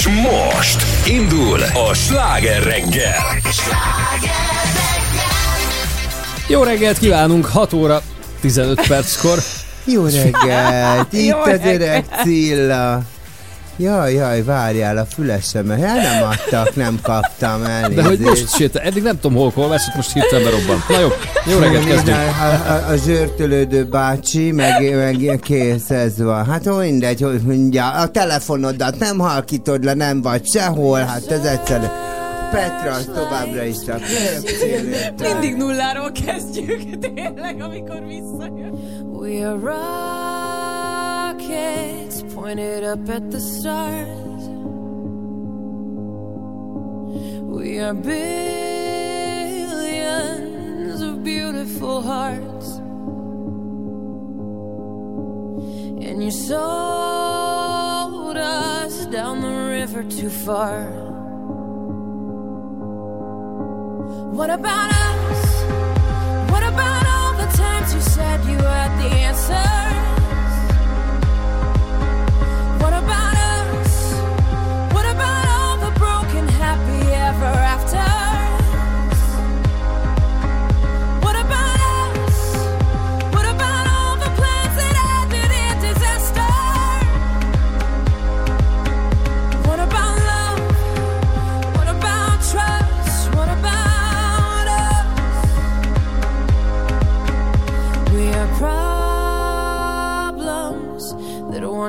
És most indul a sláger reggel. Jó reggelt kívánunk, 6 óra 15 perckor. Jó reggelt! Itt reggelt. öreg Cilla. Jaj, jaj, várjál a fülesembe. Hát nem adtak, nem kaptam elnézést. De hogy most sétál, eddig nem tudom hol kolvászott, most hirtelen berobbant. Na jó, jó reggelt kezdjük. A, a, a zsörtölődő bácsi, meg, meg kész ez van. Hát mindegy, hogy mondja, a telefonodat nem halkítod le, nem vagy sehol, hát ez egyszerű. Petra, az továbbra is csak. Mindig nulláról kezdjük, tényleg, amikor visszajön. We are rockets pointed up at the stars. We are billions of beautiful hearts. And you sold us down the river too far. What about us? What about all the times you said you had the answers?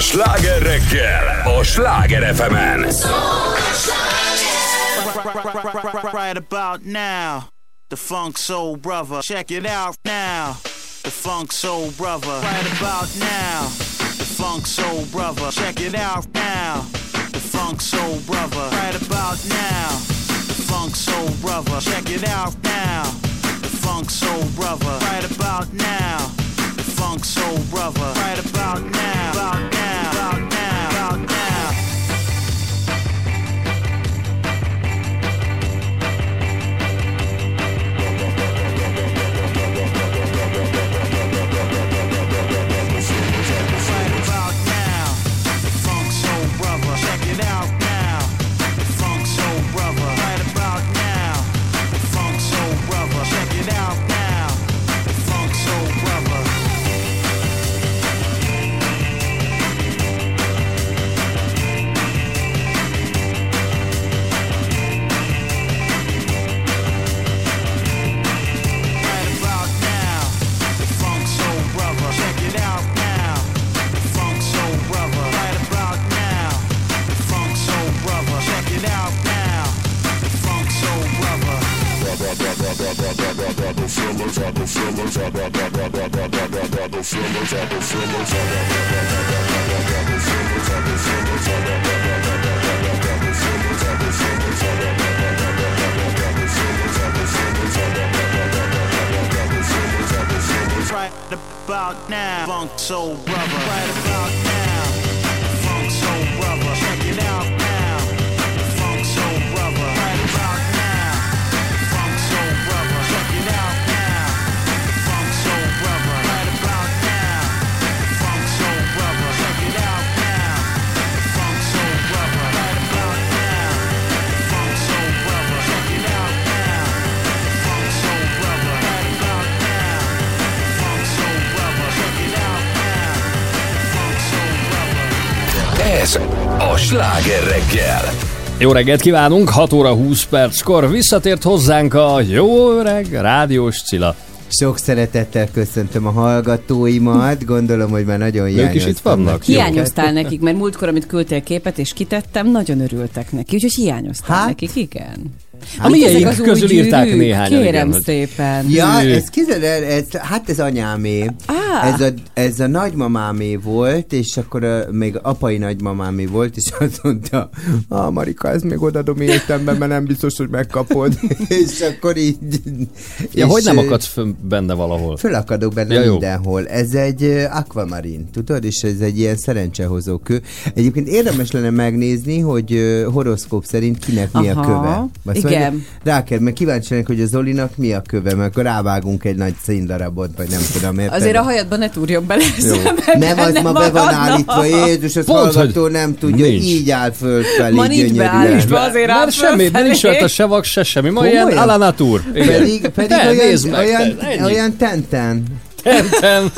sláger reggel, a sláger fm Right about now, the Funk Soul Brother. Check it out now. The Funk Soul Brother. Right about now, the Funk Soul Brother. Check it out now. The Funk Soul Brother. Right about now, the Funk Soul Brother. Check it out now. The Funk Soul Brother. Right about now, Soul Brother. Right about now, about now, about now, Right about now, Funk Soul Jó reggelt kívánunk, 6 óra 20 perckor visszatért hozzánk a jó öreg rádiós Cilla. Sok szeretettel köszöntöm a hallgatóimat, gondolom, hogy már nagyon Ők hiányoztam is itt vannak? Hiányoztál nekik, mert múltkor, amit küldtél képet és kitettem, nagyon örültek neki, úgyhogy hiányoztál Hát? nekik, igen. A miénk közül új írták gyűrűk? néhányan, Kérem igen, hogy- szépen. Ja, ez kized, ez, hát ez anyámé. Á. Ez, a, ez a nagymamámé volt, és akkor a, még apai nagymamámé volt, és azt mondta, ah, Marika, ez még odadom életemben, mert nem biztos, hogy megkapod. és akkor így... Ja, és, hogy nem akadsz fönn benne valahol? Fölakadok benne Ja, jó. mindenhol. Ez egy aquamarin, tudod? És ez egy ilyen szerencsehozó kő. Egyébként érdemes lenne megnézni, hogy horoszkóp szerint kinek mi a Aha, köve. Azt igen. Mondja, Rá kell, mert kíváncsi lennék, hogy a Zolinak mi a köve, mert akkor rávágunk egy nagy színdarabot, vagy nem tudom, érted? Azért a hajadban ne túrjon bele. Jó. szemekbe, Nem, az ma be van állítva, Jézus, az Pont, hallgató nem tudja, nincs. így áll fölfelé. Ma nincs beállítva, azért áll Mert semmi, nincs rajta se vak, se semmi. Ma ilyen Komolyan? a la nature. Igen. Pedig, pedig Te, olyan, meg, olyan, te, olyan tenten. Tenten.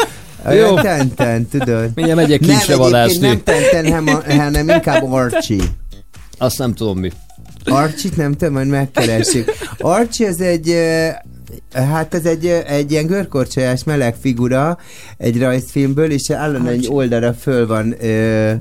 Olyan Jó. tenten, tudod. Mindjárt megyek Nem, kincsre vadászni. nem tenten, hanem inkább Archie. Azt nem tudom mi. Archie-t nem tudom, majd megkeressük. Archie az egy, eh, hát ez egy, egy ilyen görkorcsolyás meleg figura egy rajzfilmből, és állandóan egy oldalra föl van ö,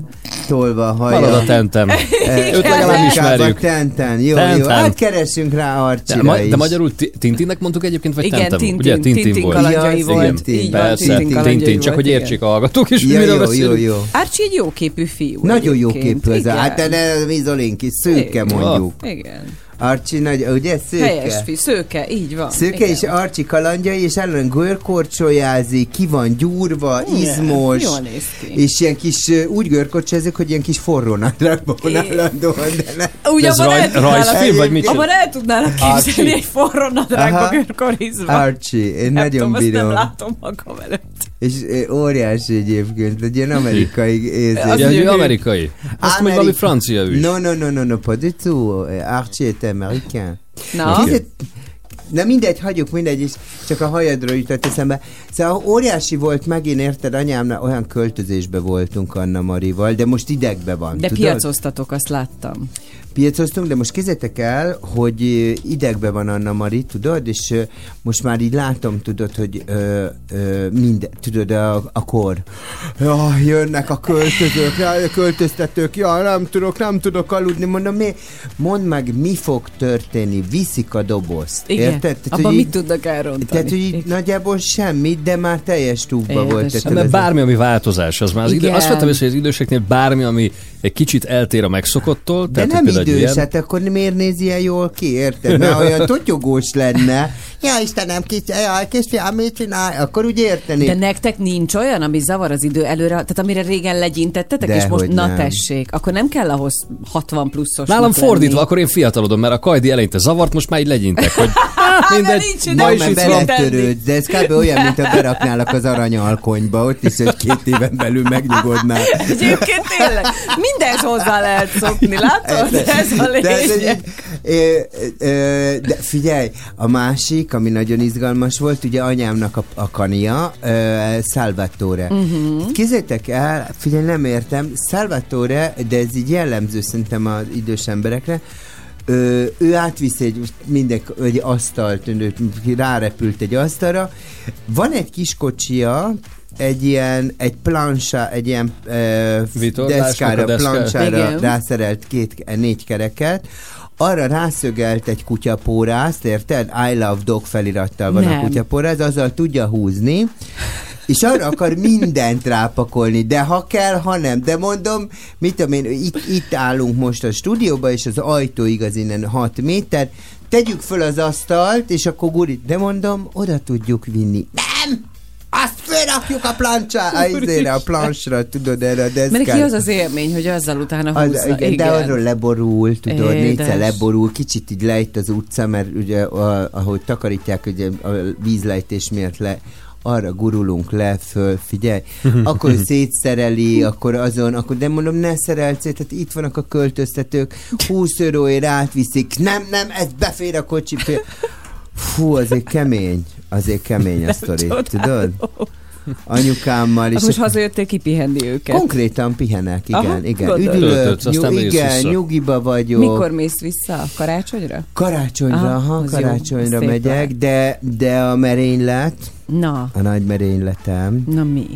tolva a haja. Marad a tenten. Eh, Őt legalább ismerjük. Tenten, jó, jó. Tenten. Hát keressünk rá De, Archie-ra ma, is. de magyarul ti- Tintinnek mondtuk egyébként, vagy Igen, Tentem? Tintin, Ugye, Tintin, Tintin volt. kalandjai Ja, volt. Van, Persze, Tintin csak hogy értsék igen. a hallgatók is, Ja, miről jó, jó, jó. Archie egy jóképű fiú. Nagyon jó egyébként. képű ez Igen. hát de ne, mi Zolinki, szőke Igen. mondjuk. Igen. Archie nagy, ugye szőke? Helyes fi, szőke, így van. Szőke Igen. és Archie kalandjai, és ellen görkorcsolyázik, ki van gyúrva, Igen, izmos, jól néz ki. és ilyen kis, úgy görkorcsolyázik, hogy ilyen kis forró nadrágban állandóan. Úgy abban raj, el rajzfilm, vagy mit Abban el tudnálak képzelni egy forró nadrágba görkorizva. Archie, én Nem nagyon tudom, bírom. nem látom magam előtt. És óriási egyébként, egy ilyen amerikai érzés. Az Ugye, hogy ő gyönyörű. amerikai. Azt még valami francia is. Non, non, non, non, non, pas du tout. Archie est américain. Na. Kizet, Na mindegy, hagyjuk, mindegy, és csak a hajadról jutott eszembe. Szóval óriási volt megint, érted, anyámnál olyan költözésbe voltunk Anna Marival, de most idegbe van, de tudod? piacoztatok, azt láttam. Piacoztunk, de most kézzétek el, hogy idegbe van Anna Mari, tudod, és most már így látom, tudod, hogy ö, ö, minden, tudod, a, a kor. Ja, jönnek a költözők, a költöztetők, ja, nem tudok, nem tudok aludni, mondom, mi? Mondd meg, mi fog történni, viszik a dobozt, Igen. érted? Tehát, Abban hogy mit így- tudnak elrontani? Tehát, hogy így nagyjából semmit, de már teljes túlba volt. Hát, Tehát mert bármi, ami változás, az már az idő, Igen. azt vettem észre, hogy az időseknél bármi, ami egy kicsit eltér a megszokottól. De tehát, nem idős, ilyen- hát akkor miért néz ilyen jól ki, érted? Mert olyan totyogós lenne. Ja, Istenem, kis, ja, kisfiam, mit csinál? Akkor úgy érteni. De nektek nincs olyan, ami zavar az idő előre, tehát amire régen legyintettetek, De és most na nem. tessék, akkor nem kell ahhoz 60 pluszos. Nálam fordítva, akkor én fiatalodom, mert a kajdi eleinte zavart, most már így legyintek, hogy mindegy, nincs ma is itt van. de ez kb. olyan, mint ha beraknálak az aranyalkonyba, ott is egy két éven belül megnyugodnál. Egyébként tényleg, mindez hozzá lehet szokni, látod? Ez a De, ez lényeg. egy, ö, de figyelj, a másik, ami nagyon izgalmas volt, ugye anyámnak a, a kania, Salvatore. Uh-huh. Kézzétek el, figyelj, nem értem, Salvatore, de ez így jellemző szerintem az idős emberekre, Ö, ő átvisz egy, minden, egy asztalt, ő rárepült egy asztalra. Van egy kis kocsia, egy ilyen, egy plansá, egy ilyen ö, deszkára, plancsára Igen. rászerelt két, négy kereket, arra rászögelt egy kutyapórázt, érted? I love dog felirattal van Nem. a kutyapóráz, azzal tudja húzni, és arra akar mindent rápakolni, de ha kell, ha nem. De mondom, mit tudom én, itt, itt állunk most a stúdióban, és az ajtó igaz innen 6 méter, tegyük föl az asztalt, és akkor guri, de mondom, oda tudjuk vinni. Nem! Azt fölrakjuk a plancsá, a, a plancsra, tudod, erre a Mert neki deszkára. az az élmény, hogy azzal utána Az, húzza. igen, de arról leborul, tudod, Édes. négyszer leborul, kicsit így lejt az utca, mert ugye, a, ahogy takarítják, ugye a vízlejtés miatt le, arra gurulunk le, föl, figyelj, akkor szétszereli, akkor azon, akkor de mondom, ne szerelt szét, tehát itt vannak a költöztetők, 20 euróért átviszik, nem, nem, ez befér a kocsi. Fú, azért kemény, azért kemény a sztori, tudod? Anyukámmal, és És most hazajöttél kipihenni őket. Konkrétan pihenek, igen, Aha, igen. gondolom. Üdülök, nyug, igen, vissza. nyugiba vagyok. Mikor mész vissza? Karácsonyra? Karácsonyra, Aha, aha, jó, karácsonyra szép megyek, de, de a merénylet, Na, a nagy merényletem, na mi?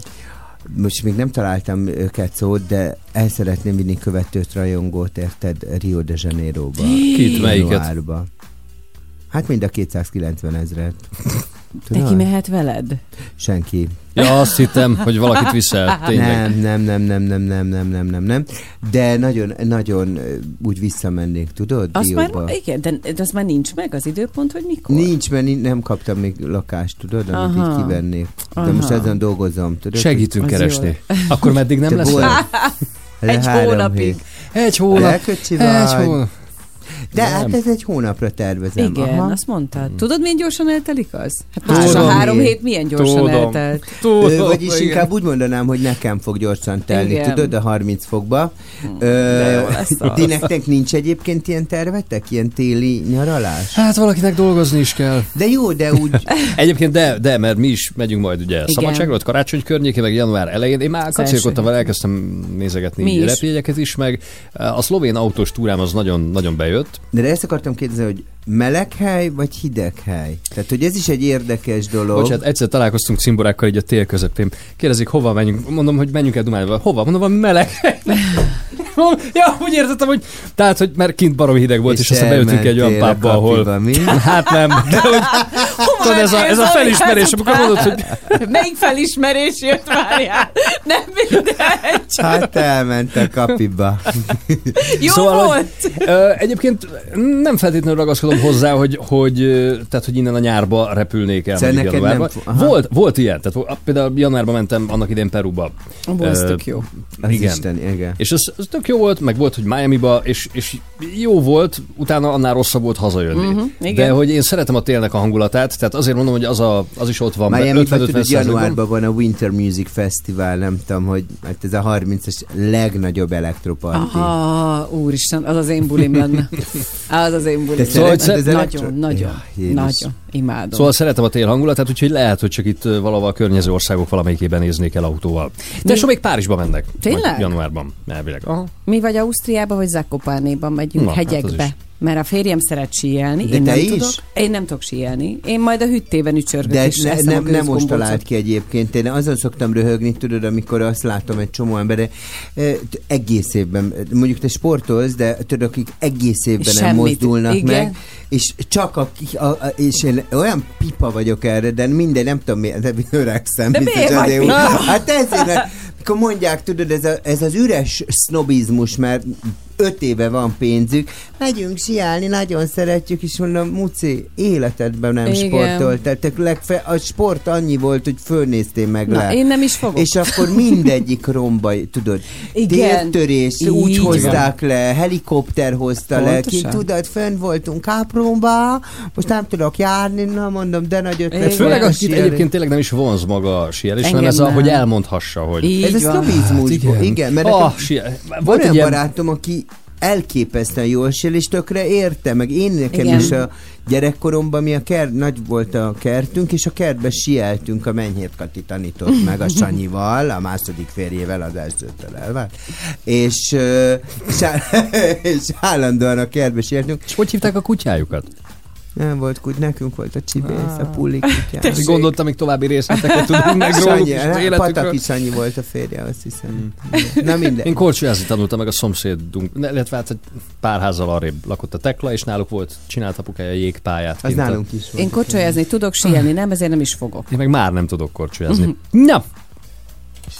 most még nem találtam őket szót, de el szeretném vinni követőt, rajongót, érted, Rio de Janeiroba. Kit, melyiket? januárba. Hát mind a 290 ezret. Neki mehet veled? Senki. Ja, azt hittem, hogy valakit viszel, tényleg. Nem, nem, nem, nem, nem, nem, nem, nem, nem, nem. De nagyon, nagyon úgy visszamennék, tudod, Azt már, igen, de, de az már nincs meg az időpont, hogy mikor? Nincs, mert nem kaptam még lakást, tudod, amit Aha. így kivennék. De Aha. most ezen dolgozom, tudod. Segítünk Az keresni. Akkor meddig nem Te lesz? Egy hónapig. hét. Egy hónap. Egy hónap. De Nem. hát ez egy hónapra tervezem. Igen, Aha. azt mondtad. Tudod, milyen gyorsan eltelik az? Hát most a három hét. hét milyen gyorsan Tudom. eltelt. Ö, Tudom, vagyis igen. inkább úgy mondanám, hogy nekem fog gyorsan telni, Igen. tudod, a 30 fokba. lesz az. Ti nektek nincs egyébként ilyen tervetek, ilyen téli nyaralás? Hát valakinek dolgozni is kell. De jó, de úgy... Egyébként de, de, mert mi is megyünk majd ugye szabadságra, ott karácsony környékén, meg január elején. Én már kacérkodtam vele, elkezdtem nézegetni repjegyeket is, meg a szlovén autós túrám az nagyon, nagyon bejött. De ezt akartam kérdezni, hogy meleg hely, vagy hideg hely? Tehát, hogy ez is egy érdekes dolog. Bocsánat, egyszer találkoztunk cimborákkal így a tél közepén. Kérdezik, hova menjünk? Mondom, hogy menjünk el Dumányba. Hova? Mondom, a meleg. Mondom, ja, úgy értettem, hogy tehát, hogy mert kint baromi hideg volt, és, és aztán bejöttünk egy olyan pubba, ahol... mi? Hát nem, de hogy tudod, ez a, ez a felismerés, a amikor mondod, hogy Melyik felismerés jött, várjál? Nem mindegy. Hát elment a kapiba. Jó Szóval, volt? hogy, ö, egyébként nem feltétlenül ragaszkodom hozzá, hogy, hogy, tehát, hogy innen a nyárba repülnék el Szóval neked nem aha. Volt, volt ilyen, tehát például januárban mentem annak idén Peruba. Volt, ez Ö, tök jó. Az Igen. Isten, igen. És ez, ez tök jó volt, meg volt, hogy Miami-ba, és, és jó volt, utána annál rosszabb volt hazajönni. Igen. De hogy én szeretem a télnek a hangulatát, tehát azért mondom, hogy az, a, az is ott van. 50-50 tudod, százalékban. januárban van a Winter Music Festival, nem tudom, hogy hát ez a 30-as legnagyobb elektroparti. Aha, úristen, az az én bulim lenne. Az az én bulim. Te Szóval, szereted az nagyon, elektro- nagyon, Ja, nagyon. Imádom. Szóval szeretem a tél hangulatát, úgyhogy lehet, hogy csak itt valahol a környező országok valamelyikében néznék el autóval. De Mi- még Párizsba mennek. Tényleg? Januárban, elvileg. Aha. Mi vagy Ausztriába, vagy Zakopánéban megyünk Na, hát hegyekbe. is. Mert a férjem szeret síelni, De én te nem is? tudok. Én nem tudok síelni. Én majd a hüttében ücsörgök, De és ne, nem, nem most talált ki egyébként. Én azon szoktam röhögni, tudod, amikor azt látom egy csomó emberre, egész évben, mondjuk te sportolsz, de tudod, akik egész évben nem Semmit. mozdulnak Igen. meg, és csak a, a, a, és én olyan pipa vagyok erre, de minden, nem tudom miért, de öregszem. De miért vagy pipa? Hát ezért, akkor mondják, tudod, ez, a, ez az üres sznobizmus, mert öt éve van pénzük, megyünk siálni, nagyon szeretjük, és mondom, Muci, életedben nem Igen. sportoltál, te legfe, a sport annyi volt, hogy fölnéztél meg Na, le. én nem is fogok. És akkor mindegyik romba, tudod, Igen. tértörés, Így úgy van. hozták le, helikopter hozta le, Pontosan. kint tudod, fönn voltunk Kápromba, most nem tudok járni, na mondom, de nagy ötlet. Főleg akit egyébként tényleg nem is vonz maga a síelés, hanem ez a, hogy elmondhassa, hogy... Így Ez a van. sznobizmus, igen. igen, mert Ah, nekem van olyan ilyen... barátom, aki elképesztően jól síel, és tökre érte, meg én nekem Igen. is a gyerekkoromban mi a kert, nagy volt a kertünk, és a kertbe sieltünk, a Menyhért Kati tanított meg a Sanyival, a második férjével az elsőtől elvált, és, és, á- és állandóan a kertbe sieltünk, És hogy hívták a kutyájukat? Nem volt kuty, nekünk volt a csibész, a ah. pulli kutyám. Gondoltam, még további részleteket tudunk meg Sanyi, Pataki Sanyi volt a férje, azt hiszem. Mm. Na minden. Én korcsolyázni tanultam meg a szomszédunk, illetve hát egy pár házzal arrébb lakott a Tekla, és náluk volt, csinált apukája jégpályát. Az nálunk is volt. Én korcsolyázni tudok, síelni nem, ezért nem is fogok. Én meg már nem tudok korcsolyázni. Mhm. Na,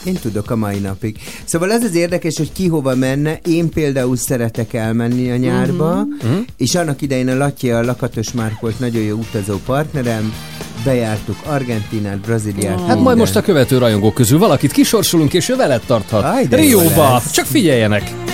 én tudok a mai napig. Szóval az az érdekes, hogy ki hova menne. Én például szeretek elmenni a nyárba, uh-huh. és annak idején a Latya, a Lakatos már volt nagyon jó utazó partnerem, bejártuk Argentinát, Brazíliát. Oh. Hát majd most a követő rajongók közül valakit kisorsolunk, és ő veled tarthat. Rióba! Csak figyeljenek!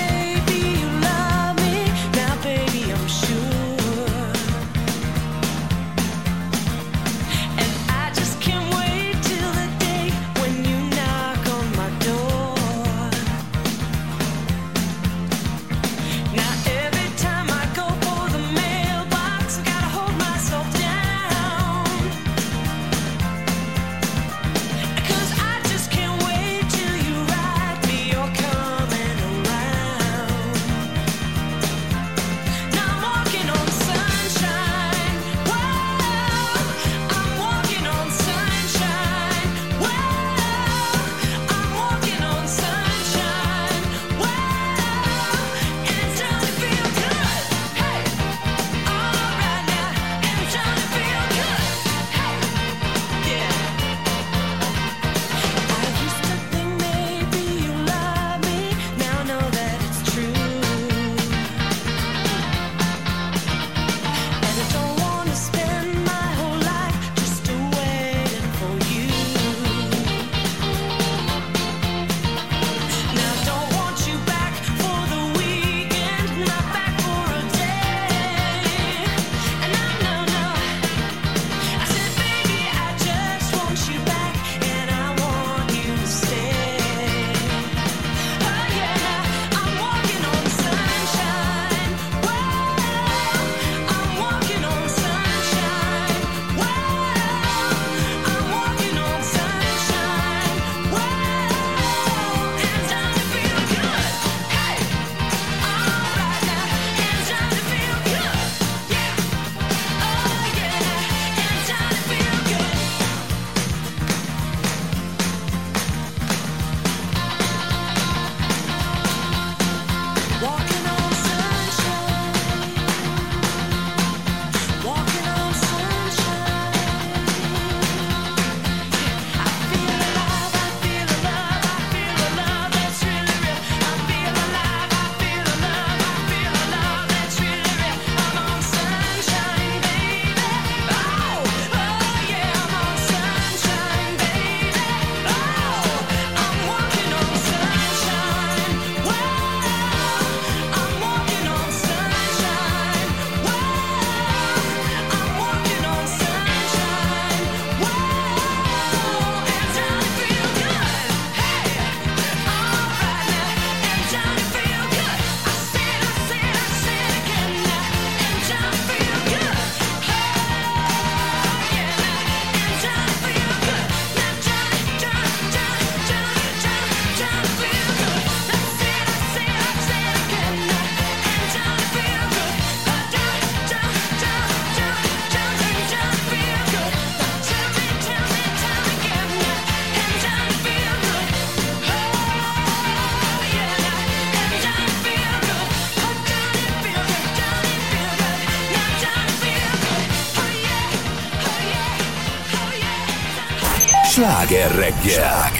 Yeah.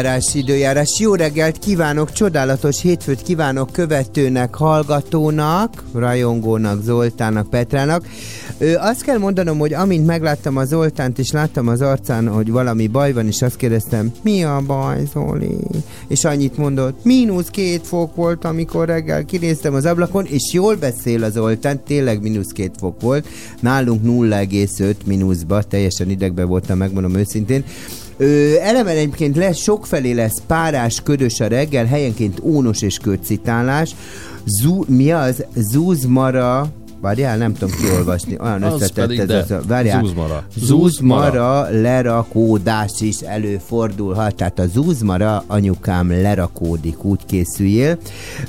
Időjárás, időjárás. Jó reggelt kívánok, csodálatos hétfőt kívánok követőnek, hallgatónak, rajongónak, Zoltának, Petrának. Ö, azt kell mondanom, hogy amint megláttam a Zoltánt, és láttam az arcán, hogy valami baj van, és azt kérdeztem, mi a baj, Zoli? És annyit mondott, mínusz két fok volt, amikor reggel kinéztem az ablakon, és jól beszél az Zoltán, tényleg mínusz két fok volt. Nálunk 0,5 mínuszba, teljesen idegbe voltam, megmondom őszintén. Ö, eleme egyébként lesz, sokfelé lesz párás, ködös a reggel, helyenként ónos és ködcitálás. Zú, mi az? Zúzmara, Várjál, nem tudom kiolvasni, olyan Az összetett ez de az a... Várjál. zúzmara. Zúzmara lerakódás is előfordulhat, tehát a zúzmara anyukám lerakódik, úgy készüljél.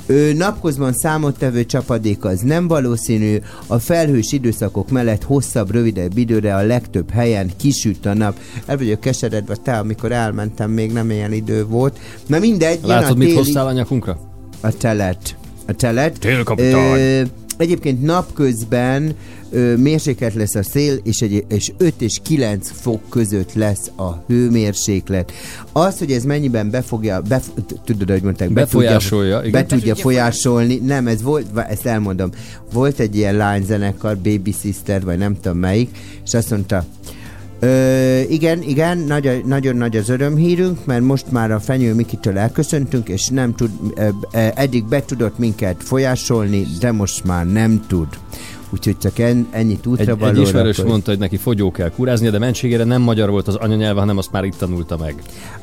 Ő, napkozban számottevő csapadék az nem valószínű, a felhős időszakok mellett hosszabb, rövidebb időre a legtöbb helyen kisüt a nap. El vagyok keseredve, te, amikor elmentem, még nem ilyen idő volt. Na mindegy, Látod, a mit téli... hoztál a nyakunkra? A telet. A telet. Télkapitány. Ö, Egyébként napközben ö, mérséklet lesz a szél, és, egy, és 5 és 9 fok között lesz a hőmérséklet. Az, hogy ez mennyiben befogja, bef, tudod, hogy mondták, be Befolyásolja, tudja, igen. be tudja folyásolni, nem, ez volt, ezt elmondom, volt egy ilyen lányzenekar, Baby Sister, vagy nem tudom melyik, és azt mondta, Ö, igen, igen, nagy, nagyon nagy az örömhírünk, mert most már a Fenyő Mikitől elköszöntünk, és nem tud, ö, ö, eddig be tudott minket folyásolni, de most már nem tud. Úgyhogy csak en, ennyit útra Egy, egy ismerős mondta, hogy neki fogyó kell kuráznia, de mentségére nem magyar volt az anyanyelve, hanem azt már itt tanulta meg.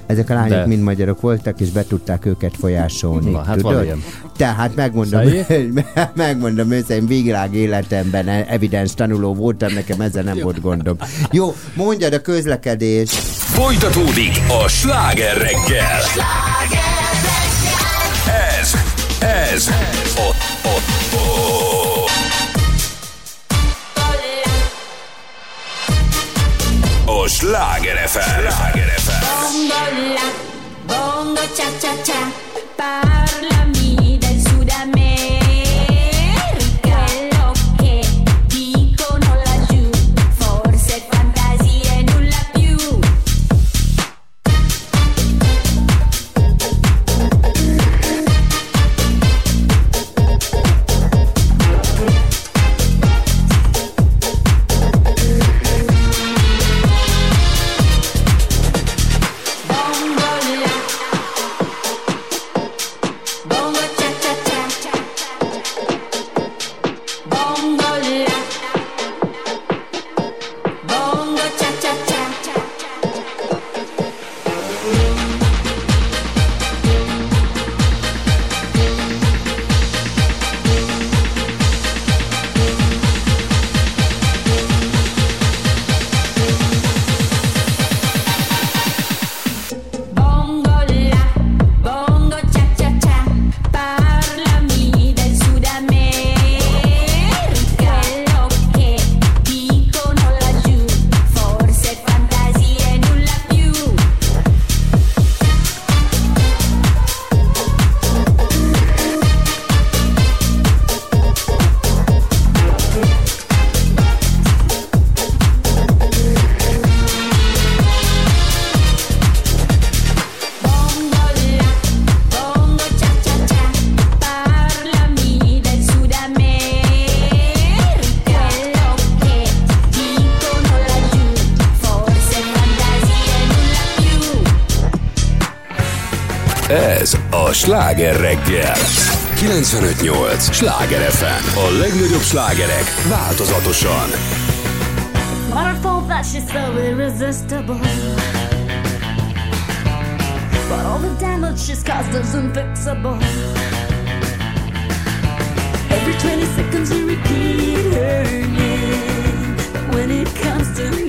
Ezek a lányok De- mind magyarok voltak, és be tudták őket folyásolni. Na, hát tudod? van ilyen. Tehát megmondom, megmondom őszintén, világ életemben evidens tanuló voltam, nekem ezzel nem volt gondom. Jó, mondjad a közlekedés. Folytatódik a sláger reggel. Ez, ez a, Sláger FM. Sláger FM. Bongo la, bongo cha cha cha, parlami Sláger reggel. 95.8 Sláger FM. A legnagyobb slágerek változatosan. Waterfall that she's so irresistible. But all the damage she's caused is unfixable. Every 20 seconds you repeat her name. When it comes to me,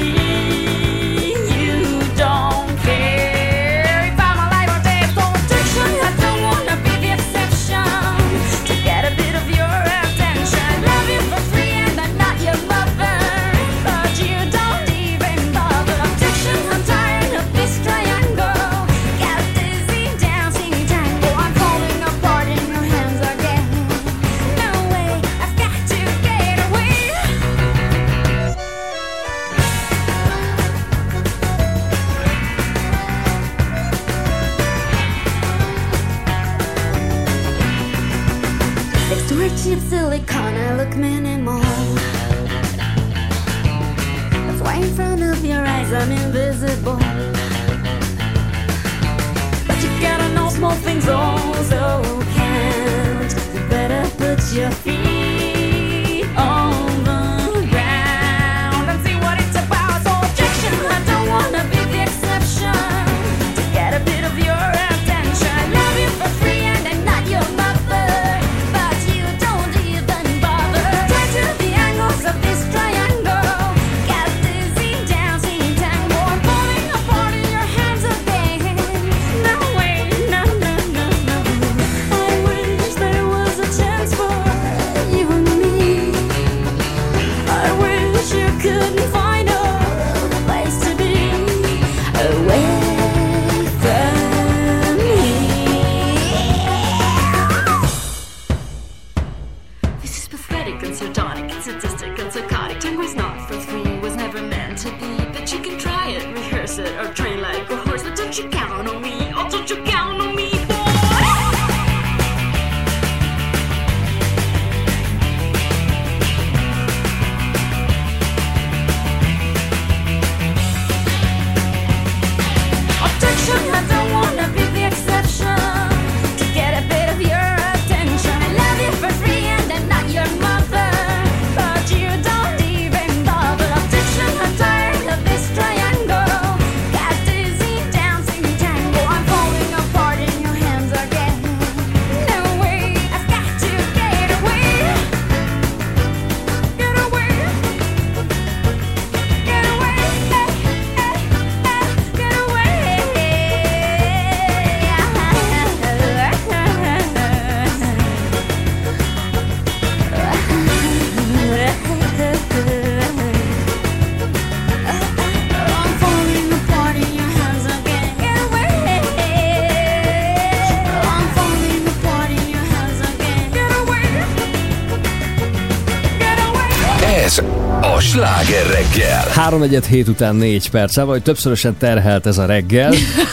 sláger reggel. 3 egyet hét után 4 perc, vagy többszörösen terhelt ez a reggel.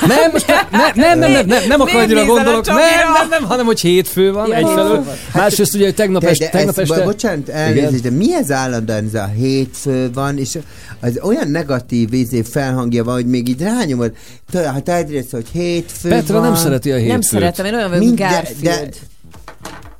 Nem, most ne, ne, nem, nem, nem, nem, nem akkor annyira nézel a gondolok, nem, nem, nem, hanem hogy hétfő van Ja, egyfelől. Másrészt ugye, hogy tegnap, De, este, de tegnap este... bocsánat, elnézést, de mi ez állandóan ez a hétfő van, és az olyan negatív izé felhangja van, hogy még így rányomod, ha te egyrészt, hogy hétfő Petra van, nem szereti a hétfőt. Nem szeretem, én olyan vagyok, mint Mind- de- Garfield. de-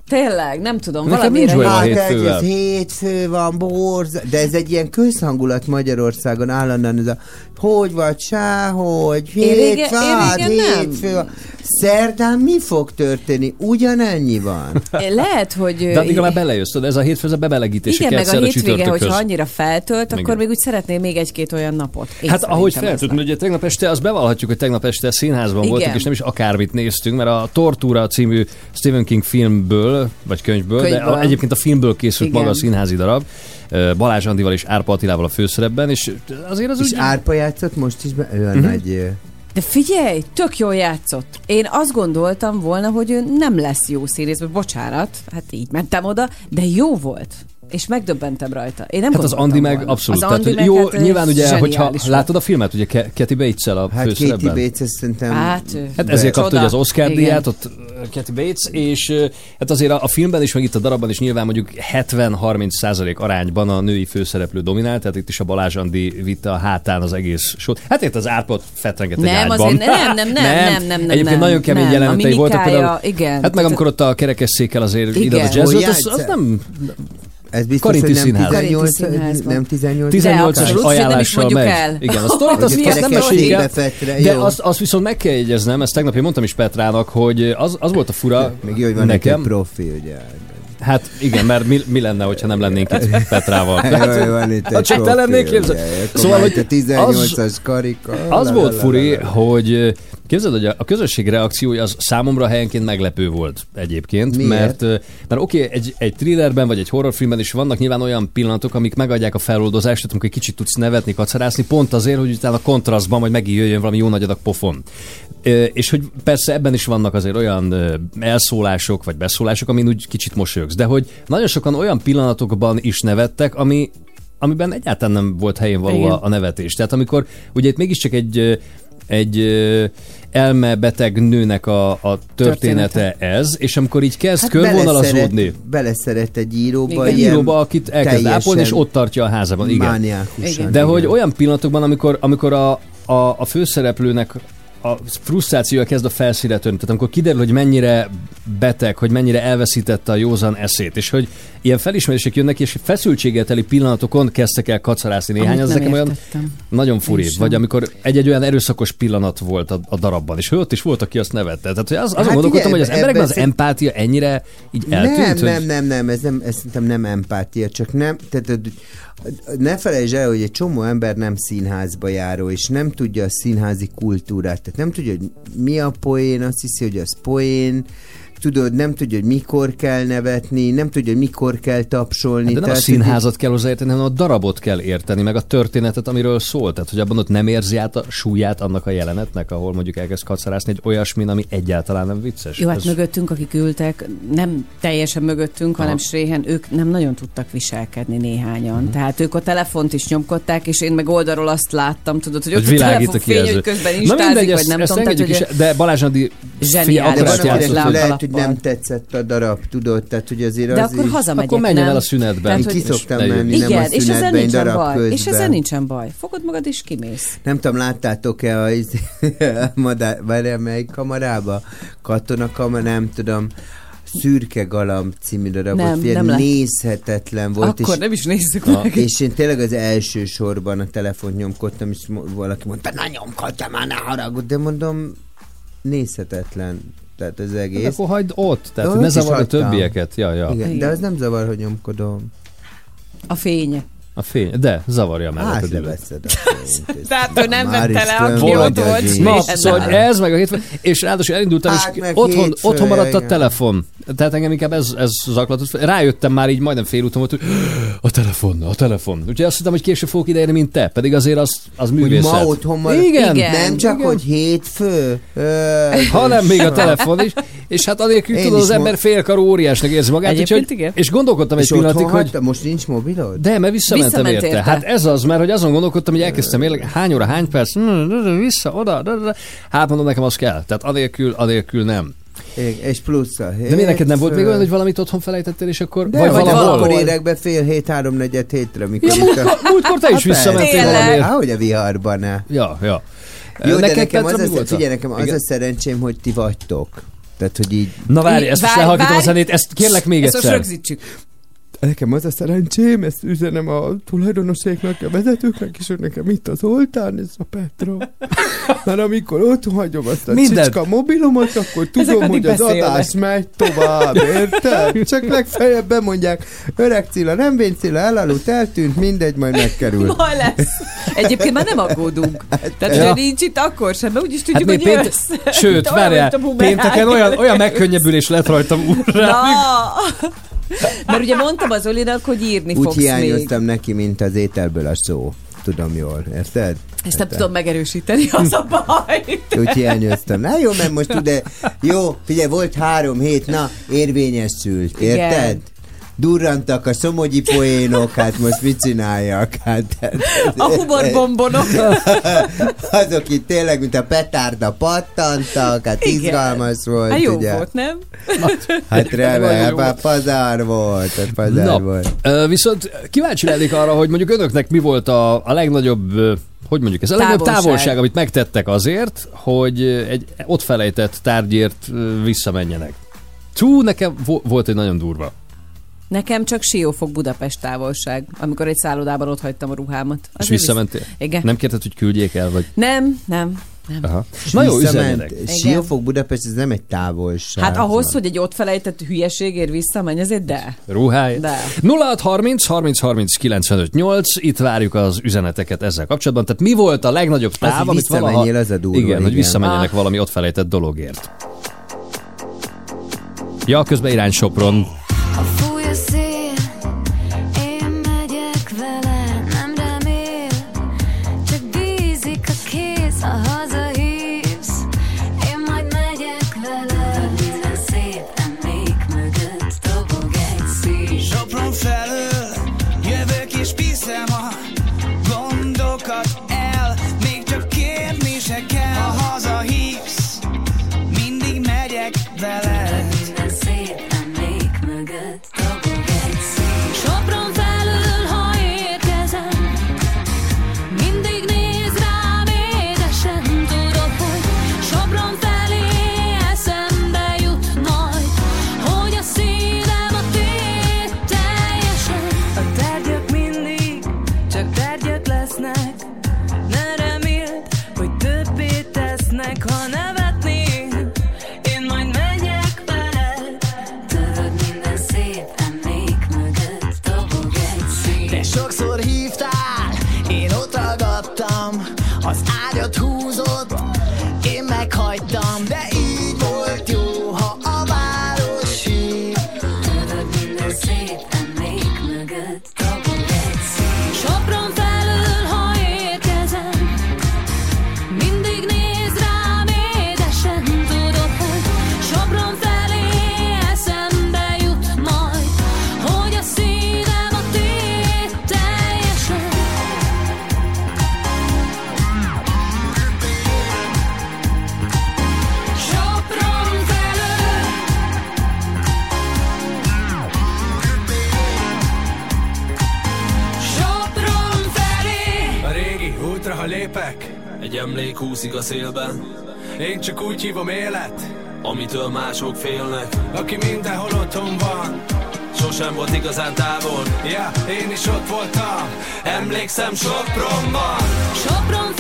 Tényleg, nem tudom, Nekem nincs a Hát hétfővel. hétfő van, borz, de ez egy ilyen közhangulat Magyarországon állandóan ez a hogy vagy, sáhogy, régen- hétfő, hétfő van. Szerdán mi fog történni? Ugyanennyi van. Lehet, hogy... De addig már belejössz, ez a hétfő, ez a bebelegítés igen, meg a hétvége, csütörtökhöz. hogyha annyira feltölt, akkor Igen. még úgy szeretném még egy-két olyan napot. Én Hát ahogy feltűnt, van. ugye tegnap este, azt bevallhatjuk, hogy tegnap este színházban Igen. voltunk, és nem is akármit néztünk, mert a Tortura című Stephen King filmből, vagy könyvből, de Könyvből. a, egyébként a filmből készült Igen. maga a színházi darab, Balázs Andival és Árpa Attilával a főszerepben, és azért az És úgy... Árpa játszott most is, be, ő a Mhm. nagy... De figyelj, tök jól játszott. Én azt gondoltam volna, hogy ő nem lesz jó színész, bocsánat, hát így mentem oda, de jó volt. És megdöbbentem rajta. Én nem Hát az Andi meg volna. abszolút. Az tehát, Andi hogy meg jó, hát, nyilván ugye, hogyha volt. látod a filmet, ugye Kathy Bates-el a Hát főszerepben. Bates, szerintem... Hát, ő- Hát ezért kapta ugye az Oscar Igen. díját, ott Kathy Bates, és hát azért a, a filmben is, meg itt a darabban is nyilván mondjuk 70-30 százalék arányban a női főszereplő dominált, tehát itt is a Balázs Andi vitte a hátán az egész sót. Hát itt az árpot fetrenget egy Nem, ágyban. azért nem, nem, nem, nem, nem, nem, Egyébként nem, nagyon kemény nem. Jelenetei voltak. Például, igen. Hát meg Tehát- amikor ott a kerekesszékkel azért Igen. ide a jazzot, az, az nem Ez biztos, Karinti hogy nem Színház. 18, Karinti Színházban. nem 18 18-as abszolút, nem is ajánlással mondjuk megy. el. Igen, a sztorit azt, azt nem meséljük de azt, azt viszont meg kell jegyeznem, ezt tegnap én mondtam is Petrának, hogy az, az volt a fura Még jó, hogy van nekem. profi, ugye. Hát igen, mert mi, mi lenne, hogyha nem lennénk itt Petrával? Hát, jó, van itt ha egy csak te képzeld. Akkor Szóval, hogy itt a 18-as karika. az volt furi, hogy képzeld, hogy a, közösség reakciója az számomra helyenként meglepő volt egyébként, Miért? mert, mert oké, okay, egy, egy thrillerben vagy egy horrorfilmben is vannak nyilván olyan pillanatok, amik megadják a feloldozást, tehát amikor egy kicsit tudsz nevetni, kacarászni, pont azért, hogy utána a kontrasztban majd megint jöjjön valami jó nagy adag pofon. És hogy persze ebben is vannak azért olyan elszólások vagy beszólások, amin úgy kicsit mosolyogsz, de hogy nagyon sokan olyan pillanatokban is nevettek, ami amiben egyáltalán nem volt helyén való Igen. a, nevetés. Tehát amikor ugye itt mégiscsak egy egy elmebeteg nőnek a, a története, Története. ez, és amikor így kezd hát beleszeret, körvonalazódni, beleszeret egy íróba. Ilyen íróba, akit elkezd ápolni, és ott tartja a házában. Igen. Igen. De igen. hogy olyan pillanatokban, amikor, amikor a, a, a főszereplőnek a frusztrációja kezd a felszíre törni, tehát amikor kiderül, hogy mennyire beteg, hogy mennyire elveszítette a józan eszét, és hogy ilyen felismerések jönnek, és feszültséggel teli pillanatokon kezdtek el kacarászni néhány, az nekem olyan nagyon furi. Vagy amikor egy-egy olyan erőszakos pillanat volt a, a darabban, és hogy ott is volt, aki azt nevette. Tehát hogy az, azon Hát gondolkodtam, hogy az emberekben az empátia ennyire így eltűnt, nem, hogy... nem, nem, nem, ez, nem, ez szerintem nem empátia, csak nem, tehát ne felejtsd el, hogy egy csomó ember nem színházba járó, és nem tudja a színházi kultúrát, nem tudja, hogy mi a poén, azt hiszi, hogy az poén, tudod, nem tudja, hogy mikor kell nevetni, nem tudja, hogy mikor kell tapsolni. Hát De nem a tehát, hogy- színházat kell hozzáérteni, hanem a darabot kell érteni, meg a történetet, amiről szól. Tehát, hogy abban ott nem érzi át a súlyát annak a jelenetnek, ahol mondjuk elkezd kacarászni egy olyasmin, ami egyáltalán nem vicces. Jó, hát Ez- mögöttünk, akik ültek, nem teljesen mögöttünk, hanem Aha. Sréhen, ők nem nagyon tudtak viselkedni néhányan. Mhm. Tehát ők a telefont is nyomkodták, és én meg oldalról azt láttam, tudod, hogy hogy ott a világít a telefonfény, kijelző. hogy közben Na instázik, mindegy, vagy ezt, nem ezt tudom. Tehát, is, de Balázs Andi Zseniális hogy- lehet, hogy nem tetszett a darab, tudod, tehát hogy azért de az akkor is... hazamegyek, Akkor menjen nem? el a szünetbe. Tehát, Én hogy- ki szoktam leülj. menni, nem Igen, a és ezzel szünetben, nincsen darab baj. közben. És ezzel nincsen baj. Fogod magad és kimész. Nem tudom, láttátok-e a, iz- a madár, várjál, melyik kamarába? Katona kamara, nem tudom. Szürke Galamb című darab, Nem, ilyen nem nézhetetlen volt. Akkor és, nem is nézzük Na, meg. és én tényleg az első sorban a telefont nyomkodtam, és valaki mondta, na nyomkodtam, már ne haragudj, de mondom, nézhetetlen. Tehát az Hát egész. akkor hagyd ott, tehát De ne zavard a többieket. Ja, ja. Igen, de az nem zavar, hogy nyomkodom. A fény. A fény, de zavarja mellett a Hát leveszed a fényt. Tehát ő nem Már vette le, aki ott volt. Na, szóval hogy ez, meg a hétfő, és ráadásul elindultam, Hát, és otthon, hétfő, otthon maradt a telefon. Tehát engem inkább ez, ez zaklatott. Rájöttem már így majdnem félúton volt, hogy a telefon, a telefon. Úgyhogy azt hittem, hogy később fogok ideérni, mint te, pedig azért az, az Hogy művészet. ma otthon maradt. Igen. Igen. Nem csak, Igen. hogy hétfő. Ö, hanem még a telefon is, és hát anélkül Én tudod, az ember félkarú óriásnak érzi magát, Egyébként igen. és gondolkodtam egy pillanatig, hogy? Most nincs mobilod? de, mert visszamentem Visszament érte. érte. Hát ez az, mert hogy azon gondolkodtam, hogy elkezdtem érleg, hány óra, hány perc, hm, vissza, oda, oda, oda. hát mondom, nekem az kell. Tehát anélkül, anélkül nem. Igen, És plusz a De mi neked nem volt még olyan, hogy valamit otthon felejtettél, és akkor, de vagy vagy valahol? akkor érek be fél hét, háromnegyed hétre, mikor Ja, itt a... múltkor, múltkor te is Hát visszamentél valamiért. Há, hogy a viharban ne. Ja, ja. Jó, de Neked, nekem Petra, az, a, volt figyelj, nekem az Igen. a szerencsém, hogy ti vagytok. Tehát, hogy így... Na várj, ezt most Várj, lehalkítom a várj. zenét, ezt kérlek még Ezt most egyszer. rögzítsük. Nekem az a szerencsém, ezt üzenem a tulajdonoséknak, a vezetőknek, és hogy nekem itt az oltán, ez a Petra. Mert amikor ott hagyom azt a Mindent. csicska mobilomat, akkor tudom, hogy az beszélnek. adás megy tovább, érted? Csak legfeljebb bemondják, öreg Cilla, nem vén Cilla, elaludt, eltűnt, mindegy, majd megkerül. Majd lesz. Egyébként már nem aggódunk. Tehát, Ja. nincs itt akkor sem, mert úgyis tudjuk, Hát hogy pént... jössz. Sőt, várjál, pénteken olyan, olyan megkönnyebbülés lett rajtam úrra. Mert ugye mondtam az Olinak, hogy írni Úgy fogsz még. hiányoztam neki, mint az ételből a szó. Tudom jól, érted? Ezt nem tudom megerősíteni, az a baj. Úgy hiányoztam. Na jó, mert most ugye, jó, figyelj, volt három hét, na, érvényesült, érted? Igen. Durrantak a szomogyi poénok, hát most mit csináljak? Hát, A humorbombonok. azok itt tényleg, mint a petárda pattantak, hát Igen. izgalmas volt, Hát jó ugye? volt, nem? Hát remek, hát pazar volt, hát pazar Na, volt. viszont kíváncsi lennék arra, hogy mondjuk önöknek mi volt a, a legnagyobb, hogy mondjuk ez, a legnagyobb Távolság. távolság, amit megtettek azért, hogy egy ott felejtett tárgyért visszamenjenek. Tú, nekem vo- volt egy nagyon durva. Nekem csak Siófok Budapest távolság, amikor egy szállodában ott hagytam a ruhámat. És Azért visszamentél? Visz... Igen. Nem. Kérted, hogy küldjék el, vagy? nem, nem, nem. Aha. Na jó, üzenjenek. Siófok Budapest, ez nem egy távolság. Hát ahhoz, hogy egy ott felejtett hülyeségért visszamenj, azért de. Ruháj. De. 0630 30 30 95 8, itt várjuk az üzeneteket ezzel kapcsolatban. Tehát mi volt a legnagyobb Az, táv, hogy amit valaha... az a durva, igen, hogy igen. visszamenjenek Ah. valami ott felejtett dologért. Ja, közben irány Sopron. A úszik a szélben. Én csak úgy hívom élet, amitől mások félnek. Aki mindenhol otthon van, sosem volt igazán távol. Ja, én is ott voltam, emlékszem Sopronban. Sopron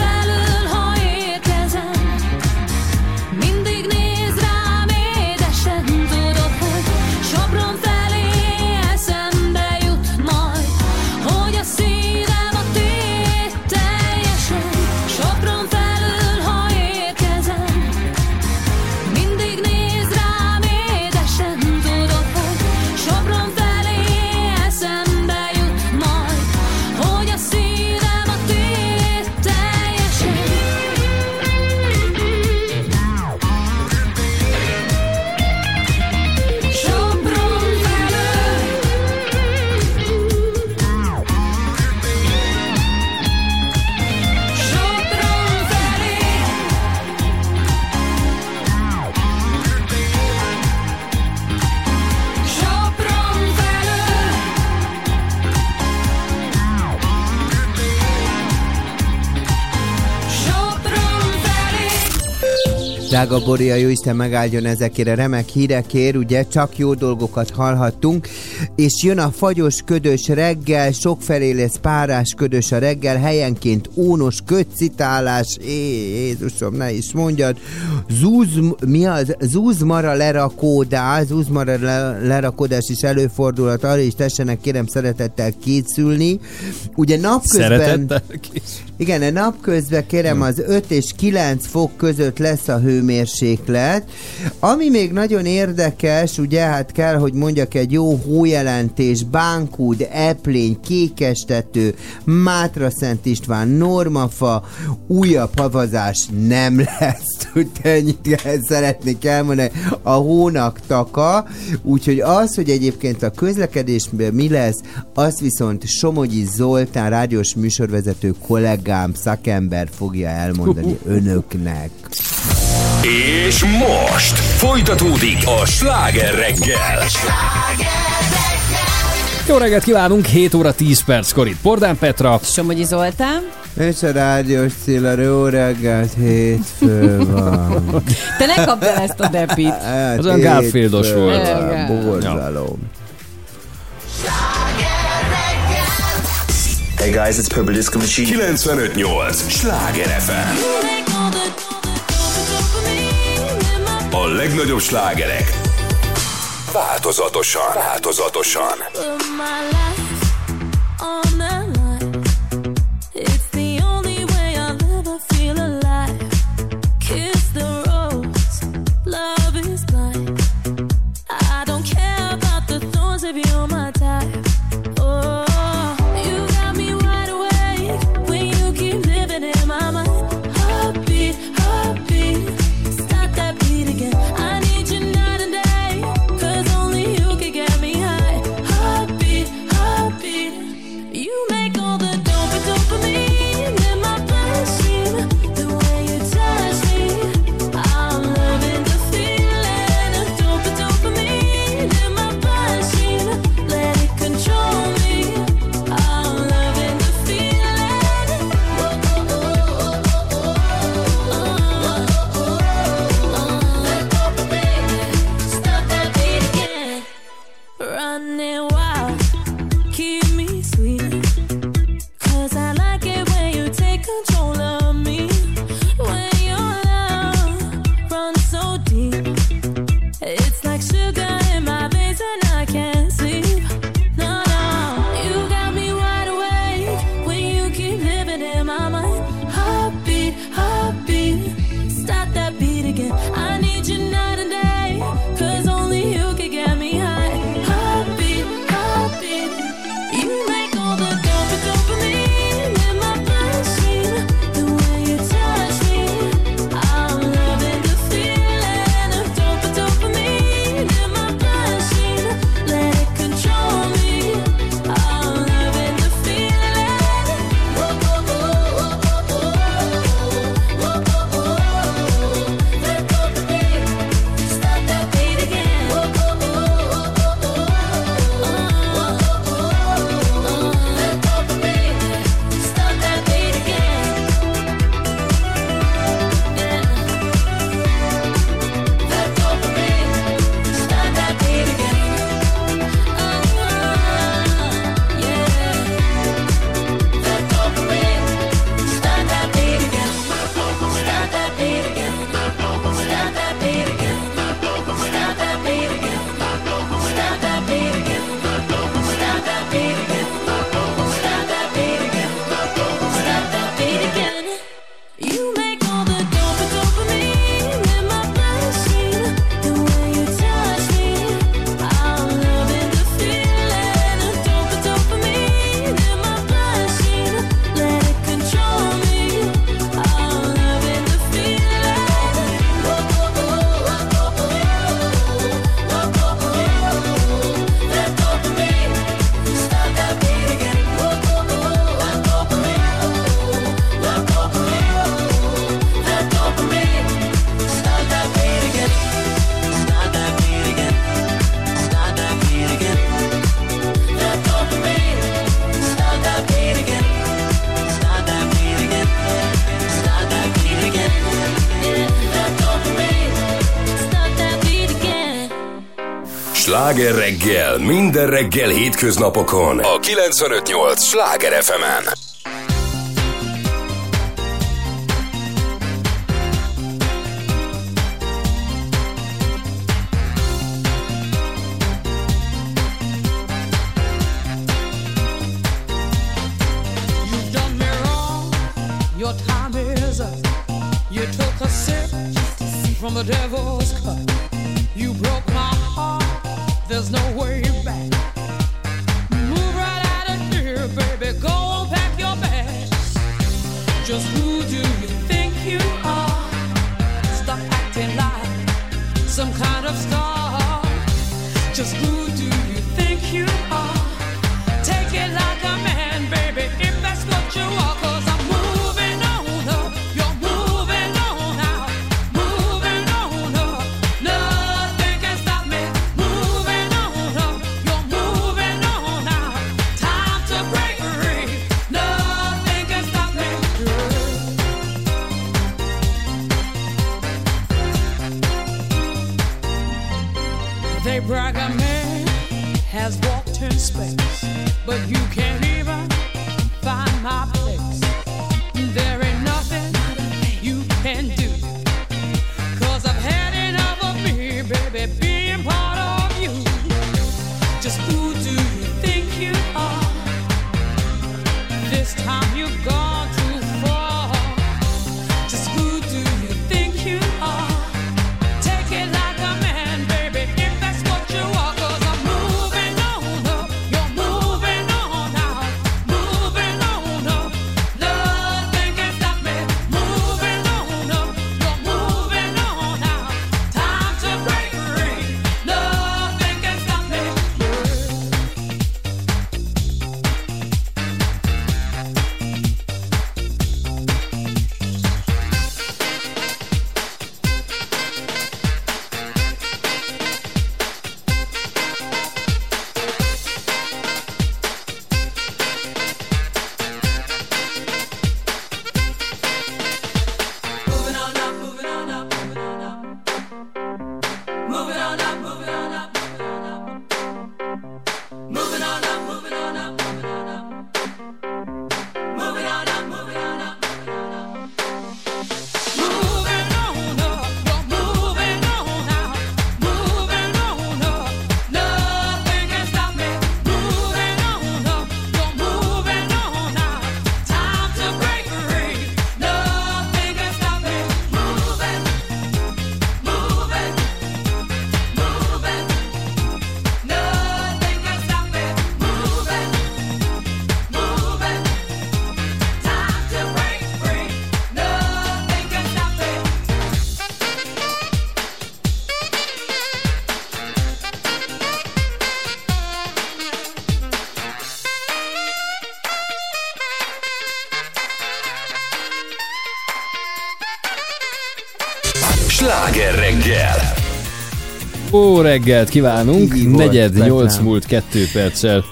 Drága Boria, jó Isten megáldjon ezekért a remek hírekért, ugye? Csak jó dolgokat hallhattunk, és jön a fagyos, ködös reggel, sokfelé lesz párás, ködös a reggel, helyenként ónos kötcitálás, é, Jézusom, ne is mondjad, zúz, mi az, zúzmara lerakódás, zúzmara le, lerakódás is előfordulhat, arra is tessenek kérem szeretettel készülni. Ugye napközben... Szeretettel kész. Igen, a napközben kérem az 5 és 9 fok között lesz a hőmérséklet. Ami még nagyon érdekes, ugye hát kell, hogy mondjak egy jó hójelentés, Bánkúd, Eplény, Kékestető, Mátra Szent István, Normafa, újabb havazás nem lesz. Úgyhogy ennyit szeretnék elmondani. A hónak taka, úgyhogy az, hogy egyébként a közlekedésben mi lesz, azt viszont Somogyi Zoltán, rádiós műsorvezető kollégám, szakember fogja elmondani önöknek. És most folytatódik a sláger reggel. Jó reggelt kívánunk, 7 óra 10 perckor itt Pordán Petra. Somogyi Zoltán. És a rádiós Cilla, jó reggelt, hétfő van. Te ne kapd el ezt a depit. Hát Az olyan Garfieldos volt. van, Igen. Hey guys, it's Purple Disco Machine. 95.8 Sláger FM. A legnagyobb slágerek. Változatosan, változatosan. Sláger reggel, minden reggel hétköznapokon a 958 Sláger FM-en. You've Ó, reggelt kívánunk! Így Negyed, nyolc múlt kettő perccel.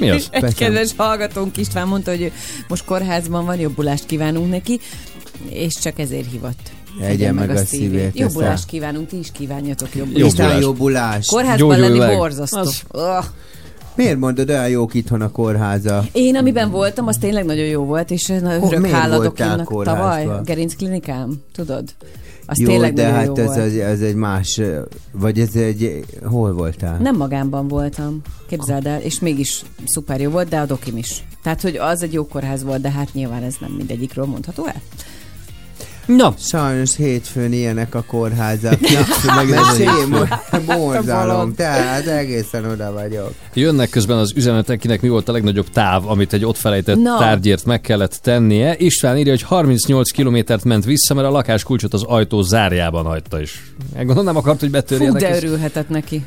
Mi az? Egy kedves hallgatónk István mondta, hogy most kórházban van, jobbulást kívánunk neki, és csak ezért hívott. Egyen meg a szívét, Jobbulást aztán- kívánunk, ti is kívánjatok jobbulást. Jobbulást. Isten jobbulás. Kórházban lenni meg. borzasztó. Az- Öh. Miért mondod, olyan jók itthon a kórháza? Én, amiben voltam, az tényleg nagyon jó volt, és Hol- örök miért hála voltál Dokinak kórházban? tavaly, Gerinc klinikám, tudod? Az jó, tényleg de hát jó ez, volt. az, ez egy más, vagy ez egy, hol voltál? Nem magámban voltam, képzeld el, és mégis szuper jó volt, de a dokim is. Tehát, hogy az egy jó kórház volt, de hát nyilván ez nem mindegyikről mondható el. Na, Sajnos hétfőn ilyenek a kórházak. Na, meg borzalom, tehát egészen oda vagyok. Jönnek közben az üzenetek, kinek mi volt a legnagyobb táv, amit egy ott felejtett Na. tárgyért meg kellett tennie. István írja, hogy 38 kilométert ment vissza, mert a lakáskulcsot az ajtó zárjában hagyta is. Gondolom nem akart, hogy Fú, betörjenek. de ez- örülhetett neki.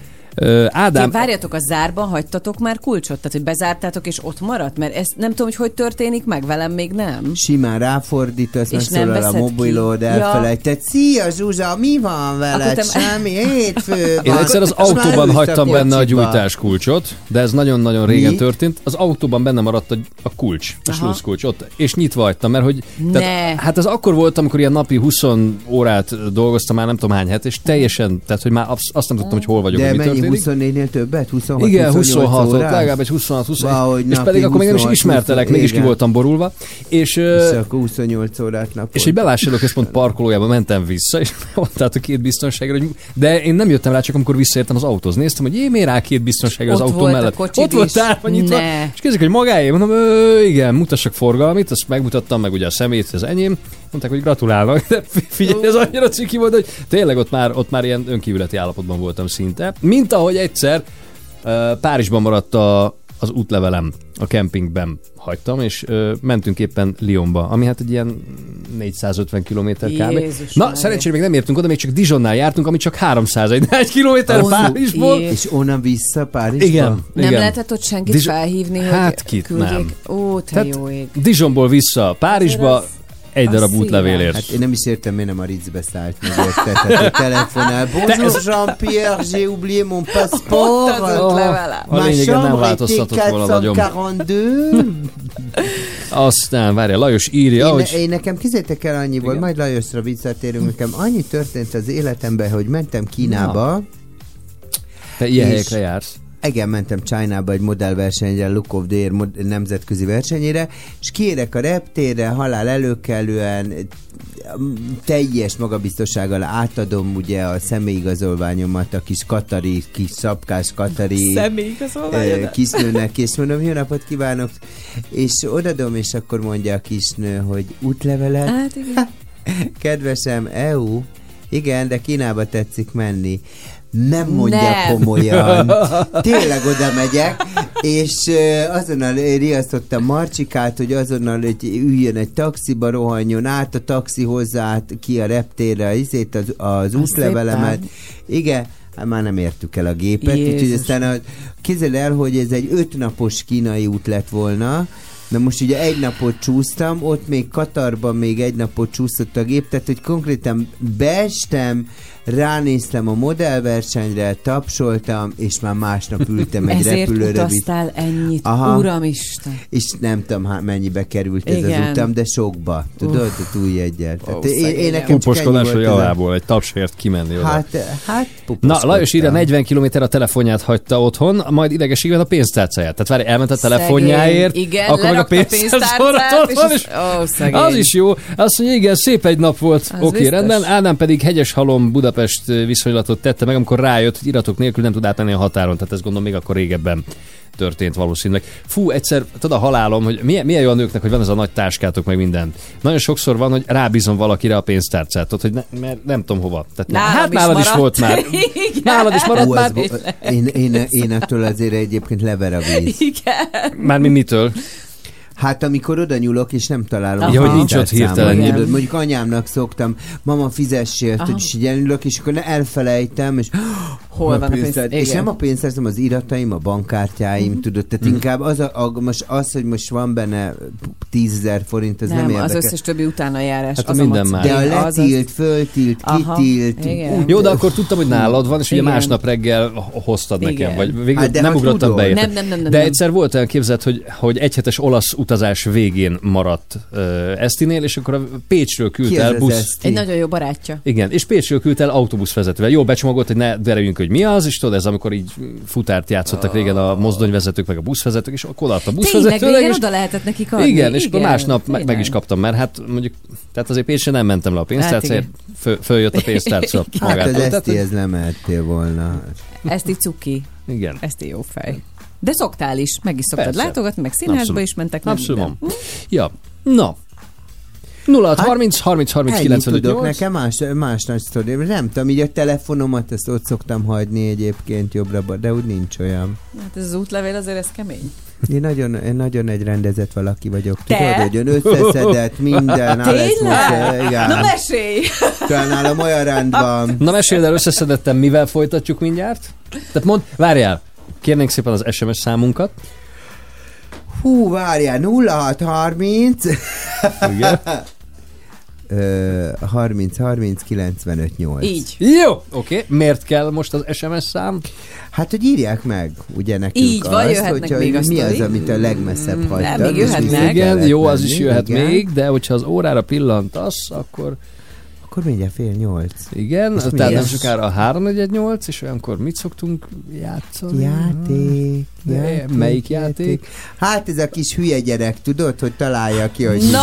Ádám, várjatok, a zárban hagytatok már kulcsot? Tehát, hogy bezártátok és ott maradt? Mert ezt nem tudom, hogy hogy történik meg, velem még nem. Simán ráfordítasz, És nem a mobilod, Ja. elfelejtett. Szia Zsuzsa, mi van veled? Te- Semmi, hétfő Én van. egyszer az autóban hagytam benne a kocsiba. gyújtáskulcsot, de ez nagyon-nagyon régen Mi? történt. Az autóban benne maradt a, a kulcs, a sluszkulcs ott, és nyitva hagytam, mert hogy... Ne. hát ez akkor volt, amikor ilyen napi 20 órát dolgoztam, már nem tudom hány het, és teljesen, tehát hogy már azt nem tudtam, hogy hol vagyok, De hogy mi történik. 24-nél többet? 26, Igen, 28 26 órás? legalább egy 26 20 Valahogy és pedig akkor még nem is 26, ismertelek, mégis ki igen. voltam borulva. És, akkor 28 órát napot. és egy bevásárlóközpont parkolójába mentem vissza, és mondták a két biztonságra, hogy de én nem jöttem rá, csak amikor visszaértem az autóhoz. Néztem, hogy én miért rá két biztonságra az autó mellett. Ott volt tárva nyitva, és kezdik, hogy magáé. Mondom, igen, mutassak forgalmit, azt megmutattam, meg ugye a szemét, ez enyém. Mondták, hogy gratulálnak, de figyelj, ez annyira ciki volt, hogy tényleg ott már, ott már ilyen önkívületi állapotban voltam szinte. Mint ahogy egyszer Párizsban maradt a, az útlevelem a kempingben hagytam, és ö, mentünk éppen Lyonba, ami hát egy ilyen 450 km kb. Jézus Na, szerencsére még nem értünk oda, még csak Dijonnál jártunk, ami csak 301 km. Párizsból. Jé. És onnan vissza Párizsba? Igen, Nem igen. lehetett ott senkit Diz- felhívni, Hát hogy kit, küldjék? nem. Ó, te Tehát jó ég. Dijonból vissza Párizsba az- egy darab útlevélért. Hát én nem is értem, miért nem a Ritzbe szállt meg? Tehát a telefonál. Bonjour Jean-Pierre, j'ai oublié mon passeport. A lényegen nem változtatott volna nagyon. 442. Aztán, várja, Lajos írja, Én, hogy... én nekem kizétek el annyi volt, majd Lajosra visszatérünk, nekem annyi történt az életemben, hogy mentem Kínába, Te ilyen és- helyekre jársz. Igen, mentem China-ba egy modellversenyre, Look of the Air mod- nemzetközi versenyére, és kiérek a reptérre, halál előkelően, teljes magabiztossággal átadom ugye a személyigazolványomat a kis katari, kis sapkás katari ö, kisnőnek, és mondom, jó napot kívánok, és odadom, és akkor mondja a kisnő, hogy útlevelet, Hát igen. kedvesem, EU, igen, de Kínába tetszik menni. Nem mondja Nem. komolyan. Tényleg oda megyek, és azonnal riasztottam Marcsikát, hogy azonnal hogy üljön egy taxiba, rohanjon át a taxi hozzá ki a reptérre izét, az, az útlevelemet. Igen, hát már nem értük el a gépet, úgyhogy Jézus. aztán a, képzeld el, hogy ez egy ötnapos kínai út lett volna, Na most ugye egy napot csúsztam, ott még Katarban még egy napot csúszott a gép, tehát hogy konkrétan beestem, ránéztem a modellversenyre, tapsoltam, és már másnap ültem egy Ezért repülőre, utaztál ennyit, Aha. Uramisten. és nem tudom há, mennyibe került ez Igen. az utam, de sokba, tudod, a túljegyel. Tehát én, én nekem Puposkodás a javából, egy tapsért kimenni oda. Hát, hát Na. Lajos írja, 40 km a telefonját hagyta otthon, majd idegességben a pénztárcáját. Tehát várj, elment a telefonjáért. Igen, akkor meg a pénztárcát, ott van, és az- ó, szegény. az is jó. Azt mondja, igen, szép egy nap volt. Oké, biztos. rendben. Ádám pedig hegyes halom Budapest viszonylatot tette meg, amikor rájött, hogy iratok nélkül nem tud átmenni a határon. Tehát ez gondolom még akkor régebben történt valószínűleg. Fú, egyszer, tudod a halálom, hogy milyen, milyen jó a nőknek, hogy van ez a nagy táskátok, meg minden. Nagyon sokszor van, hogy rábízom valakire a pénztárcát, tudod, hogy ne, mert nem tudom hova. Tehát, Nálam hát is nálad is, maradt. volt már. Igen. Nálad is maradt Ó, már. ez, vo- én, én, én ettől azért egyébként lever a víz. Igen. Már mi mitől? Hát amikor oda nyúlok, és nem találom. A Ja, hogy nincs ott hirtelen. tudod, Mondjuk anyámnak szoktam, mama fizessél, Aha. hogy is így elülök, és akkor ne elfelejtem, és Hol van a pénz? pénztár- És nem a pénztárcám, az irataim, a bankkártyáim, tudod, tehát inkább az, a, a, most az, hogy most van benne 10 ezer forint, ez nem, Nem, az érdekel. összes többi utána járás. Hát a az minden max. más. De a az az- letilt, föltilt, Aha, kitilt. igen. Jó, de akkor tudtam, hogy nálad van, és ugye Igen. másnap reggel hoztad nekem, vagy végül Hát de nem ugrottam be. Nem, nem, nem, nem, De egyszer volt olyan képzett, hogy, hogy egyhetes olasz utazás végén maradt uh, Esztinél, és akkor a Pécsről küldte Ki el az busz. Eszti? Egy nagyon jó barátja. Igen, és Pécsről küldte el autóbuszvezetővel. Jó becsomagolt, hogy ne derüljünk, hogy mi az, és tudod, ez amikor így futárt játszottak régen a mozdonyvezetők, meg a buszvezetők, és akkor odaadta a Tényleg, buszvezetőnek, régen és oda lehetett nekik adni. igen, és akkor Igen, másnap meg, meg tényleg. is kaptam, mert hát mondjuk, tehát azért Pécsre nem mentem le a pénztárcáért, Hát föl, följött a pénztárca Hát magától. az Tehát, Eszti, ez nem mehettél volna. Ezt így cuki. igen. Ezt így jó fej. De szoktál is, meg is szoktad Persze. látogatni, meg színházba Abszolút. is mentek. meg Abszolút. minden. Ja, na. 0 30 30 30 Ennyit 95 tudok, 8. nekem más, más nagy sztori. Nem tudom, így a telefonomat, ezt ott szoktam hagyni egyébként jobbra, de úgy nincs olyan. Hát ez az útlevél azért ez kemény. Én nagyon, én nagyon egy rendezett valaki vagyok. Te? Tudod, hogy ön összeszedett minden. Tényleg? Na mesélj! Talán nálam olyan rend van. Na meséld el, összeszedettem, mivel folytatjuk mindjárt? Tehát mond, várjál, kérnénk szépen az SMS számunkat. Hú, várjál, 0630 Igen. Ö, 30 30 95 8. Így. Jó, oké. Okay. Miért kell most az SMS szám? Hát, hogy írják meg, ugye nekünk Így van, azt, jöhetnek hogyha, még hogy mi az, amit a legmesszebb Mm, hagytad. nem, még jöhetnek. Igen, jó, az is jöhet igen. még, de hogyha az órára pillantasz, akkor Akkor mindjárt fél nyolc. igen, Most tehát nem sokára a 3 és olyankor mit szoktunk játszani? Játék, játék, melyik játék? Hát ez a kis hülye gyerek, tudod, hogy találja ki, hogy No!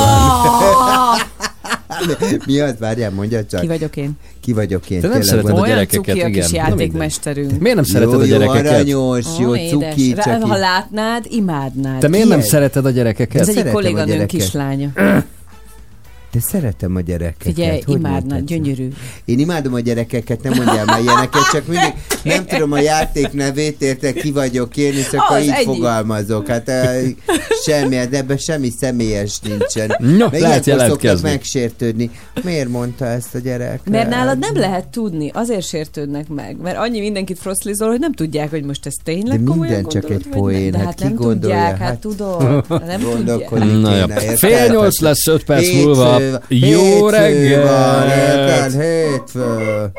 mi az? Várjál, mondja csak. Ki vagyok én? Ki vagyok én? Te nem szereted a Olyan gyerekeket, cuki a kis igen. játékmesterünk. Miért nem szereted jó, a gyerekeket? Jó, aranyos, jó, édes. cuki, csak Ha látnád, imádnád. Te miért nem szereted a gyerekeket? Ez kolléganőm gyereket. kislánya. De szeretem a gyerekeket. Figyelj, hogy mondtad? gyönyörű. Én imádom a gyerekeket, nem mondjál már ilyeneket, csak mindig nem tudom a játék nevét, érte ki vagyok én, és akkor így ennyi. fogalmazok. Hát eh, semmi, de ebben semmi személyes nincsen. No, Meg lehet jelentkezni. megsértődni. Miért mondta ezt a gyerek? Mert nálad nem lehet tudni, azért sértődnek meg, mert annyi mindenkit froszlizol, hogy nem tudják, hogy most ez tényleg De komolyan minden csak egy poén, De hát hát ki nem gondolja, tudják, hát hát- tudod, nem tudják. Gondolkodik Na? Fél nyolc lesz, öt perc Hétfő- múlva. Jó hétfő reggelt! van? Hétfő.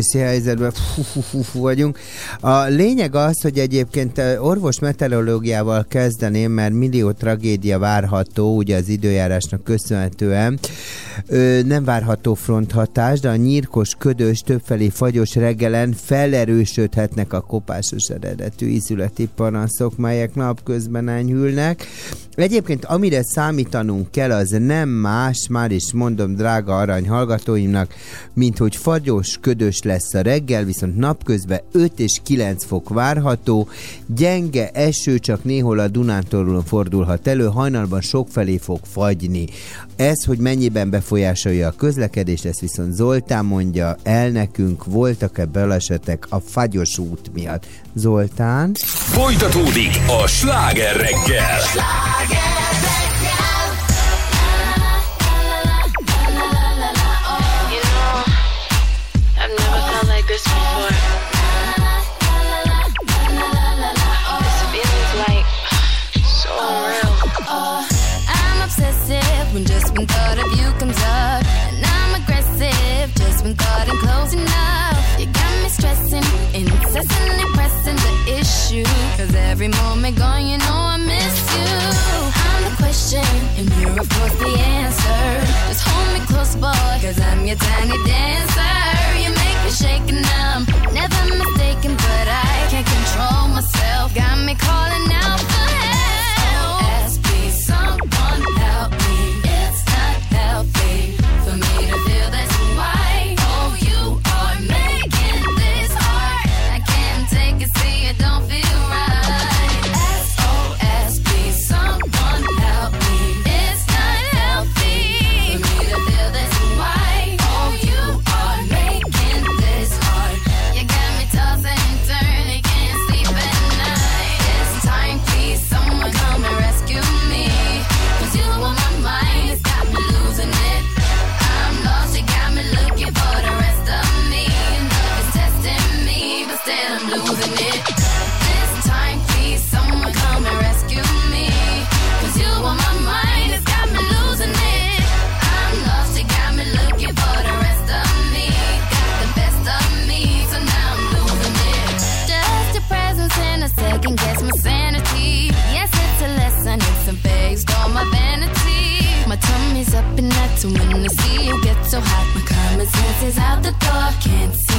vészi helyzetben fú, fú, fú, fú vagyunk. A lényeg az, hogy egyébként eh, orvos meteorológiával kezdeném, mert millió tragédia várható, ugye az időjárásnak köszönhetően. Ö, nem várható fronthatás, de a nyírkos, ködös, többfelé fagyos reggelen felerősödhetnek a kopásos eredetű ízületi panaszok, melyek napközben enyhülnek. Egyébként amire számítanunk kell, az nem más, már is mondom drága arany hallgatóimnak, mint hogy fagyos, ködös lesz a reggel, viszont napközben 5 és 9 fok várható, gyenge eső csak néhol a Dunántúlon fordulhat elő, hajnalban sokfelé fog fagyni. Ez, hogy mennyiben befolyásolja a közlekedést, ezt viszont Zoltán mondja el nekünk, voltak-e balesetek a fagyos út miatt. Zoltán? Folytatódik a sláger reggel! Sláger! you. Cause every moment gone, you know I miss you. I'm the question, and you're of course the answer. Just hold me close, boy, cause I'm your tiny dancer. You make me shake and I'm never mistaken, but I can't control myself. Got me calling out for help. When I see you get so hot, my common sense is out the door. Can't see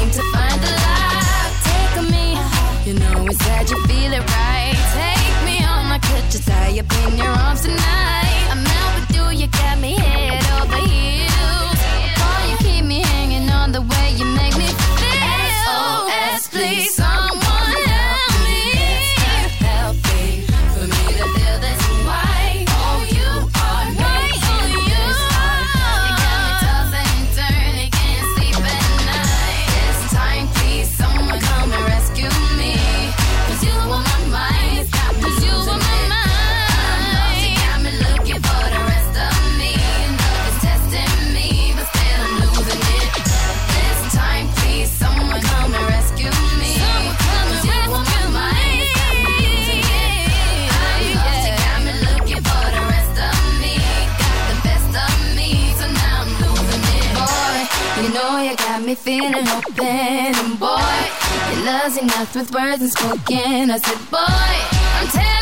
was enough with words unspoken. I said, boy, I'm telling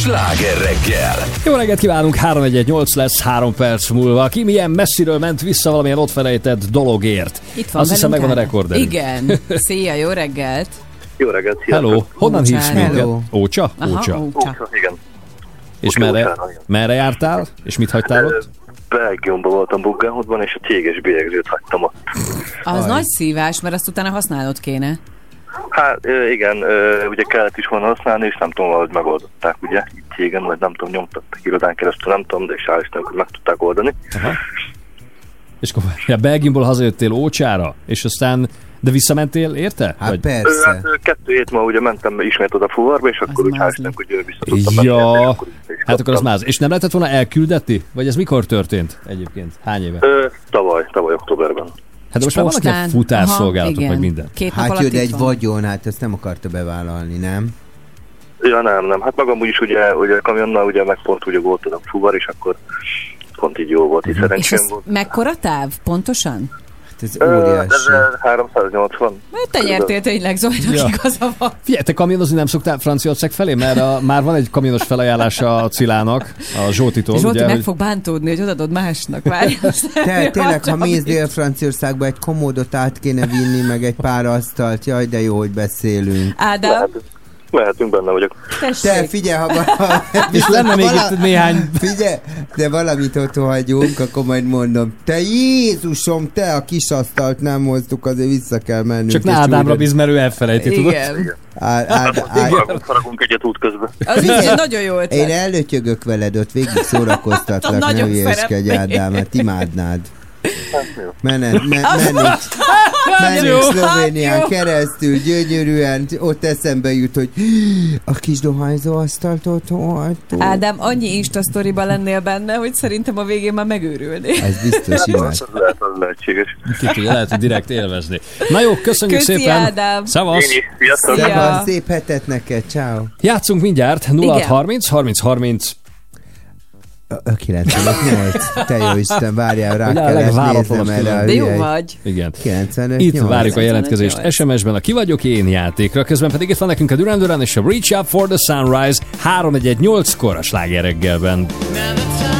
Sláger reggel! Jó reggelt kívánunk, 318 lesz 3 perc múlva. Ki milyen messziről ment vissza valamilyen ott felejtett dologért. Itt van Azt hiszem megvan a rekord. Igen. Szia, jó reggelt! Jó reggelt, sziasztok! Hello! Honnan Ócsán, hívsz minket? Hello. Ócsa? Aha, Ócsa. Igen. És Ócsa, merre, Ócsára, merre jártál? És mit hagytál ott? Belgiumban voltam Buggenhotban, és a téges bélyegzőt hagytam ott. Az Aj. nagy szívás, mert azt utána használnod kéne. Hát igen, ugye kellett is volna használni, és nem tudom, valahogy megoldották, ugye, itt cégen, vagy nem tudom, nyomtattak irodán keresztül, nem tudom, de és hál' Istennek, hogy meg tudták oldani. És akkor ja, Belgiumból hazajöttél Ócsára, és aztán, de visszamentél, érte? Hát Ö, persze. Hát kettő hét múlva ugye mentem ismét oda fuvarba, és akkor úgy hál' Istennek, hogy vissza tudtam menni, Ja, akkor vissza is hát akkor az más. És nem lehetett volna elküldetni? Vagy ez mikor történt egyébként? Hány éve? Ö, tavaly. Hát most már futárszolgálatok, Aha, meg igen. minden. Két nap Hát jó, de egy van. vagyon, hát ezt nem akarta bevállalni, nem? Ja, nem, nem. Hát magam úgyis ugye, ugye kamionnal ugye meg pont ugye volt a fuvar, és akkor pont így jó volt, így És szerencsém ez volt. mekkora táv? Pontosan? Hát ez óriási. Ez ö, 380. Mert te nyertél tényleg, Zolinak Ja. igaza van. Figyelj, te kamionozni nem szoktál Franciaország felé? Mert a, már van egy kamionos felajánlása a Cilának, a Zsótitól, Zsolti ugye, meg hogy fog bántódni, hogy odadod másnak. Várj, Te, tényleg, ha mész Dél-Franciaországba, egy komódot át kéne vinni, meg egy pár asztalt. Jaj, de jó, hogy beszélünk. Ádám, Mehetünk, benne vagyok. Te, figyelj, ha vala... És lenne még vala- itt néhány... Figyelj, de valamit ott hagyunk, akkor majd mondom. Te Jézusom, te a kis asztalt nem hoztuk, azért vissza kell mennünk. Csak ne Ádámra bíz, mert ő elfelejti, tudod? Igen. Á, á, á, Faragunk, faragunk egyet út közben. Az is egy nagyon jó Én ötlet. előtyögök veled, ott végig szórakoztatlak, ne. Ádám, hát imádnád. Mened, me, Hát jó, mennék Szlovénián hát keresztül, gyönyörűen, ott eszembe jut, hogy a kis dohányzó asztalt otthon hagytuk. Ádám, annyi Insta sztoriba lennél benne, hogy szerintem a végén már megőrülnél. Ez biztos imád. Az lehet, az lehetséges. Ki tudja, lehet, hogy direkt élvezni. Na jó, köszönjük Köszi, szépen. Ádám. Sziasztok! Szia. Szevasz, szép hetet neked, ciao. Játszunk mindjárt 0630 30 30. 95 Te jó Isten, várjál, rá Ugye a kellett legváratlanabb néznem erre. a De jó vagy. Igen. 95 Itt nyolc. várjuk a jelentkezést 95. SMS-ben a Ki vagyok én játékra, közben pedig itt van nekünk a Duran Duran és a Reach Up for the Sunrise 318-kor a sláger reggelben. Now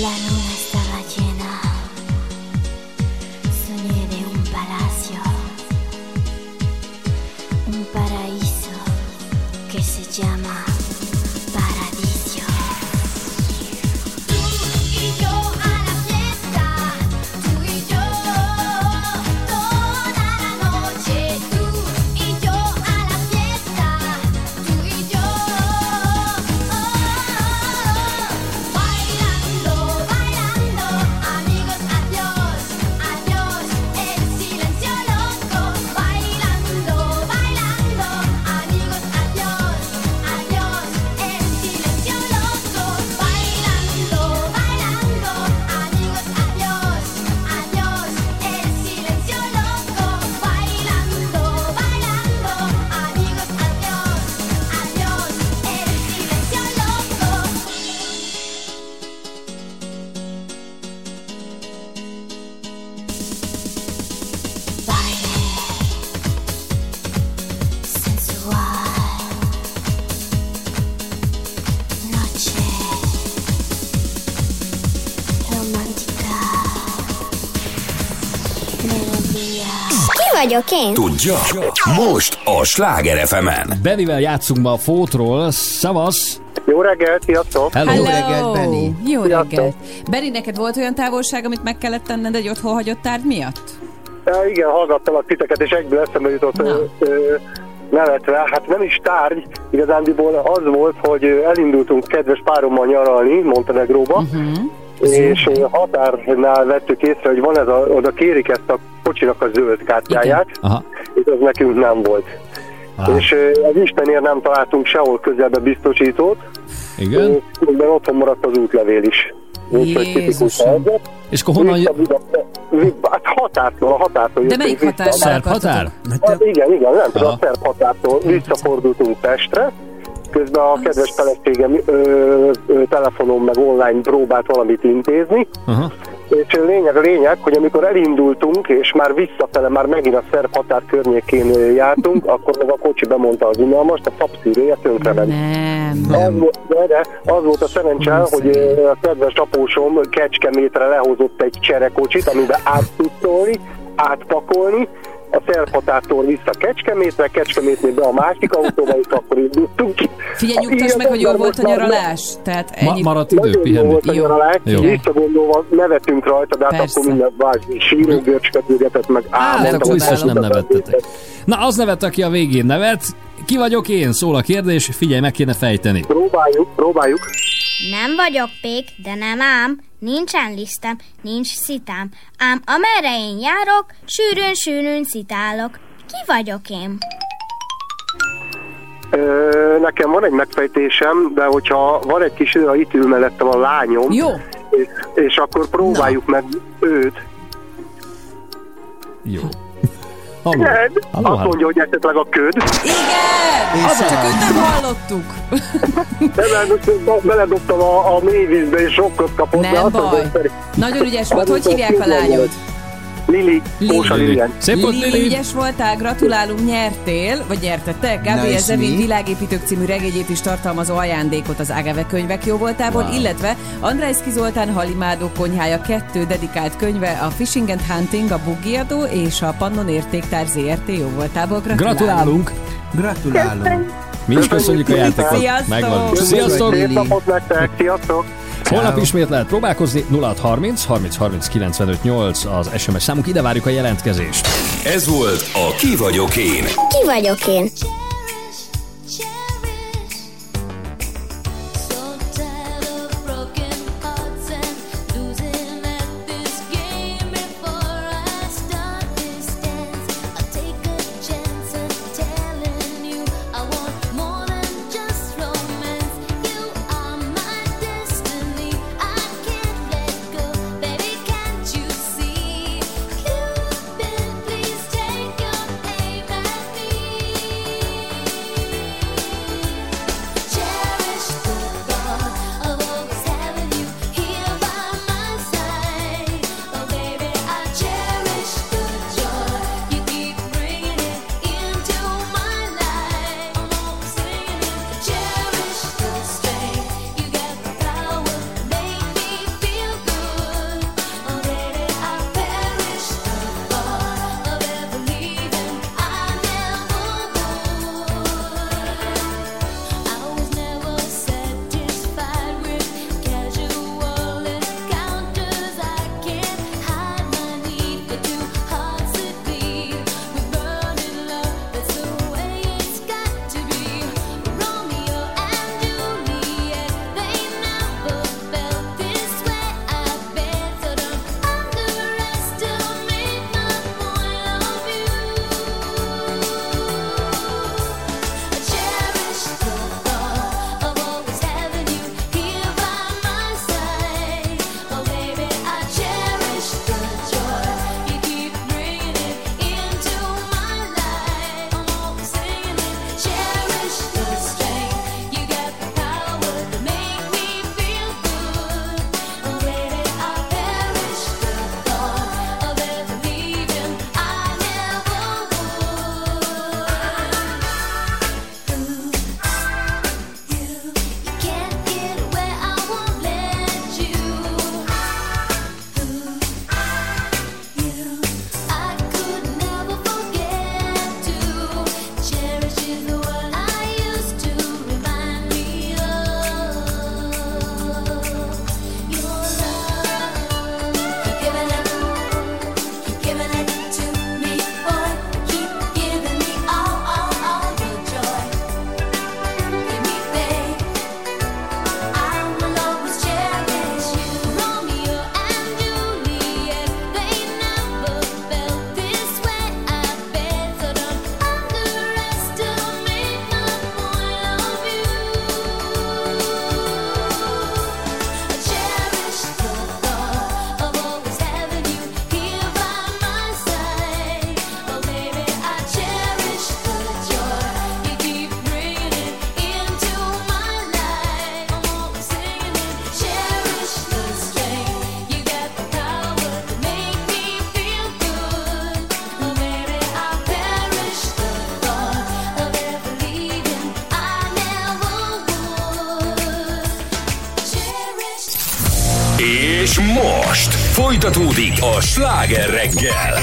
La vagyok én? Tudja? Most a Sláger FM-en. Benivel játszunk ma a Fótról. Szavasz! Jó reggelt, sziasztok! Hello. Hello. Jó reggelt, Benni. Jó Sziasztok. reggelt. Beri, neked volt olyan távolság, amit meg kellett tenned egy otthon hagyott tárgy miatt? E, igen, hallgattalak titeket, és egyből eszembe jutott ö, ö, nevetve. Hát nem is tárgy, igazándiból az volt, hogy elindultunk kedves párommal nyaralni Montenegróba, Uh-huh. És ö, határnál vettük észre, hogy van ez a, oda kérik ezt a kocsinak a zöld kártyáját, és az nekünk nem volt. Ah. És az Istenért nem találtunk sehol közelbe biztosítót, Igen? különben otthon maradt az útlevél is. Úgyhogy tipikus Jézusom. helyzet. És akkor honnan Vissza Hát határtól, a határtól De melyik határnál Szerb határ? Hát igen, igen, nem tudom, a szerb határtól visszafordultunk Pestre, közben a kedves feleségem telefonon meg online próbált valamit intézni, Aha. és a lényeg a lényeg, hogy amikor elindultunk, és már visszafele, már megint a szerb határ környékén jártunk, akkor meg a kocsi bemondta az unalmast, a papszűrője tönkrement. Nem. Az, volt- de, de az volt a szerencse, hogy a kedves apósom Kecskemétre lehozott egy cserekocsit, amiben át tud szólni, átpakolni, a Szerpatától vissza Kecskemétre, Kecskemétnél be a másik autóba, és akkor indultunk ki. Figyelj, nyugtass meg, hogy jól volt a nyaralás. Tehát ennyi... maradt idő, jó pihenni. volt a Jó. nyaralás, Jó. visszagondolva nevetünk rajta, de hát akkor minden vás, síró görcskötőgetett meg Nem, csak hogy biztos nem nevettetek. Na, az nevet, aki a végén nevet. Ki vagyok én? Szól a kérdés, figyelj, meg kéne fejteni. Próbáljuk, próbáljuk. Nem vagyok pék, de nem ám, nincsen lisztem, nincs szitám, ám amerre én járok, sűrűn-sűrűn szitálok. Ki vagyok én? Ö, nekem van egy megfejtésem, de hogyha van egy kis idő, ha itt ül mellettem a lányom, Jó. és, és akkor próbáljuk meg őt. Jó. Halló. Igen, Halló, azt mondja, hogy esetleg a köd. Igen! Az, csak őt nem hallottuk. Bele- Beledobtam a, a mélyvízbe, és sokkot kapott. Nem baj. Nagyon ügyes volt. Hogy hívják a lányod? Lili, Kósa Lili. Lilian. Szép volt, Lili, Lili. ügyes voltál, gratulálunk, nyertél, vagy nyertettek. Gabriel Zevin világépítők című regényét is tartalmazó ajándékot az Agave könyvek jó voltából, Wow. illetve Andrászki Zoltán Halimádó konyhája kettő dedikált könyve, a Fishing and Hunting, a Bugiadó és a Pannon Értéktár ZRT jó voltából. Gratulálunk. Gratulálunk. Gratulálunk. Mi is köszönjük a játékot. Sziasztok. Megvan. Köszönjük. Sziasztok! Szép Holnap ismét lehet próbálkozni. 0630 30 30 95 8 az SMS számunk. Ide várjuk a jelentkezést. Ez volt a Ki vagyok én. Ki vagyok én? Sláger reggel!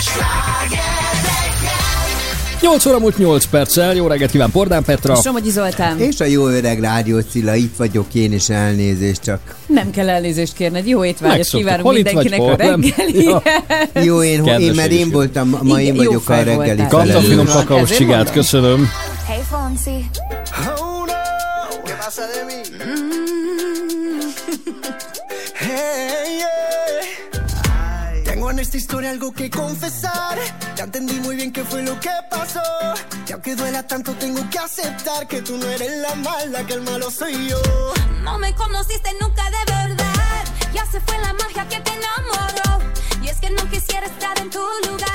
8 óra múlt 8 perccel. Jó reggelt kíván Pordán Petra. Somogyi Zoltán. És a jó öreg Rádió Cilla, itt vagyok én, is elnézést csak. Nem kell elnézést kérned, jó étvágyat kívánunk mindenkinek a reggeli. Ja. Jó, én, Kedves én mert én voltam, ma én vagyok a reggeli. Kaptam finom kakaós csigát, köszönöm. que confesar. Ya entendí muy bien qué fue lo que pasó. Y aunque duela tanto, tengo que aceptar que tú no eres la mala, que el malo soy yo. No me conociste nunca de verdad. Ya se fue la magia que te enamoró. Y es que no quisiera estar en tu lugar.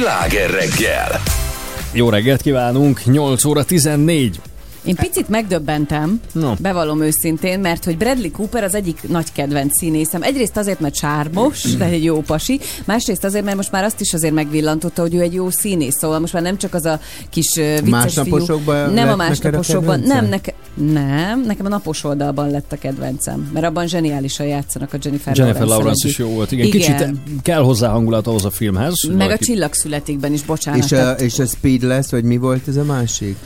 Sláger reggel. Jó reggelt kívánunk, 8 óra 14. Én picit megdöbbentem, No. bevallom őszintén, mert hogy Bradley Cooper az egyik nagy kedvenc színészem. Egyrészt azért, mert sármos, de egy jó pasi, másrészt azért, mert most már azt is azért megvillantotta, hogy ő egy jó színész, szóval most már nem csak az a kis vicces Másnaposokban fiú. Nem a a másnaposokban, kedvenced? nem, neke, nem, nekem a napos oldalban lett a kedvencem, mert abban zseniálisan játszanak a Jennifer, Jennifer Lawrence-el Lawrence is jó volt. Igen, Igen. kicsit kell hozzá hangulat ahhoz a filmhez. Meg a valaki- csillag születikben is, bocsánat. És a, és a Speedless, vagy mi volt ez a másik?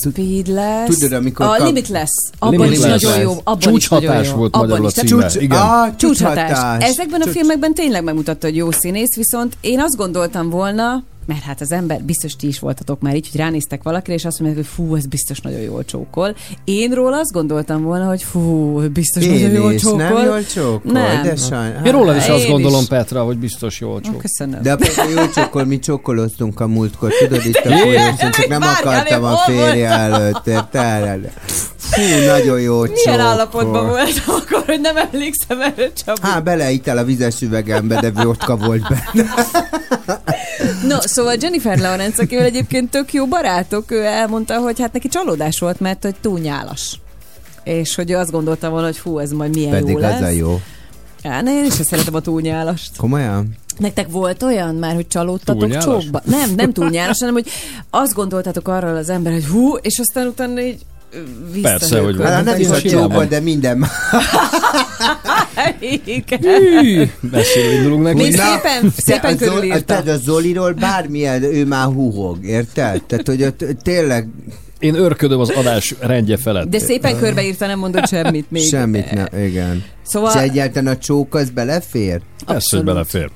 Speedless. Tudod, amikor A kap- Limitless. Abban Limitless. is nagyon jó. Abban Csúcshatás is nagyon jó. volt abban magyarul is. a címe. Igen. Ah, Csúcshatás. csúcshatás. Ezekben a Csúcs- filmekben tényleg megmutatta, hogy jó színész, viszont én azt gondoltam volna, mert hát az ember, biztos ti is voltatok már így, hogy ránéztek valakire, és azt mondják, hogy fú, ez biztos nagyon jól csókol. Én róla azt gondoltam volna, hogy fú, biztos nagyon Én jól is, csókol. nem jól csókol, Nem. de sajn... Én rólad is Én azt is. gondolom, Petra, hogy biztos jó csók. Köszönöm. De a Petra jó csokol, mi csokoloztunk a múltkor, tudod itt a folyosón, csak nem akartam a férje előtt, érted? Fú, nagyon jó Milyen csókol. állapotban voltam akkor, hogy nem emlékszem erre, Csabi? Há, beleitel a vizes üvegembe, de vodka volt benne. No, szóval Jennifer Lawrence, akivel egyébként tök jó barátok, ő elmondta, hogy hát neki csalódás volt, mert hogy túl nyálas. És hogy ő azt gondolta volna, hogy fú, ez majd milyen Pedig jó lesz. a jó. Ja, ne, én is szeretem a túlnyálast. Komolyan? Nektek volt olyan már, hogy csalódtatok csókba? Nem, nem túlnyálas, hanem hogy azt gondoltátok arról az ember, hogy hú, és aztán utána így Persze, hogy visszahőkölt. Hát nem is a van. de minden. Igen. Indulunk neki. Mi szépen, szépen te a Zoli- körülírta. Tehát a Zoliról bármilyen, ő már húhog, érted? Tehát, hogy ott tényleg Én örködöm az adás rendje felett. De szépen körbeírta, nem mondott semmit még. semmit nem, igen. Szóval- És egyáltalán a csók az belefér? Persze, hogy Abszolút. belefér.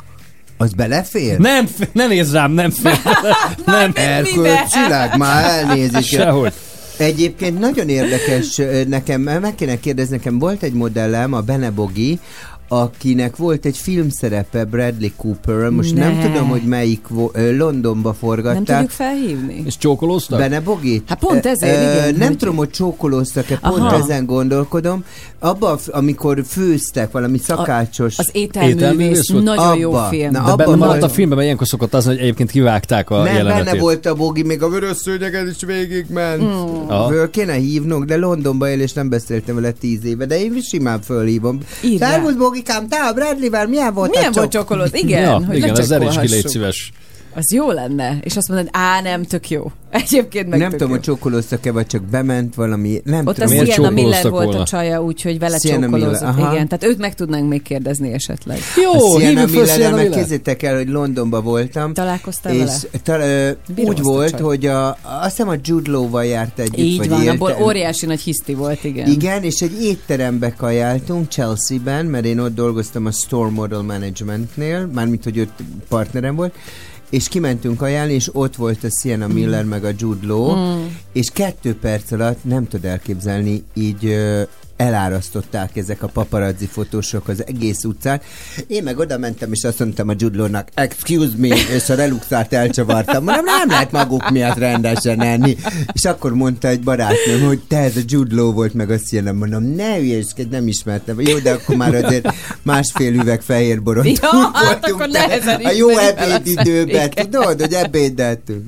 Az belefér? Nem, ne nézz rám, nem fér. nem. Erkölcsileg, már elnézést. Sehogy. Egyébként nagyon érdekes nekem, meg kéne kérdezni, nekem volt egy modellem, a Benebogi, akinek volt egy filmszerepe Bradley Cooper, most ne. nem Ne. tudom, hogy melyik vo- Londonba Nem forgatták. tudjuk felhívni? És csókolóztak? Bene Bogit? Hát pont ezért, Ö, igen, Nem hogy- tudom, hogy csókolóztak-e, pont Aha. ezen gondolkodom. Abba, amikor főztek valami szakácsos... Az ételművész, nagyon jó Abba. film. Na, De abban benne maradt a filmben, mert ilyenkor szokott az, hogy egyébként kivágták a nem, jelenetét. benne volt a Bogi, még a vörös szőnyeget is végigment. Mm. Föl kéne hívnunk, de Londonba él, és nem beszéltem vele tíz éve, de én simán fölhívom. Írd rá. Bogikám, te a Bradley-vel milyen volt Milyen a volt csok? csokolód? Igen, ja, hogy igen, az eres ki, légy szíves. Az jó lenne. És azt mondod, á, nem, tök jó. Egyébként meg Nem tök tudom, jó. hogy csókolóztak-e, vagy csak bement valami, nem Ott a tudom. Miért Sienna Miller volt volna? a csaja, úgyhogy vele Sienna csókolózott. Miller. Igen, tehát őt meg tudnánk még kérdezni esetleg. Jó, a Sienna Miller, meg kézzétek el, hogy Londonba voltam. Találkoztál és vele? Bírom úgy a volt, hogy a, azt hiszem a Jude Law-val járt együtt, Így vagy van, élte- abból óriási nagy hiszti volt, igen. Igen, és egy étterembe kajáltunk Chelsea-ben, mert én ott dolgoztam a Store Model Managementnél, mármint, hogy ott partnerem volt, és kimentünk ajánlni, és ott volt a Sienna Miller meg a Jude Law, Mm. és kettő perc alatt nem tud elképzelni, így elárasztották ezek a paparazzi fotósok az egész utcán. Én meg oda mentem, és azt mondtam a Jude Law-nak, excuse me, és a reluxát elcsavartam. Mondom, nem lehet maguk miatt rendesen enni. És akkor mondta egy barátnőm, hogy te ez a Jude Law volt, meg azt jelen mondom, ne hülyeskedj, nem ismertem. Jó, de akkor már azért másfél üveg fehér borot Ja, hát akkor nehezen A jó ebédidőben, az tudod, hogy ebédeltünk.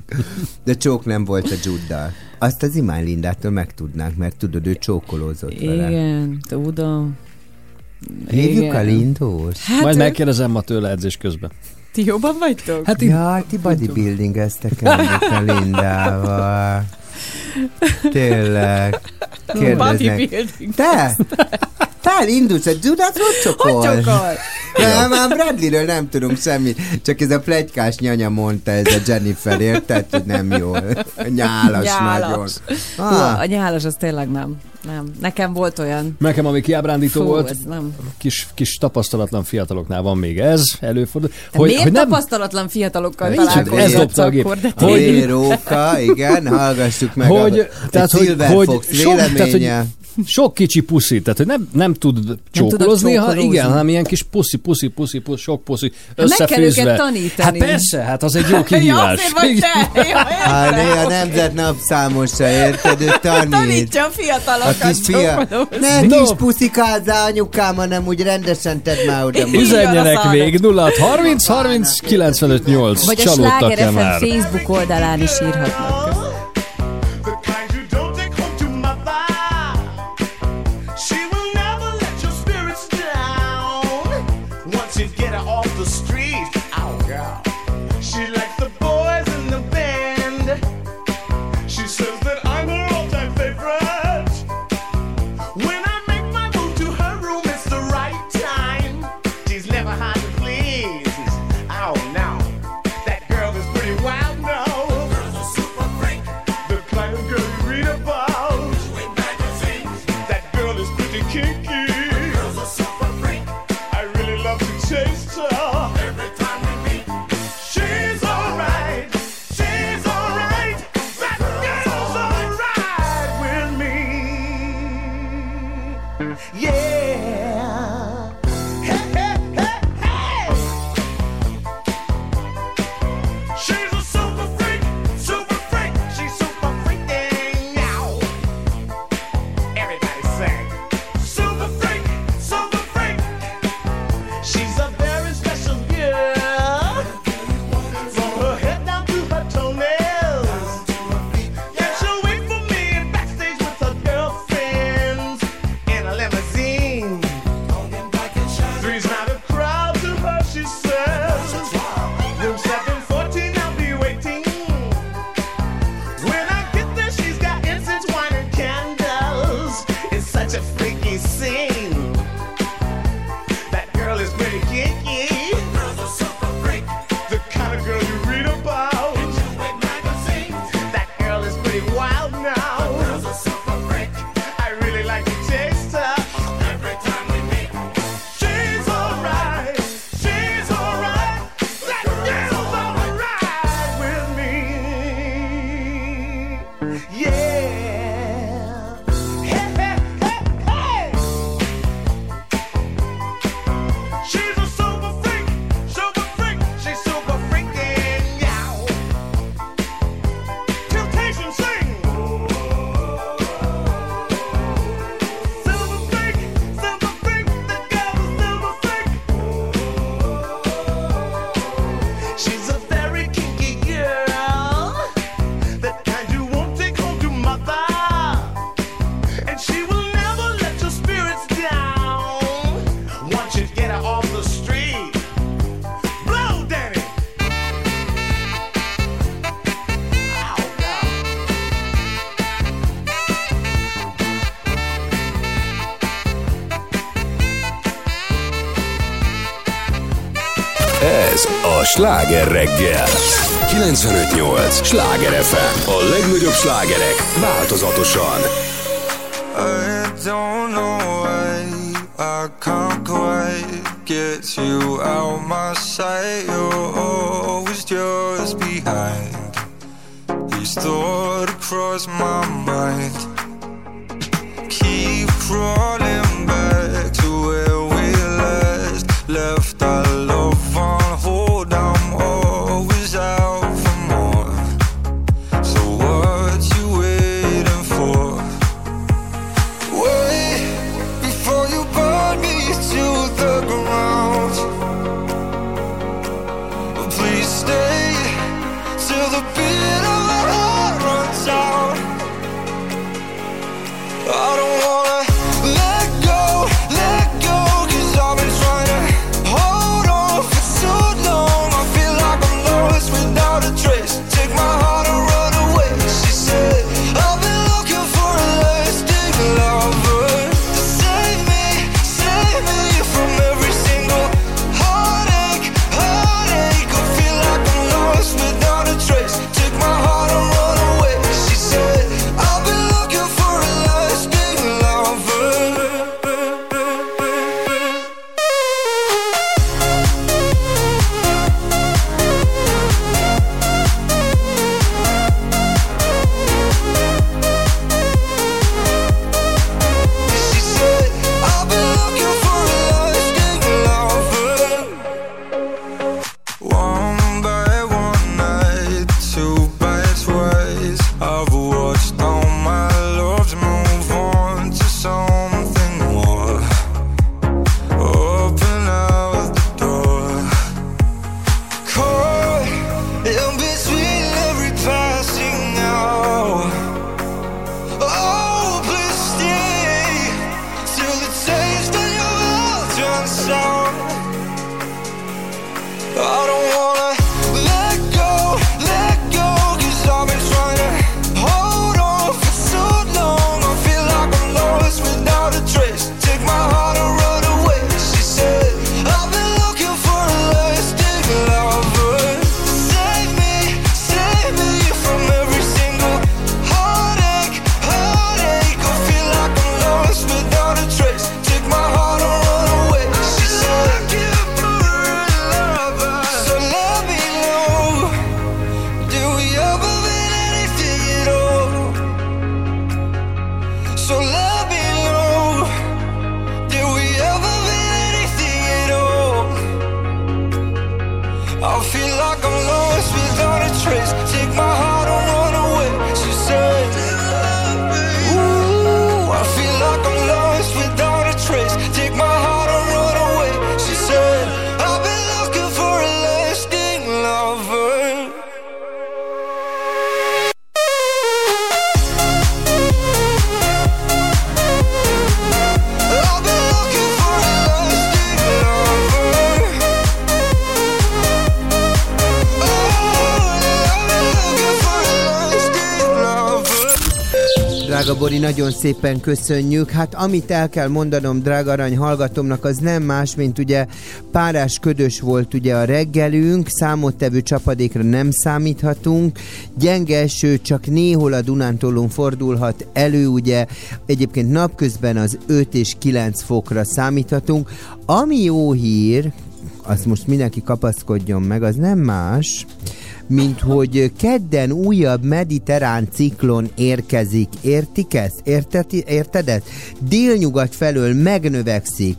De csók nem volt a Juddal. Azt az Imány Lindától megtudnánk, mert tudod, ő csókolózott vele. Igen, tudom. Hívjuk Igen. a Lindót? Hát Majd ő- megkérdezem ma tőle edzés közben. Ti jobban vagytok? Hát Ja, ti bodybuildingeztek ennek a Lindával. Tényleg. Kérdeznek. Bodybuilding. Te? Te elindulsz a Judát, hogy csokol? Hogy csokol? Nem, már Bradleyről nem tudunk semmit. Csak ez a plegykás nyanya mondta, ez a Jennifer, érted, hogy nem jó. Nyálas, nagyon. Nyálas. Hú, Ah, a nyálas az tényleg nem. Nem. Nekem volt olyan. Nekem, ami kiábrándító Fú, volt, ez nem. kis, kis tapasztalatlan fiataloknál van még ez, előfordul. Hogy, miért hogy nem... tapasztalatlan fiatalokkal Így, találkozol? ez dobta a gép. Hogy... Róka, igen, hallgassuk meg hogy, a, tehát, egy hogy, hogy sok, tehát, hogy sok kicsi puszi, tehát hogy nem, nem tud csókolózni, nem ha igen, hanem ilyen kis puszi, puszi, puszi, puszi sok puszi, összefűzve. Meg kell tanítani. Hát persze, hát az egy jó kihívás. ja, vagy te, jó, hát, a hát nemzet napszámosra, érted, ő tanít. Tanítja a fiatalokat. A kis fia... Ne no. kis puszikázza anyukám, hanem úgy rendesen tedd már oda. Üzenjenek még 0 30 30 95 8. Vagy a Sláger FM Facebook oldalán is írhatnak. Sláger reggel. 958! Sláger FM A legnagyobb slágerek változatosan. I don't know why I can't quite get you out my sight. Nagyon szépen köszönjük. Hát amit el kell mondanom, drága arany hallgatomnak, az nem más, mint ugye párás ködös volt ugye a reggelünk, számottevő csapadékra nem számíthatunk, gyenge eső csak néhol a Dunántúlon fordulhat elő, ugye egyébként napközben az 5 és 9 fokra számíthatunk. Ami jó hír, azt most mindenki kapaszkodjon meg, az nem más, mint hogy kedden újabb mediterrán ciklon érkezik. Értik ezt? Érteti, érted ezt? Délnyugat felől megnövekszik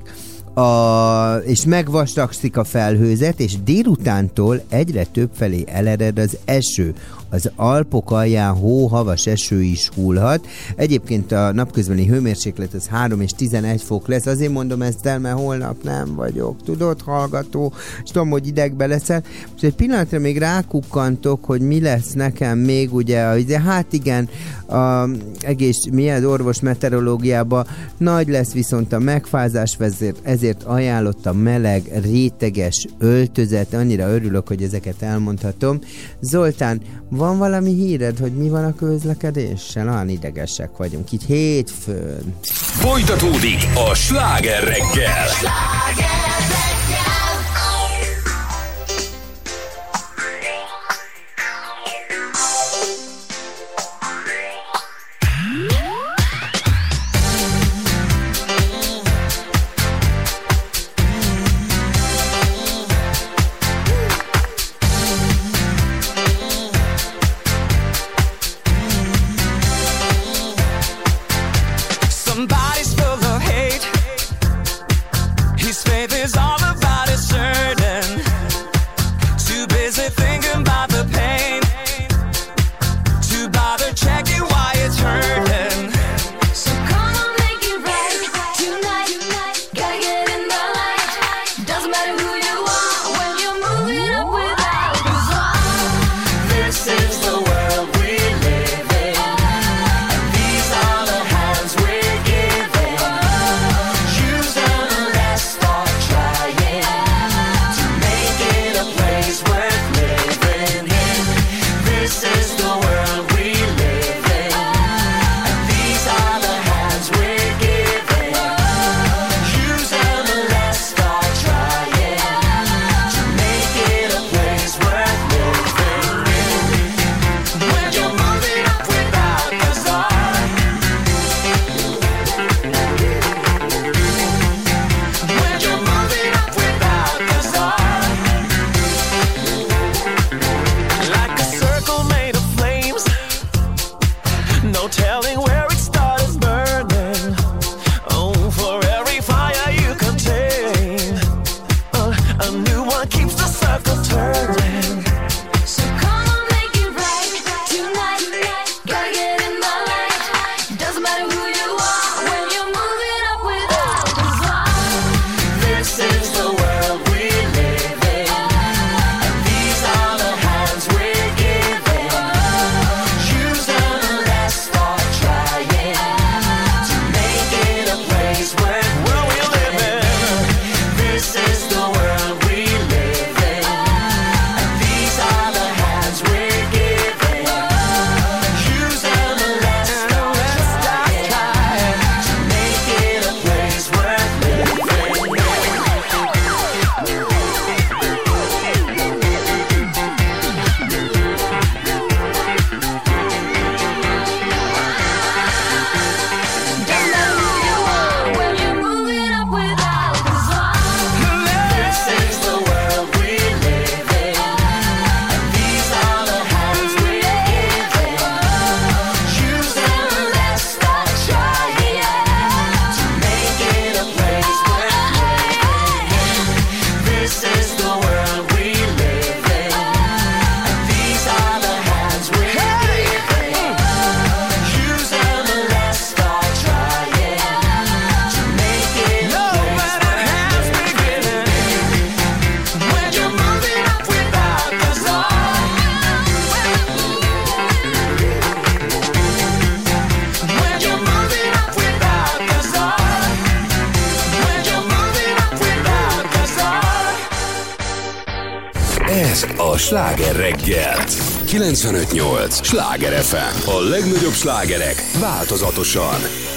a, és megvastagszik a felhőzet, és délutántól egyre több felé elered az eső. Az Alpok alján hó-havas eső is hullhat. Egyébként a napközbeni hőmérséklet az 3 és 11 fok lesz. Azért mondom ezt el, mert holnap nem vagyok. Tudod, hallgató? És tudom, hogy idegbe leszel. És egy pillanatra még rákukkantok, hogy mi lesz nekem még, ugye, de hát igen, a egész, milyen orvos meteorológiában nagy lesz viszont a megfázás, ezért, ezért ajánlottam meleg, réteges öltözet. Annyira örülök, hogy ezeket elmondhatom. Zoltán, van valami híred, hogy mi van a közlekedéssel? Olyan idegesek vagyunk itt hétfőn. Folytatódik a sláger reggel. Somebody's slágerek változatosan.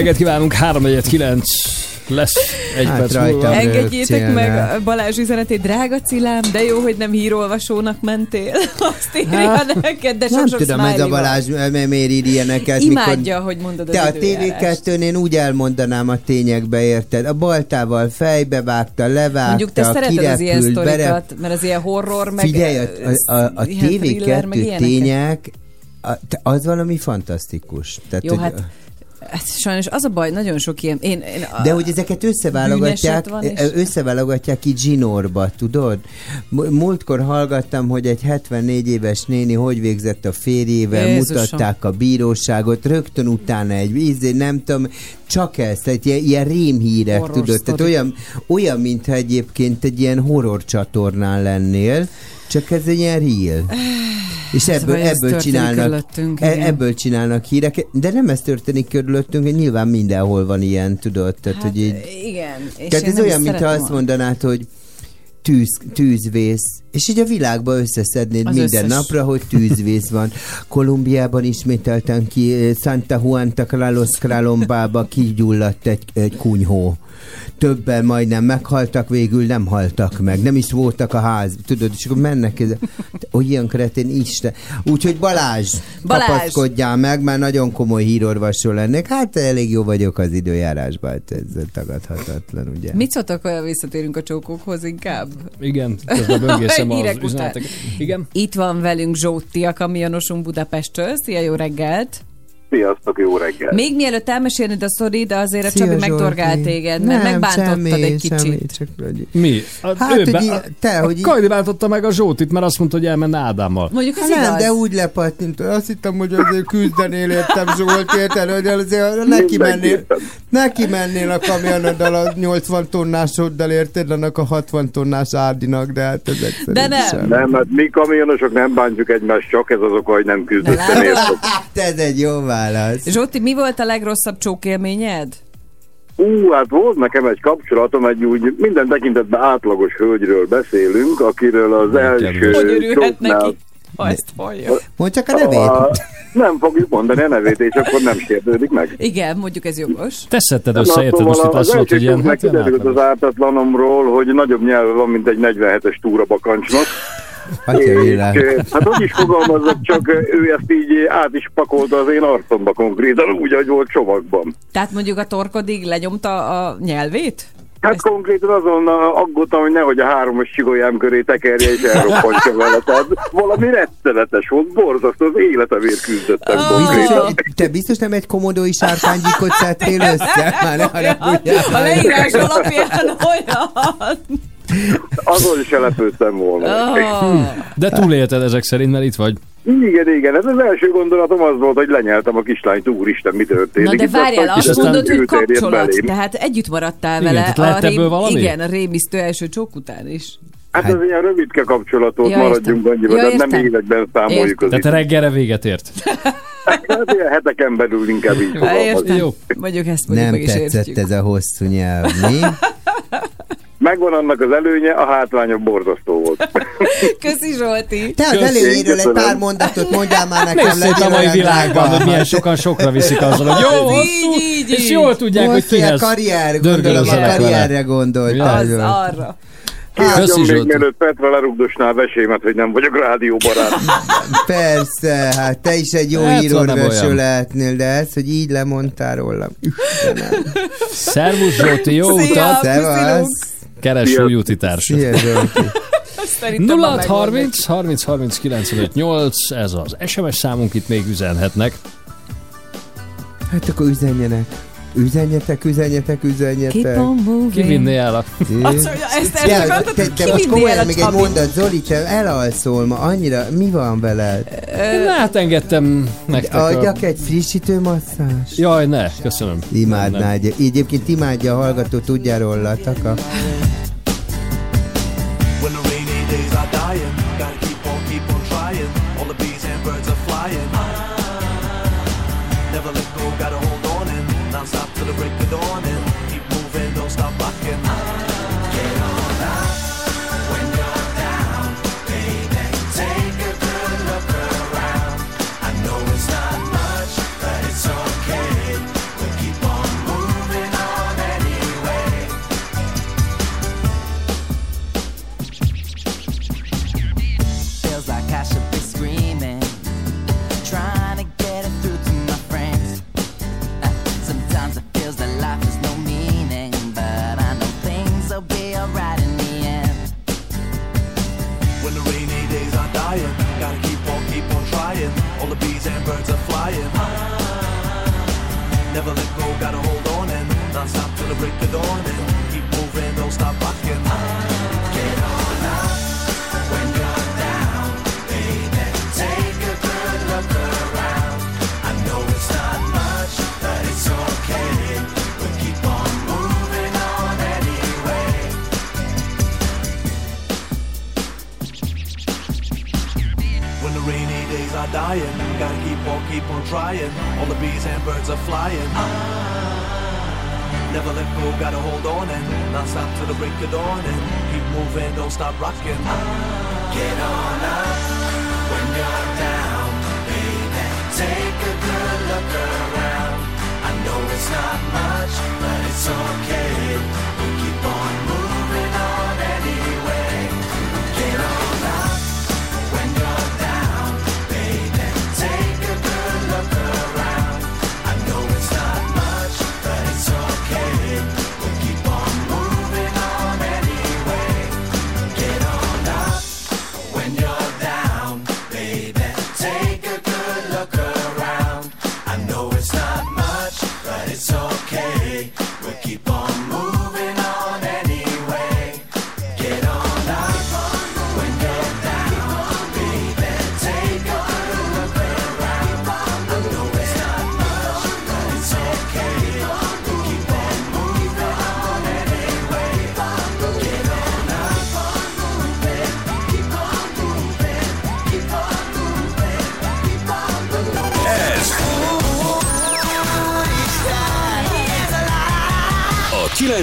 Reggelt kívánunk, 3 lesz egy Hát perc múlva. Engedjétek meg ne. a Balázs üzenetét, drága Cilám, de jó, hogy nem hírolvasónak mentél. Azt írja Hát, neked, de Nem sok-sok tudom, ez a. Balázs miért ír ilyeneket. Imádja, hogy mondod az Te a. TV2-n én úgy elmondanám a tényekbe, érted? A baltával fejbe vágta, levágta, Mondjuk te szereted az ilyen kirepült, bere- sztorikat, mert az ilyen horror, meg Figyelj, a, a, a, a meg TV2 ilyeneket. tények, a, az valami fantasztikus. Tehát, Jó, hogy- hát, hát sajnos az a baj, nagyon sok ilyen... Én, én a, De hogy ezeket összeválogatják, és- összeválogatják így zsinórba, tudod? Múltkor hallgattam, hogy egy 74 éves néni hogy végzett a férjével, Jézusom. mutatták a bíróságot, rögtön utána egy ízé, nem tudom, csak ez, tehát ilyen, ilyen rémhírek, Horror tudod? Tehát olyan, olyan, mintha egyébként egy ilyen horror csatornán lennél, csak ez egy ilyen real. És ebből, ez ebből csinálnak, e, ebből csinálnak híreket, de nem ez történik körülöttünk, nyilván mindenhol van ilyen, tudod? Tehát, Hát, hogy így, igen. És tehát ez olyan, mintha azt mondanád, hogy tűz, tűzvész. És így a világba összeszednéd Az minden összes. napra, hogy tűzvész van. Kolumbiában ismételten ki, eh, Santa Juanta Carlos Kralombába kigyulladt egy, egy kunyhó. Többen majdnem meghaltak, végül nem haltak meg. Nem is voltak a ház. Tudod, és akkor mennek ez. Olyan kretén Isten. Úgyhogy Balázs, Balázs. kapaszkodjál meg, mert nagyon komoly hírorvosról lennék. Hát elég jó vagyok az időjárásban, hát ez tagadhatatlan, ugye? Mit szóltak, ha visszatérünk a csókokhoz inkább? Igen, közben böngészem az üzeneteket. Igen. Itt van velünk Zsóti, a kamionosunk Budapestről. Szia, jó reggelt! Sziasztok, jó reggel! Még mielőtt elmesélnéd a sztori, de azért a Szia, Csabi Zsolti. megdorgált téged, mert Nem, megbántottad semmi, egy kicsit. semmi, csak hogy... Mi? Hát, Hát, ő hogy be, te, hogy Kajdi váltotta meg a Zsótit, mert azt mondta, hogy elmenne Ádámmal. Mondjuk ez Hát nem, de úgy lepattintott. Azt hittem, hogy azért küzdenél értem Zsolt, érted, hogy azért neki mennél, neki mennél a kamionoddal a 80 tonnásoddal, érted, annak a 60 tonnás Árdinak, de hát ez egyszerűen De nem. sem. Nem, hát mi kamionosok nem bántjuk egymást, csak ez az oka, hogy nem küzdöttem. Hát ez egy jó válasz. Zsóti, mi volt a legrosszabb csókélményed? Ú, hát volt nekem egy kapcsolatom, egy úgy minden tekintetben átlagos hölgyről beszélünk, akiről az első Hogy csóknál- neki, ha ezt hallja? Mondd csak a nevét. A- Nem fogjuk mondani a nevét, és akkor nem sértődik meg. Igen, mondjuk ez jogos. Te szedted Na, össze, érted? szóval Most itt az azt mondod, hogy ilyen, hát az ártatlanomról, hogy nagyobb nyelve van, mint egy 47-es túrabakancsnak. Atya világ. eh, hát hogy is fogalmazott, csak eh, ő ezt így eh, át is pakolta az én arcomba konkrétan, úgy, ahogy volt csomagban. Tehát mondjuk a torkodig lenyomta a nyelvét? Hát konkrétan azon aggódtam, hogy nehogy a háromos csigolyám köré tekerje és elroppantsa vele. Tehát valami rettenetes volt, borzasztó, az életemért küzdöttem. Biztos, konkrétan. te biztos nem egy komodói sárkánygyíkot szedtél össze? Már ne haragudjál. A leírás alapján olyan. Azon se lepődtem volna. Oh. De túlélted ezek szerint, mert itt vagy. Igen, igen, ez az első gondolatom az volt, hogy lenyeltem a kislányt, úristen, mi történik. Na de Itt várjál, azt kiderült, mondod, hogy kapcsolat, belém. tehát együtt maradtál Igen, vele. tehát lehet ebből valami? Igen, a rémisztő első csók után is. Hát ez ilyen rövidke kapcsolatot, Ja, maradjunk értem. annyiban, Ja, tehát nem értem. életben számoljuk az Tehát te reggelre véget ért. Hát ilyen heteken belül inkább így Ha, fogalmazunk. értem. Mondjuk ezt mondjuk Nem meg is tetszett értjük. ez a hosszú nyelv, mi? Megvan annak az előnye, a hátránya borzasztó volt. Köszi Zsolti. Te az előnyéről egy pár mondatot mondjál már nekem. Nézd szét a mai olyan világban, hogy milyen sokan sokra viszik azzal, hogy jó, Az hosszú, így, így, és jól tudják, hogy Hosszú a kihez karrier, gondolom az a karrierre vele. gondoltál. Az arra. Köszi, még Zsolti. mielőtt Petra lerugdosná a vesémet, hogy nem vagyok rádióbarát. Persze, hát te is egy jó Hát, szóval olyan. lehetnél, de ez, hogy így lemondtál róla. Istenem. Szervusz Zsolti, jó Szia, utat! Szevasz. Keres új úti társat. Szia, Zsolti. Szerintem már 0 megvan 30 30 30 95 8, ez az SMS számunk, itt még üzenhetnek. Hát akkor üzenjenek. Üzenjetek, üzenjetek, Keep üzenjetek. on moving. Ki vinné el a... Ezt ezt Ja, akartad, te, hogy te ki most vinné el komolyan a még egy mondat, Zoli, te elalszol ma annyira, mi van veled? Én átengedtem nektek a... Adjak egy frissítő masszás? Jaj, ne, köszönöm. Imádná, egyébként imádja a hallgató, tudja róla, taka. And birds are flying. Never let go, gotta hold on and non stop till the break of dawn dying. Gotta keep on, keep on trying. All the bees and birds are flying. Ah, never let go, gotta hold on and not stop till the break of dawn and keep moving, don't stop rocking. Ah, get on up when you're down, baby. Take a good look around. I know it's not much, but it's okay. We'll keep on.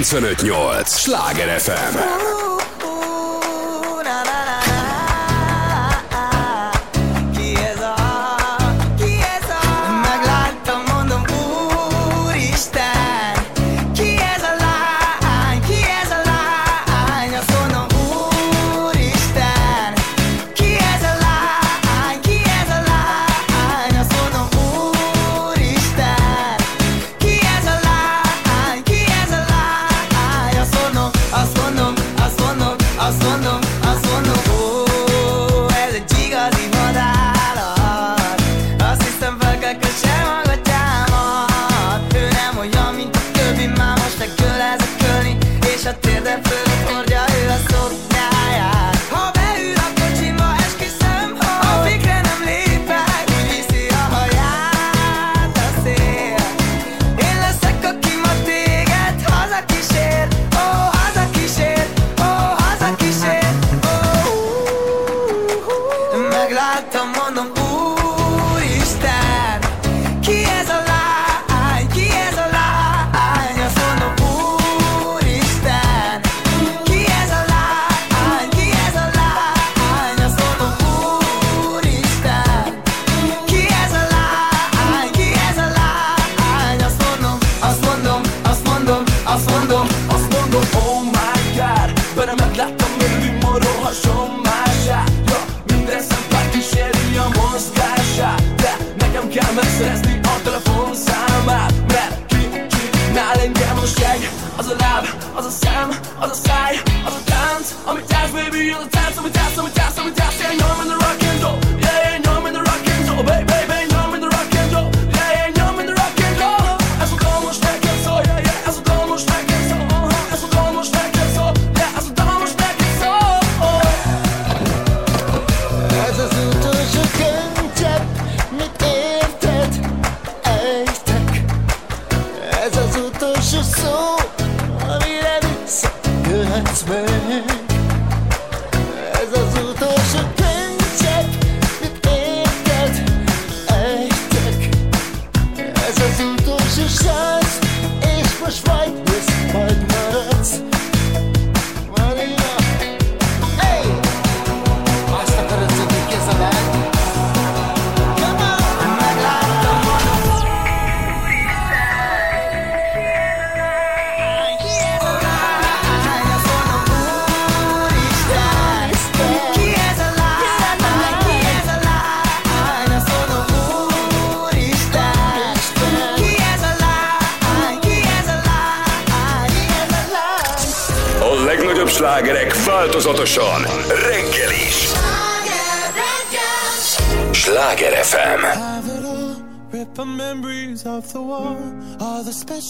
958! Sláger FM!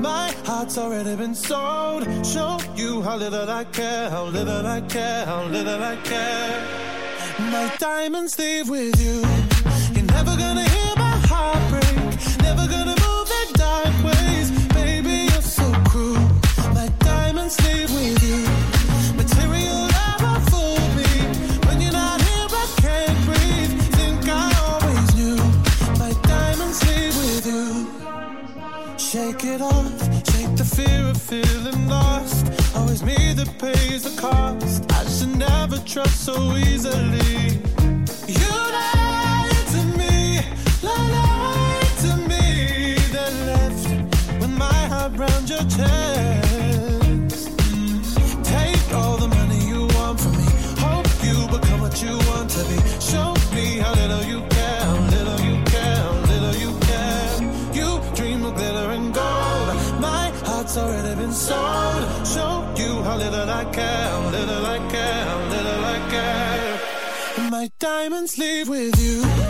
my heart's already been sold. Show you how little I care, how little I care, how little I care. My diamonds leave with you. You're never gonna hear my heart break. Never gonna pays the cost. I should never trust so easily. You lied to me, lied to me. Then left with my heart round your chest. Diamonds leave with you.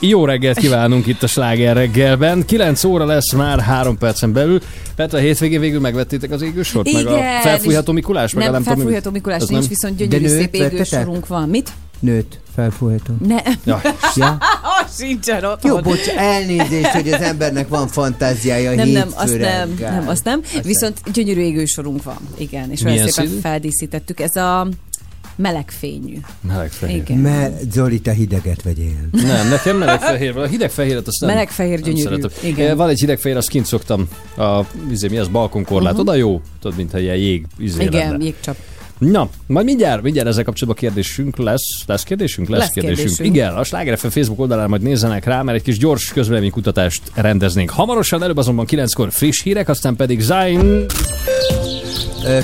Jó reggelt kívánunk itt a Sláger reggelben. 9 óra lesz már 3 percen belül. Petra, a hétvégén végül megvettétek az égősort? meg a Igen, felfújható Mikulás? Meg a Nem, mi- felfújható Mikulás nincs, nem? viszont gyönyörű szép égősorunk van. Mit? Nőtt, felfújható. Ne. Ja. Ja? Sincsen ott. Jó, bocs, elnézést, hogy az embernek van fantáziája nem, nem, azt nem, nem, azt nem. Viszont gyönyörű égősorunk van. Igen, és olyan Milyen szépen színű? feldíszítettük. Ez a melegfényű. Melegfehér. Igen. Mert Zoli, te hideget vegyél. Nem, nekem melegfehér van. A hidegfehéret azt nem. Melegfehér nem gyönyörű. szeretem. Igen. Van egy hidegfehér, azt kint szoktam. A, izé, mi az, balkonkorlát. Mhm. Oda jó. Tudod, mintha ilyen jég izé Igen, lenne. jégcsap. Na, majd mindjárt, mindjárt ezzel kapcsolatban kérdésünk lesz. Lesz kérdésünk? Lesz, Lesz kérdésünk. Igen, a Sláger FM Facebook oldalán majd nézzenek rá, mert egy kis gyors közvéleménykutatást rendeznénk. Hamarosan, előbb azonban 9-kor friss hírek, aztán pedig Zayn.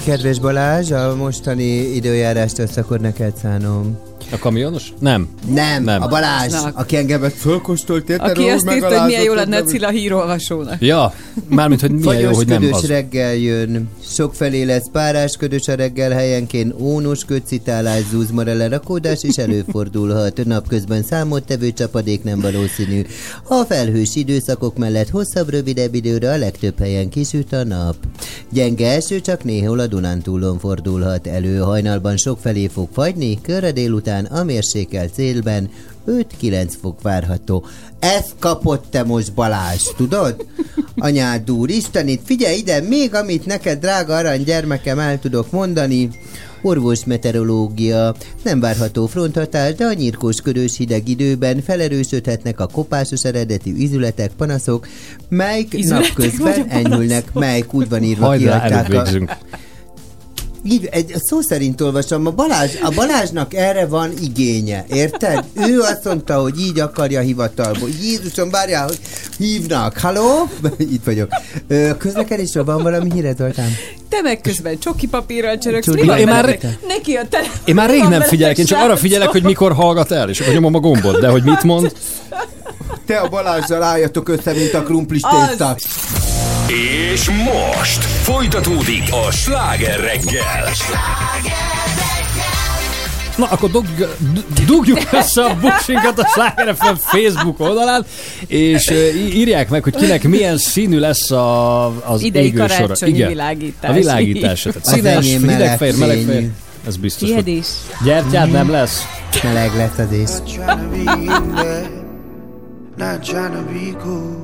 Kedves Balázs, a mostani időjárást össze neked szánom. A kamionos? Nem. Nem, Nem. a Balázs, Balázsnak. aki engemet fölkóstolt, érted? Aki azt írta, hogy milyen jó lenne a Cilla hírolvasónak. Ja, mármint, hogy milyen jó, hogy nem az. reggel jön, sokfelé lesz párás ködös a reggel helyenként, ónos ködcitálás, zúzmara lerakódás is előfordulhat. Napközben számottevő csapadék nem valószínű. A felhős időszakok mellett hosszabb, rövidebb időre a legtöbb helyen kisüt a nap. Gyenge eső csak néhol a Dunántúlon fordulhat elő. Hajnalban sokfelé fog fagyni, körre délután a mérsékelt célben 5-9 fok várható. Ezt kapott te most Balázs, tudod? Anyád úr, Istenit, figyelj ide, még amit neked, drága arany gyermekem, el tudok mondani, Orvos meteorológia. Nem várható fronthatás, de a nyírkós körös hideg időben felerősödhetnek a kopásos eredetű ízületek, panaszok, melyik Ízületek napközben enyhülnek, melyik úgy van írva, előbb kiadták a. így, egy, szó szerint olvasom, a, Balázs, a Balázsnak erre van igénye, érted? Ő azt mondta, hogy így akarja hivatalból. Jézusom, várjál, hogy hívnak. Halló? Itt vagyok. Közlekedésről van valami híred, Zoltán? Te meg közben csoki papírral csöröksz. Csoki Mi van Én már-? Neki a tele... Én már rég nem figyelek, én csak arra figyelek, hogy mikor hallgat el, és akkor nyomom a gombot, de hogy mit mond. Te a Balázsral álljatok össze, mint a krumplis Az. És most folytatódik a sláger reggel. Na, akkor dug, dugjuk össze a buksinkat a Sláger FM Facebook oldalán, és írják meg, hogy kinek milyen színű lesz a, az Idei égő sora. karácsonyi Igen, világítás. A világítás. Tehát színes, hidegfehér, melegfehér. Ez biztos. Hogy- is. Gyertyád nem lesz? Meleg be in there, not trying to be cool,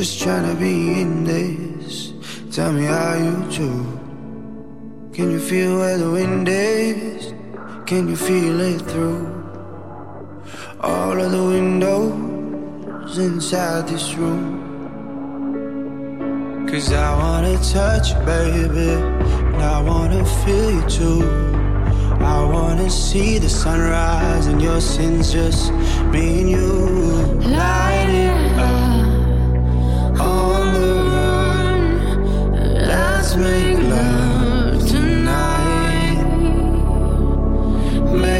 just trying to be in this. Tell me how you do. Can you feel where the wind is? Can you feel it through all of the windows inside this room? Cause I wanna touch you, baby, and I wanna feel you too. I wanna see the sunrise and your sins just me and you. Light Let's make love tonight. Make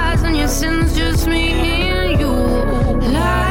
your sins just me and you.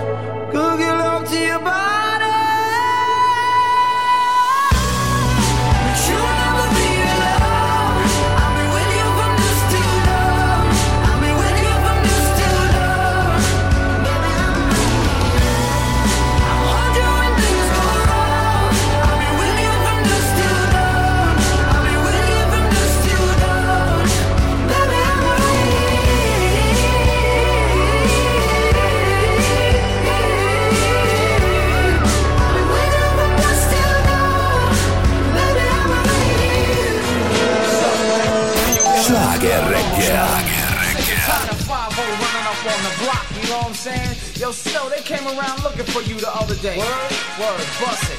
Yo, Snow, they came around looking for you the other day. Word? Word, bust it.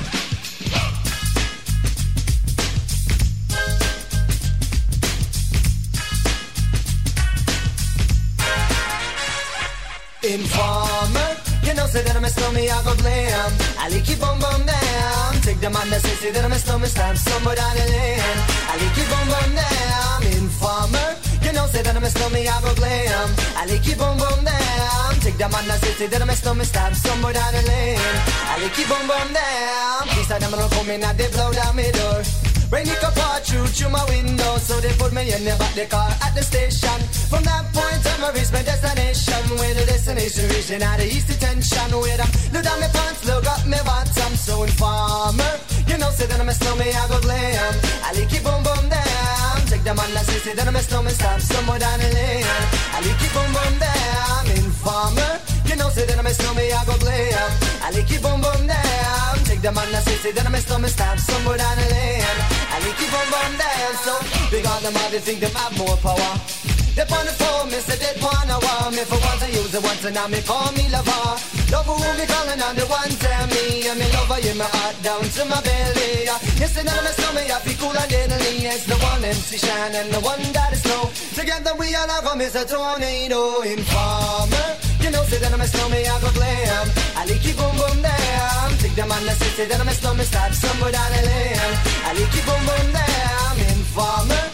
Informer, you know say that I'm a snowman, I go glam. I like you bum bum down. Take the man that say, that I'm a snowman, stamp somewhere down the lane. I like you bum bum down. Informer. Know, say that I'm a snowman, I go glam. I like you bum bum down. Take the man that say, that I'm a snowman, stamp somewhere down the lane. I like you bum bum down. These are them gonna come in and they blow down my door. Rain it up all through through my window, so they put me in the back the car at the station. From that point on, I reached my destination. Where the destination region at the east detention. Where I look down my pants, look up my bottom. So informer, you know, say that I'm a snowman, I go glam. I like it boom boom take them on the city, then I miss no me stop somewhere down the lane. I'll keep on boom there, I'm in farmer. You know, say so then I miss no me, I go play. I'll keep on boom there, take them on the city, then I miss no me stop somewhere down the lane. I'll keep on boom there, so we got them, I think they have more power. They on the phone, me say they wanna want me for once I use it once and now me call me lover. Lover who be calling on the one tell me and me lover in my heart down to my belly. Yes, and I'm a stomach, I feel cool and deadly. It's the one MC Shine and the one that is slow. Together we all have come is a tornado informer. You know, say that I'm a snowman, I go glam. I like it boom boom down. Take the man that say, say that I'm a snowman, start somewhere down the lane. I like it boom boom down. Informer.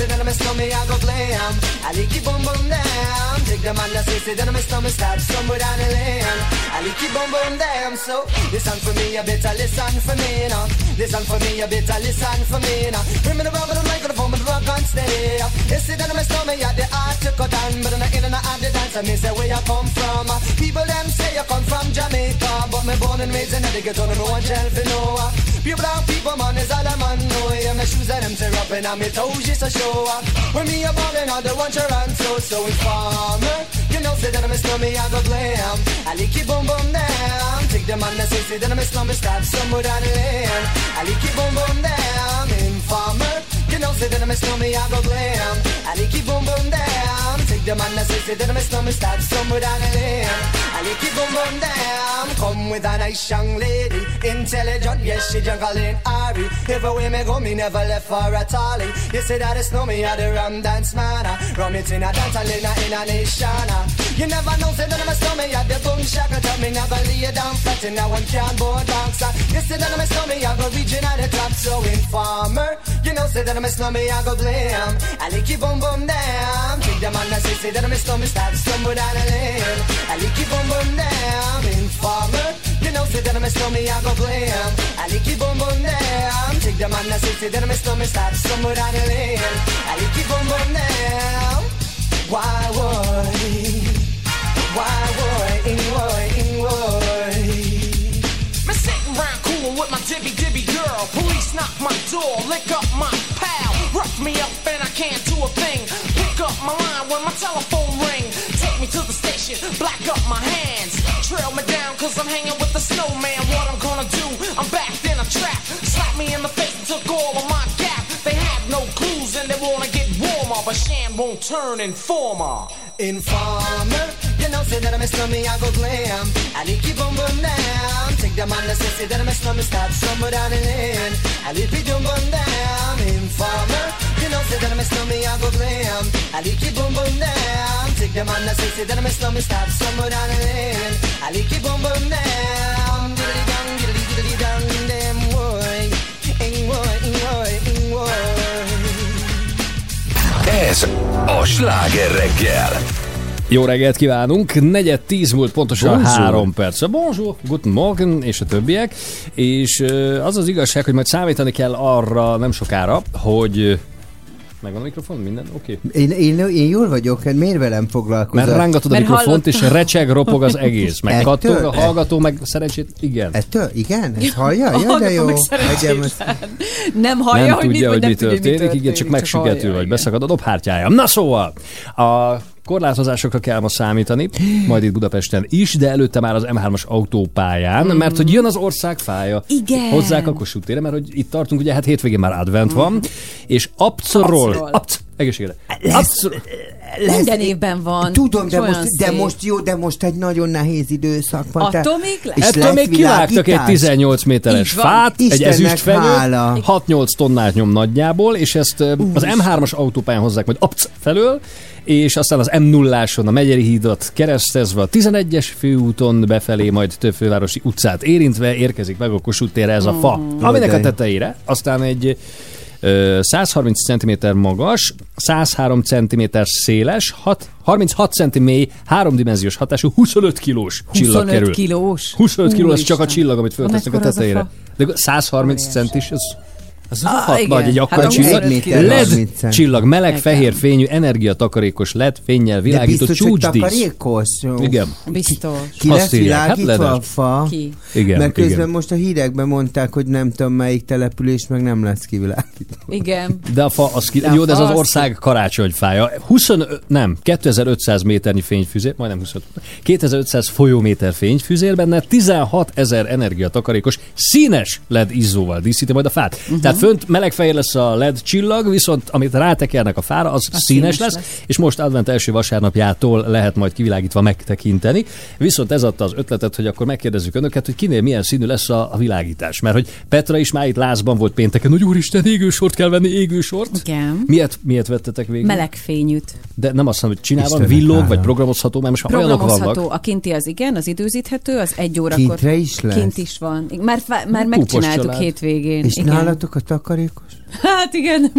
You that I'm a snowman, I go glam. I like it boom boom down. Take the man that that I'm a snowman, start somewhere down the lane. I like it boom boom down. So listen er for me, you better listen for me now. Listen er for me, you better listen for me now. Bring me the rubber, the microphone, but rock on stay. You say that I'm a snowman, yeah, the art to cut down, but I'm not in and out the dance. I miss where you come from. People them say you come from Jamaica, but me born and raised in the ghetto, no one tell for no. Pure brown people, man, is all a man know. Yeah, my shoes and them tear up and I'm me toes just a show. When me a ballin', all the one run so so informer. You know, say that I'm a snowman, I go glam. I it boom boom down. Take the man that say, say that I'm a snowman, start somewhere down the lane. I like it boom boom down. Informer. You know, say that I'm a snowman, I go glam. I it boom boom down. The man that say, say that I'm a snowman, start somewhere down the lane. I like it boom boom down. Come with a nice young lady, intelligent, yes, she jungle in Ari. Everywhere me go, me never left for a tally. You say that it's no me, I the rum dance man. Rum it in a dance, I in a, nation. You never know, say that I'm a snowman, I the boom shaka. Tell me never lay down flat in a one can board box. You say that I'm a snowman, I go region at the top, so informer. You know, say that I'm a snowman, I go blam. I like it boom boom down. Take the man that say, say that I'm a snowman, start stumble down the lane. I like it boom boom down. Informer. You know, say that I'm a snowman, I go blam. I like it boom boom down. Take the man that say, say that I'm a snowman, start stumble down the lane. I like it boom boom down. Why would? Why would? Why? With my dibby dibby girl. Police knock my door, lick up my pal. Rough me up and I can't do a thing. Pick up my line when my telephone ring. Take me to the station, black up my hands. Trail me down cause I'm hanging with the snowman. What I'm gonna do, I'm backed in a trap. But Shan won't turn informer. Informer, you know, say that I'm a snowman, I go glam. I like it boom boom down. Take the man that say, that I'm a snowman, start somewhere down the lane. I like it boom boom down. Informer, you know, say that I'm a snowman, I go glam. I like it boom boom down. Take the man that say, that I'm a snowman, start somewhere down the lane. I like it boom boom down. Diddly dong, diddly diddly dong, damn boy. Ing boy, Ez a sláger reggel. Jó reggelt kívánunk! Negyed tíz múlt pontosan Bonjour. három perc. Bonjour, guten morgen és a többiek. És az az igazság, hogy majd számítani kell arra nem sokára, hogy... Megvan a mikrofon? Minden? Oké. Okay. Én, én, én jól vagyok, hát miért velem foglalkozol? Mert rángatod a Mert mikrofont, és hallottam. recseg, ropog az egész. Meg Ettől? kattog a hallgató, meg szerencsét, igen. Ettől? Igen? Ezt hallja? Ja, de jó. Nem hallja, nem hogy tudja, mit, hogy mi nem tudja, történik, igen, csak megsüketül, vagy beszakad a dobhártyája. Na szóval, a korlátozásokra kell ma számítani, majd itt Budapesten is, de előtte már az M3-as autópályán, Mhm. mert hogy jön az ország fája. Igen. Hozzák a Kossuth térre, mert hogy itt tartunk, ugye hát hétvégén már advent van, és abszorról, Abszorol. absz, egészségre, abszor, Minden évben van. Tudom, de most, de most jó, de most egy nagyon nehéz időszak van. Attól tehát- még lesz. és Ettől lesz még kivágtak egy világítás. 18 méteres fát, egy Istennek ezüstfenyőt, hála. 6-8 tonnát nyom nagyjából, és ezt ö, az M3-as autópályán hozzák majd apc felől, és aztán az M0-áson a Megyeri hídat keresztezve a 11-es főúton befelé, majd több fővárosi utcát érintve érkezik meg a Kossuth térre ez a fa, Mm. aminek a tetejére aztán egy 130 cm magas, 103 cm széles, 6, 36 cm mély, háromdimenziós hatású, 25 kilós csillag 25 kerül. kilós? 25 kiló, ez csak a csillag, amit föltesznek a a tetejére. fa? De 130 centis, ez, ez Ah, nagy, egy akkora Hát csillag. LED 30 cent. csillag, meleg, Igen. fehér fényű, energiatakarékos LED fényjel De világító biztos, hogy takarékos? Igen. Biztos. Ki lesz hát világítva a fa? Ki? Igen, Mert közben igen. most a hírekben mondták, hogy nem tudom melyik település meg nem lesz kivilágítva. Igen. De a fa, az ki, De a jó, de ez az az ország karácsonyfája. 25, nem, 2500 méternyi fényfüzér, majdnem 25, 2500 folyóméter fényfüzér benne, 16 ezer energiatakarékos színes LED izzóval díszíti majd a fát. Uh-huh. Tehát fönt melegfehér lesz a LED csillag, viszont amit rátekernek a fára, az színes, színes lesz, lesz. és most advent első vasárnapjától lehet majd kivilágítva megtekinteni. Viszont ez adta az ötletet, hogy akkor megkérdezzük önöket, hogy kinél milyen színű lesz a, a világítás. Mert hogy Petra is már itt lázban volt pénteken, hogy úristen, égősort kell venni, égősort. Igen. Miért, miért vettetek végül? Melegfényűt. De nem azt mondom, hogy csinálva, villog, hála. vagy programozható, mert most már olyanok vannak. A kinti az igen, az időzíthető, az egy órakor. Kintre is lesz? Kint is van. Már, már megcsináltuk család. hétvégén. És igen. nálatok a takarékos? Hát igen.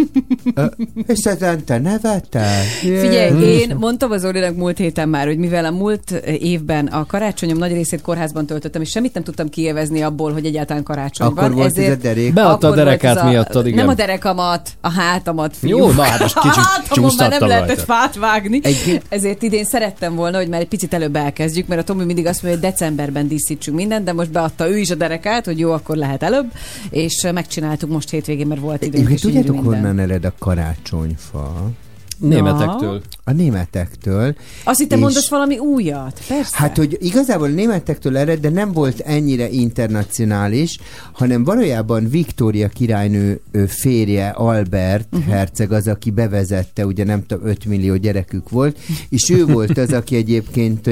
És ezen te nevettel? Figyelj, én mondtam az Zolinak múlt héten már, hogy mivel a múlt évben a karácsonyom nagy részét kórházban töltöttem, és semmit nem tudtam kiélvezni abból, hogy egyáltalán karácsony Akkor van. volt ez a derék? Beadta a derekát a- miattad, igen. Nem a derekamat, a hátamat, fiú. Jó, na hát most kicsit A hátamon már nem lehetett fát vágni. Egy- Ezért idén szerettem volna, hogy már egy picit előbb elkezdjük, mert a Tomi mindig azt mondja, hogy decemberben díszítsünk mindent, de most beadta ő is a derekát, hogy jó, akkor lehet előbb, és megcsináltuk most hétvégén, mert volt időnk. Egyébként tudjátok, minden. honnan ered a karácsonyfa? Németektől. A németektől. Azt hittem, És- mondasz valami újat. Persze. Hát, hogy igazából németektől ered, de nem volt ennyire internacionális, hanem valójában Viktória királynő férje, Albert uh-huh. herceg az, aki bevezette, ugye nem tudom, 5 millió gyerekük volt, és ő volt az, aki egyébként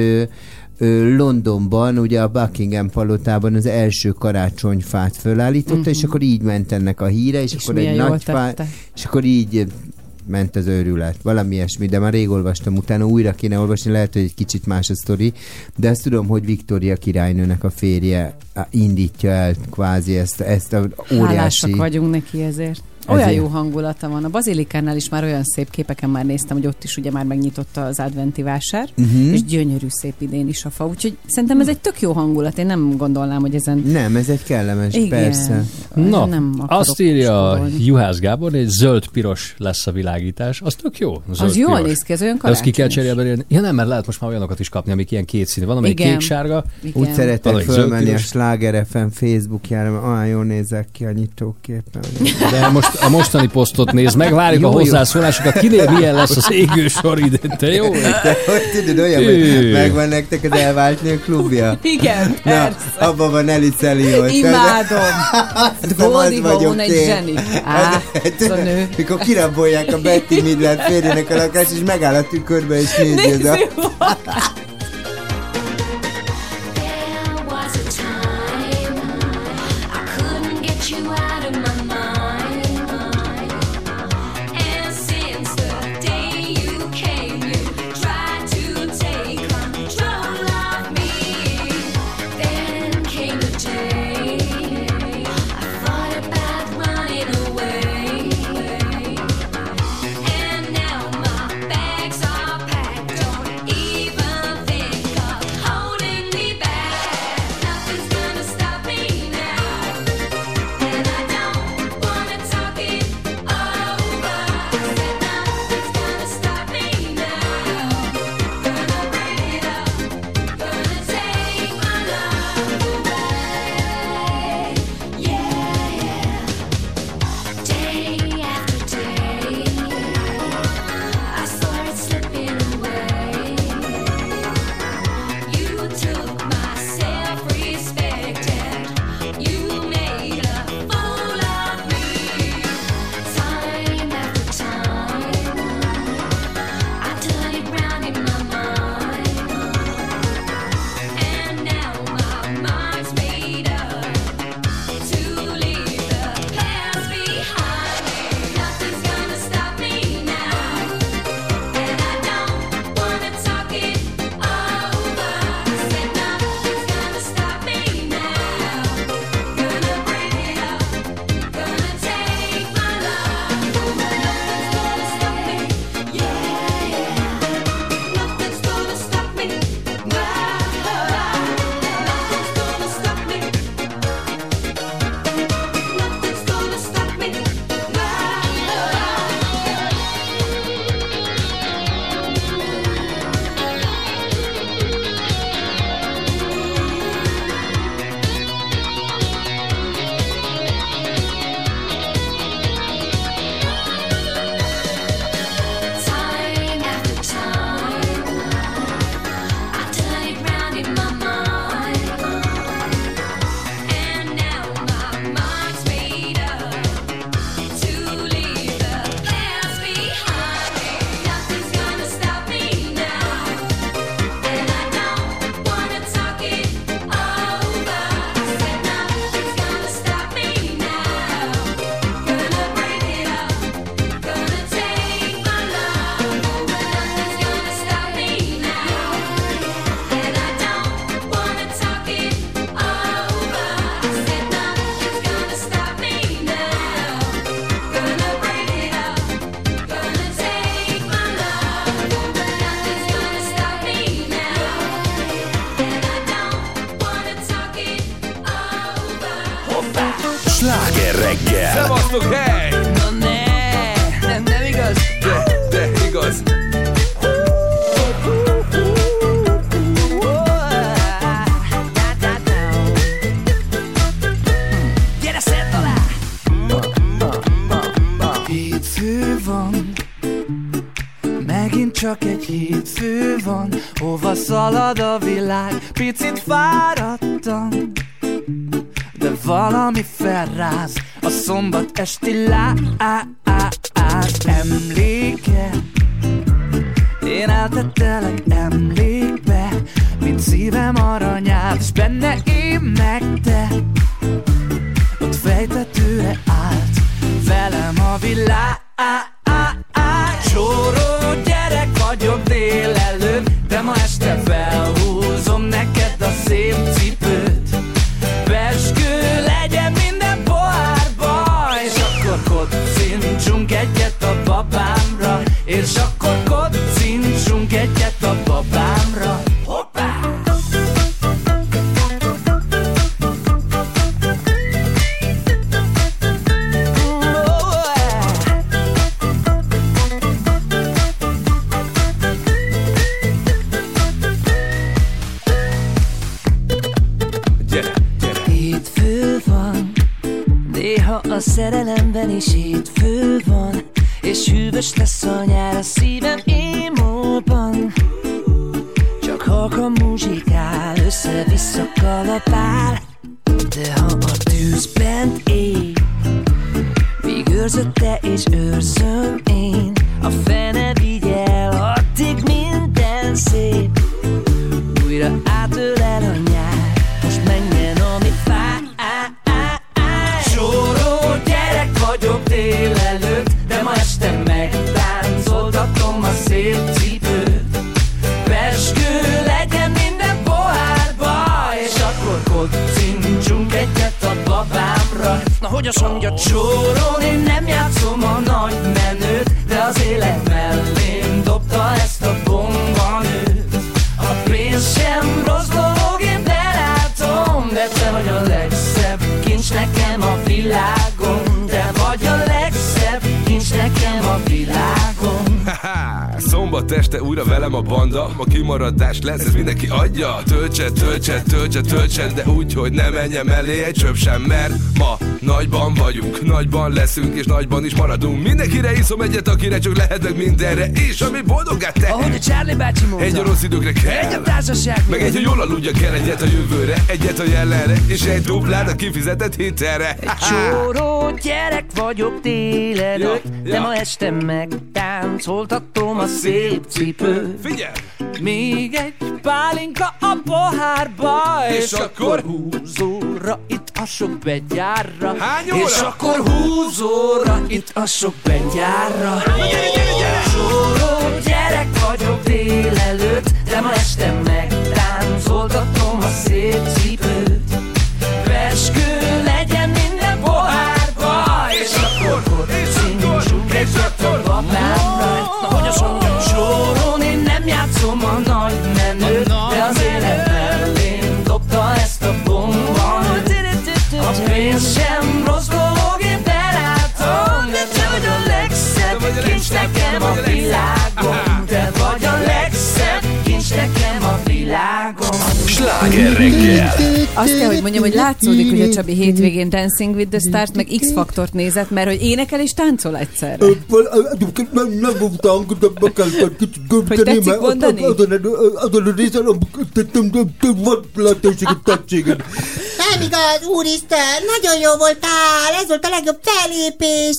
Londonban, ugye a Buckingham palotában az első karácsonyfát fölállította, uh-huh. és akkor így ment ennek a híre, és. És akkor egy nagy fá, és akkor így ment az őrület, valami ilyesmi, de már rég olvastam utána, újra kéne olvasni, lehet, hogy egy kicsit más a sztori, de azt tudom, hogy Viktória királynőnek a férje indítja el kvázi ezt, ezt a óriási... Hálásak vagyunk neki ezért. Olyan Ezért. jó hangulata van. A Bazilikánál is már olyan szép képeken már néztem, hogy ott is ugye már megnyitotta az adventi vásár, Mhm. és gyönyörű szép idén is a fa. Úgyhogy szerintem ez egy tök jó hangulat. Én nem gondolnám, hogy ezen... Nem, ez egy kellemes, Igen. persze. Na, nem azt írja. Juhász Gábor, hogy zöld-piros lesz a világítás. Az tök jó. Az jól néz ki, ez olyan De azt ki kell cserélni. Ja nem, mert lehet most már olyanokat is kapni, amik ilyen kétszínű. Van, amelyik Igen. kék-sárga. Úgy szeretek fölmenni a. Sláger FM Facebookjára, mert olyan jól nézek ki a nyitóképen. De most a mostani posztot nézd meg, várjuk Jó, a hozzászólásokat. Kinél milyen lesz az égő sor idén, te jó? De hogy tudod, olyan, hogy megvan nektek az elvált nő klubja? Igen, Na, persze. abban van Eli Celiot. Imádom. Hát, Gódi vagyok Vavon egy zseni. Á, az a nő. Mikor kirabolják a Betty Midler férjének a lakást, és megáll a tükörbe, és nézi ez szerelemben is hétfő kimaradás lesz, ez mindenki adja Töltse, töltse, töltse, töltse De úgy, hogy ne menjem elé egy csöp sem Mert ma nagyban vagyunk Nagyban leszünk és nagyban is maradunk Mindenkire iszom egyet, akire csak lehet meg mindenre És ami boldoggá tehet Ahogy a Charlie bácsi mondta. Egy a rossz időkre kell Egy a társaság Meg egy, hogy jól aludja kell Egyet a jövőre, egyet a jelenre És egy duplát a kifizetett hitelre Csóró gyerek vagyok délelőtt, Ja, de ja. ma este megtáncoltatom a szép cipőt. Figyelj! Még egy pálinka a pohárba, és, És akkor- húzóra itt a sok begyárra. Hány óra? És akkor húzóra itt a sok begyárra. Csóró gyerek vagyok délelőtt, de ma este megtáncoltatom a szép cipőt. Kincs nekem a világon. Te vagy a legszebb kincs nekem a világon. Sláger reggel! Azt kell, hogy mondjam, hogy látszódik, hogy a Csabi hétvégén Dancing with the Stars, meg X-faktort nézett, mert hogy énekel és táncol egyszerre. Egyébként nem, nem voltam, de be kellett kicsit gömteni, tetszik mert mondani? azon a- részen van lehetőséged, tettséged. Nem igaz, úristen, nagyon jó voltál, ez volt a legjobb fellépés,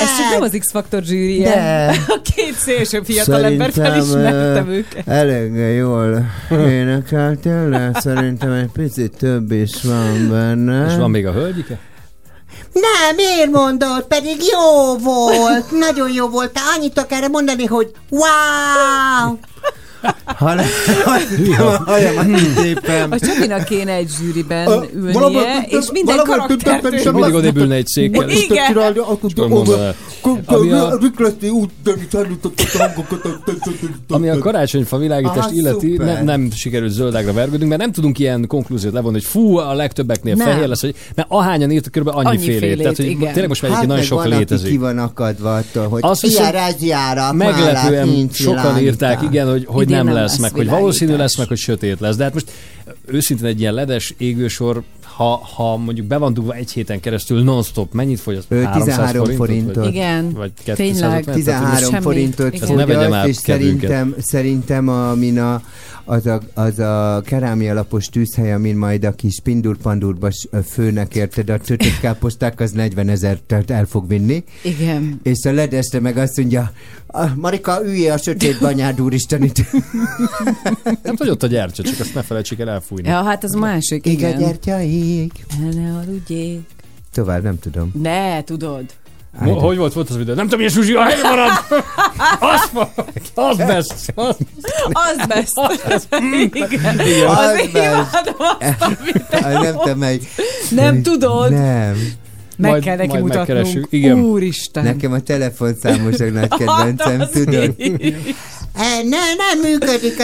Ez csak nem az X-faktor zsűrije. De. A két szélső fiatalember felismertem eh, őket. eléggé jól énekeltél, de szerintem egy picit több is van benne. És van még a hölgyike? Nem, miért mondod? Pedig jó volt, nagyon jó volt. Annyit tudok erre mondani, hogy wow! Hanem hittem, a hajamat kitépem. A Csabinak kéne egy zsűriben Ö, ülnie, valahol- és minden karaktert sem Mindig odébb ülne egy székkel. Igen. ami a- a a karácsonyfa világítást illeti, nem, sikerült zöldágra vergődünk, mert nem tudunk ilyen konklúziót levonni, hogy fú, a legtöbbeknél Nem. fehér lesz, hogy, mert ahányan írtak, kb. annyi, Annyi félét. félét, Tehát, hogy igen. tényleg most már Hát nagyon sok létezik. ki van akadva attól, hogy Azt ilyen ráziára, Meglepően nincs sokan írták, igen, hogy, hogy nem, nem lesz, lesz meg hogy valószínű világítás. lesz, meg hogy sötét lesz. De hát most őszintén egy ilyen ledes égősor, ha, ha mondjuk be van dugva egy héten keresztül non-stop, mennyit fogyaszt? Ő 300 13 forintot. Vagy, Igen, vagy tényleg. 250? 13 Semmi. forintot fogyaszt, és kedvünket. szerintem, szerintem amin a, az, a, az a kerámia lapos tűzhely, amin majd a kis pindur-pandurba főnek érted a csötött káposzták, az 40 ezer el fog vinni. Igen. És a ledesre meg azt mondja, "Ah, Marika, üljél a sötét banyád, úristen itt. Hát, hogy ott a gyertya, csak azt ne felejtsék el elfújni. Ja, hát az másik, Igen, igen. Gyertyaik. El ne aludjék. Tovább nem tudom. Ne, tudod. Mo- hogy volt, volt az videó? Nem tudom, milyen Zsuzsi, a hely marad! Az, az best! Az, Az best. Igen. Igen, Az az best. imádom azt a Ah, Nem tudom, melyik. Nem tudod? Nem. Meg Majd- kell neki majd mutatnunk. Igen. Úristen. Nekem a telefonszámos a nagy kedvencem, az tudod? Mi? Eh, Ne, nem működik.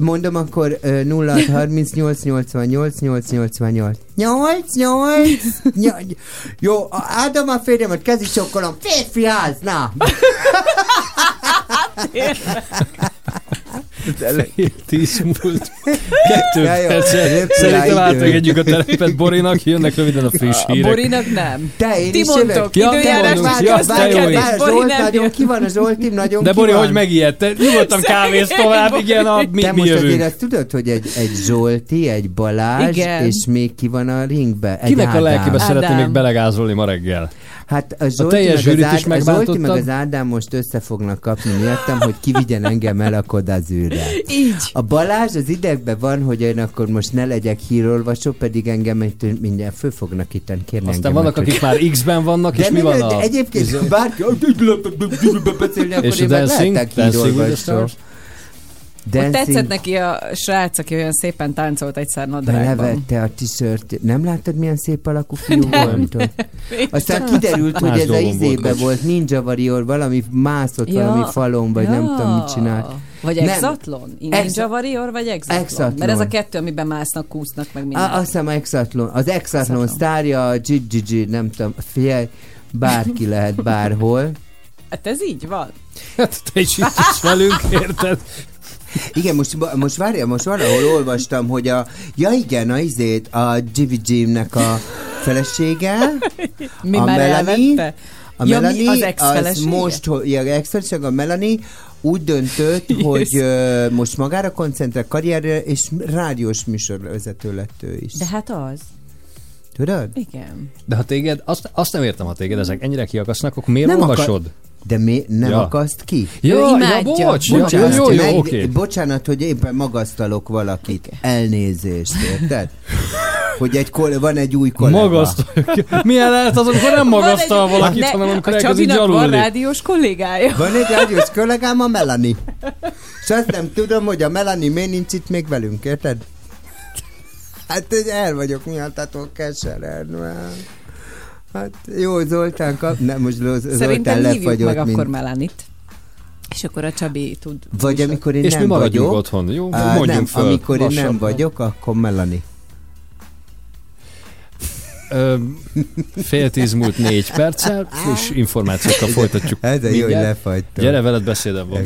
Mondom akkor ö, 0638 88 888. 8, 8, 8. Jó, adom a férjemet, kezi csokkolom. Férfi ház, na. fél tíz múlt. Kettő Ja, percet. Szerintem átengedjük a terepet Borinak, jönnek röviden a friss A hírek. Borinak nem. Te, én Ti is mondtok, jövök. Ja, te időjárás mondunk. már Ja, azt te jó neked, is. és Bori Zsolt nem nagyon ki van, a Zsoltim nagyon De Bori, hogy megijedt? Nyugodtan kávész tovább, igen, a, mi, Te mi most azért jövünk. tudod, hogy egy, egy Zsolti, egy Balázs, Igen. és még ki van a ringbe? Egy Kinek a Ádám. lelkébe szeretné még belegázolni ma reggel? Hát a Zsolti, teljes meg az, is Ád, a Zsolti meg az Ádám most össze fognak kapni miattam, hogy kivigyen engem el a kodazűre. Így. A Balázs az idegben van, hogy én akkor most ne legyek hírolvasó, pedig engem egy- mindjárt föl fognak itt kérni Aztán engem, vannak, hogy- akik már X-ben vannak, és de mi van de a... izé- Egyébként, ha bárki beszélni, akkor És a én meg Dancing? lehetek hírolvasó. Ott tetszett neki a srác, aki olyan szépen táncolt egyszer nadrágban. Belevette a t-shirt. Nem láttad, milyen szép alakú fiú volt? Aztán kiderült, Más hogy ez a volt, izébe volt, Ninja Warrior, valami mászott Ja. valami falon, vagy nem tudom, mit csinált. Vagy Nem. Exatlon? Ninja Exa- Warrior, vagy Exatlon? Exatlon. Mert ez a kettő, amiben másznak, kúsznak, meg minden. Á, azt hiszem Exatlon. Az Exatlon sztárja, a Gigi, nem tudom, figyelj, bárki lehet bárhol. Hát ez így van. Hát te is itt is velünk, érted? Igen, most, most várja, most valahol olvastam, hogy a, ja igen, a izét, a Jimmy Jimnek a felesége, Mi a már Melanie, elvette? a Ja, Melanie, az ex-felesége? most, hogy- ja, ex-felesége, a Melanie úgy döntött, hogy ö, most magára koncentrál karrierre, és rádiós műsorvezető lett ő is. De hát az. Tudod? Igen. De ha téged, azt, azt nem értem, ha téged ezek ennyire kiakasznak, akkor miért Nem nem akar- olvasod? De mi, nem Ja. akaszt ki? Ja, ja, bocs, Bocsánat, jó, jó, jó, meg, oké. bocsánat, hogy éppen magasztalok valakit. Elnézést, érted? Hogy egy kol- van egy új kollega. Magasztal. Milyen lehet az, amikor nem magasztal Van egy- valakit, Ne, hanem amikor a elkezdi Csabinak van gyalulni. rádiós kollégája. Van egy rádiós kollégám, a Melanie. És azt nem tudom, hogy a Melanie miért nincs itt még velünk, érted? Hát hogy el vagyok miattatok keseredve. Hát jó, Zoltán kap... Nem, most Zoltán Szerintem hívjuk meg akkor mint... Melanit. És akkor a Csabi tud. Vagy amikor én És nem mi maradjunk vagyok... otthon, jó? Á, Mondjunk nem, föl. amikor én nem lassan. vagyok, akkor Melanie. Ö, fél tíz múlt négy perccel, és információkkal folytatjuk. Ez a jó, hogy lefagytam. Gyere, veled beszédem van.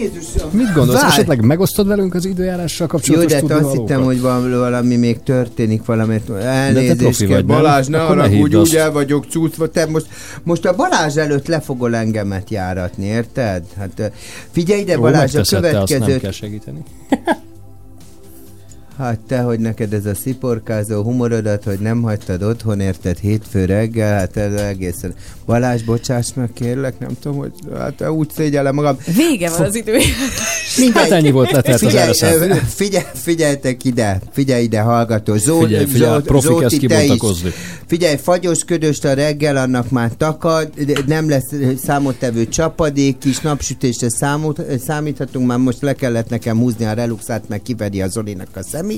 Jézusom! Mit gondolsz? Várj! Esetleg megosztod velünk az időjárással Jó, kapcsolatos de hát azt tudnivalókat? hittem, hogy valami, valami még történik, valamit. Elnézést profi kell? Balázs, ne arra, úgy, azt. úgy el vagyok cuccva. Te most, most a Balázs előtt le fogol engemet járatni, érted? Hát figyelj ide, Jó, Balázs, a megteszed, te, azt nem következőt... kell segíteni. Hát te, hogy neked ez a sziporkázó humorodat, hogy nem hagytad otthon, érted, hétfő reggel, hát ez egészen... Balázs, bocsáss meg, kérlek, nem tudom, hogy hát úgy szégyellem magam. Vége van az időjárás. Hát ennyi volt, letelt az figyelj, ö, figyelj, figyeltek ide, figyelj ide, hallgató. Zó, Figyelj, figyelj, a profik Zóti, ezt te is. kibontakozni. Figyelj, fagyos ködöst a reggel, annak már takad, nem lesz számottevő csapadék, kis napsütésre számot, számíthatunk, már most le kellett nekem húzni a reluxát, meg kiveri a Zolinak a szemét,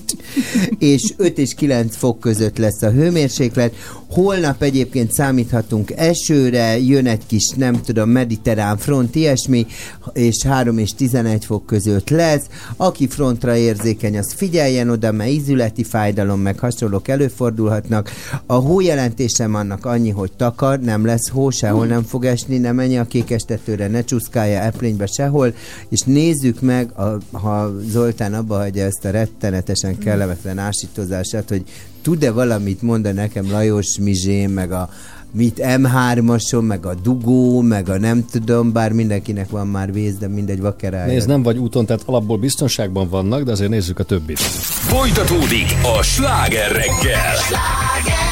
és 5 és 9 fok között lesz a hőmérséklet. Holnap egyébként számíthatunk esőre, jön egy kis, nem tudom, mediterrán front, ilyesmi, és 3 és 11 fok között lesz. Aki frontra érzékeny, az figyeljen oda, mert ízületi fájdalom, meg hasonlók előfordulhatnak. A hójelentésem annak annyi, hogy takar, nem lesz hó, sehol nem fog esni, ne menj a kékes tetőre, ne csúszkálja eplénybe sehol, és nézzük meg, a, ha Zoltán abba hagyja ezt a rettenetesen kellemetlen ásítozását, hogy tud-e valamit mondani nekem Lajos Mizsé, meg a mit M3-ason, meg a dugó, meg a nem tudom, bár mindenkinek van már víz, de mindegy vakerája. Nézd, nem vagy úton, tehát alapból biztonságban vannak, de azért nézzük a többit. Folytatódik a sláger reggel. Take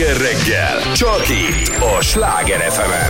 sláger reggel. Csak itt a Sláger fm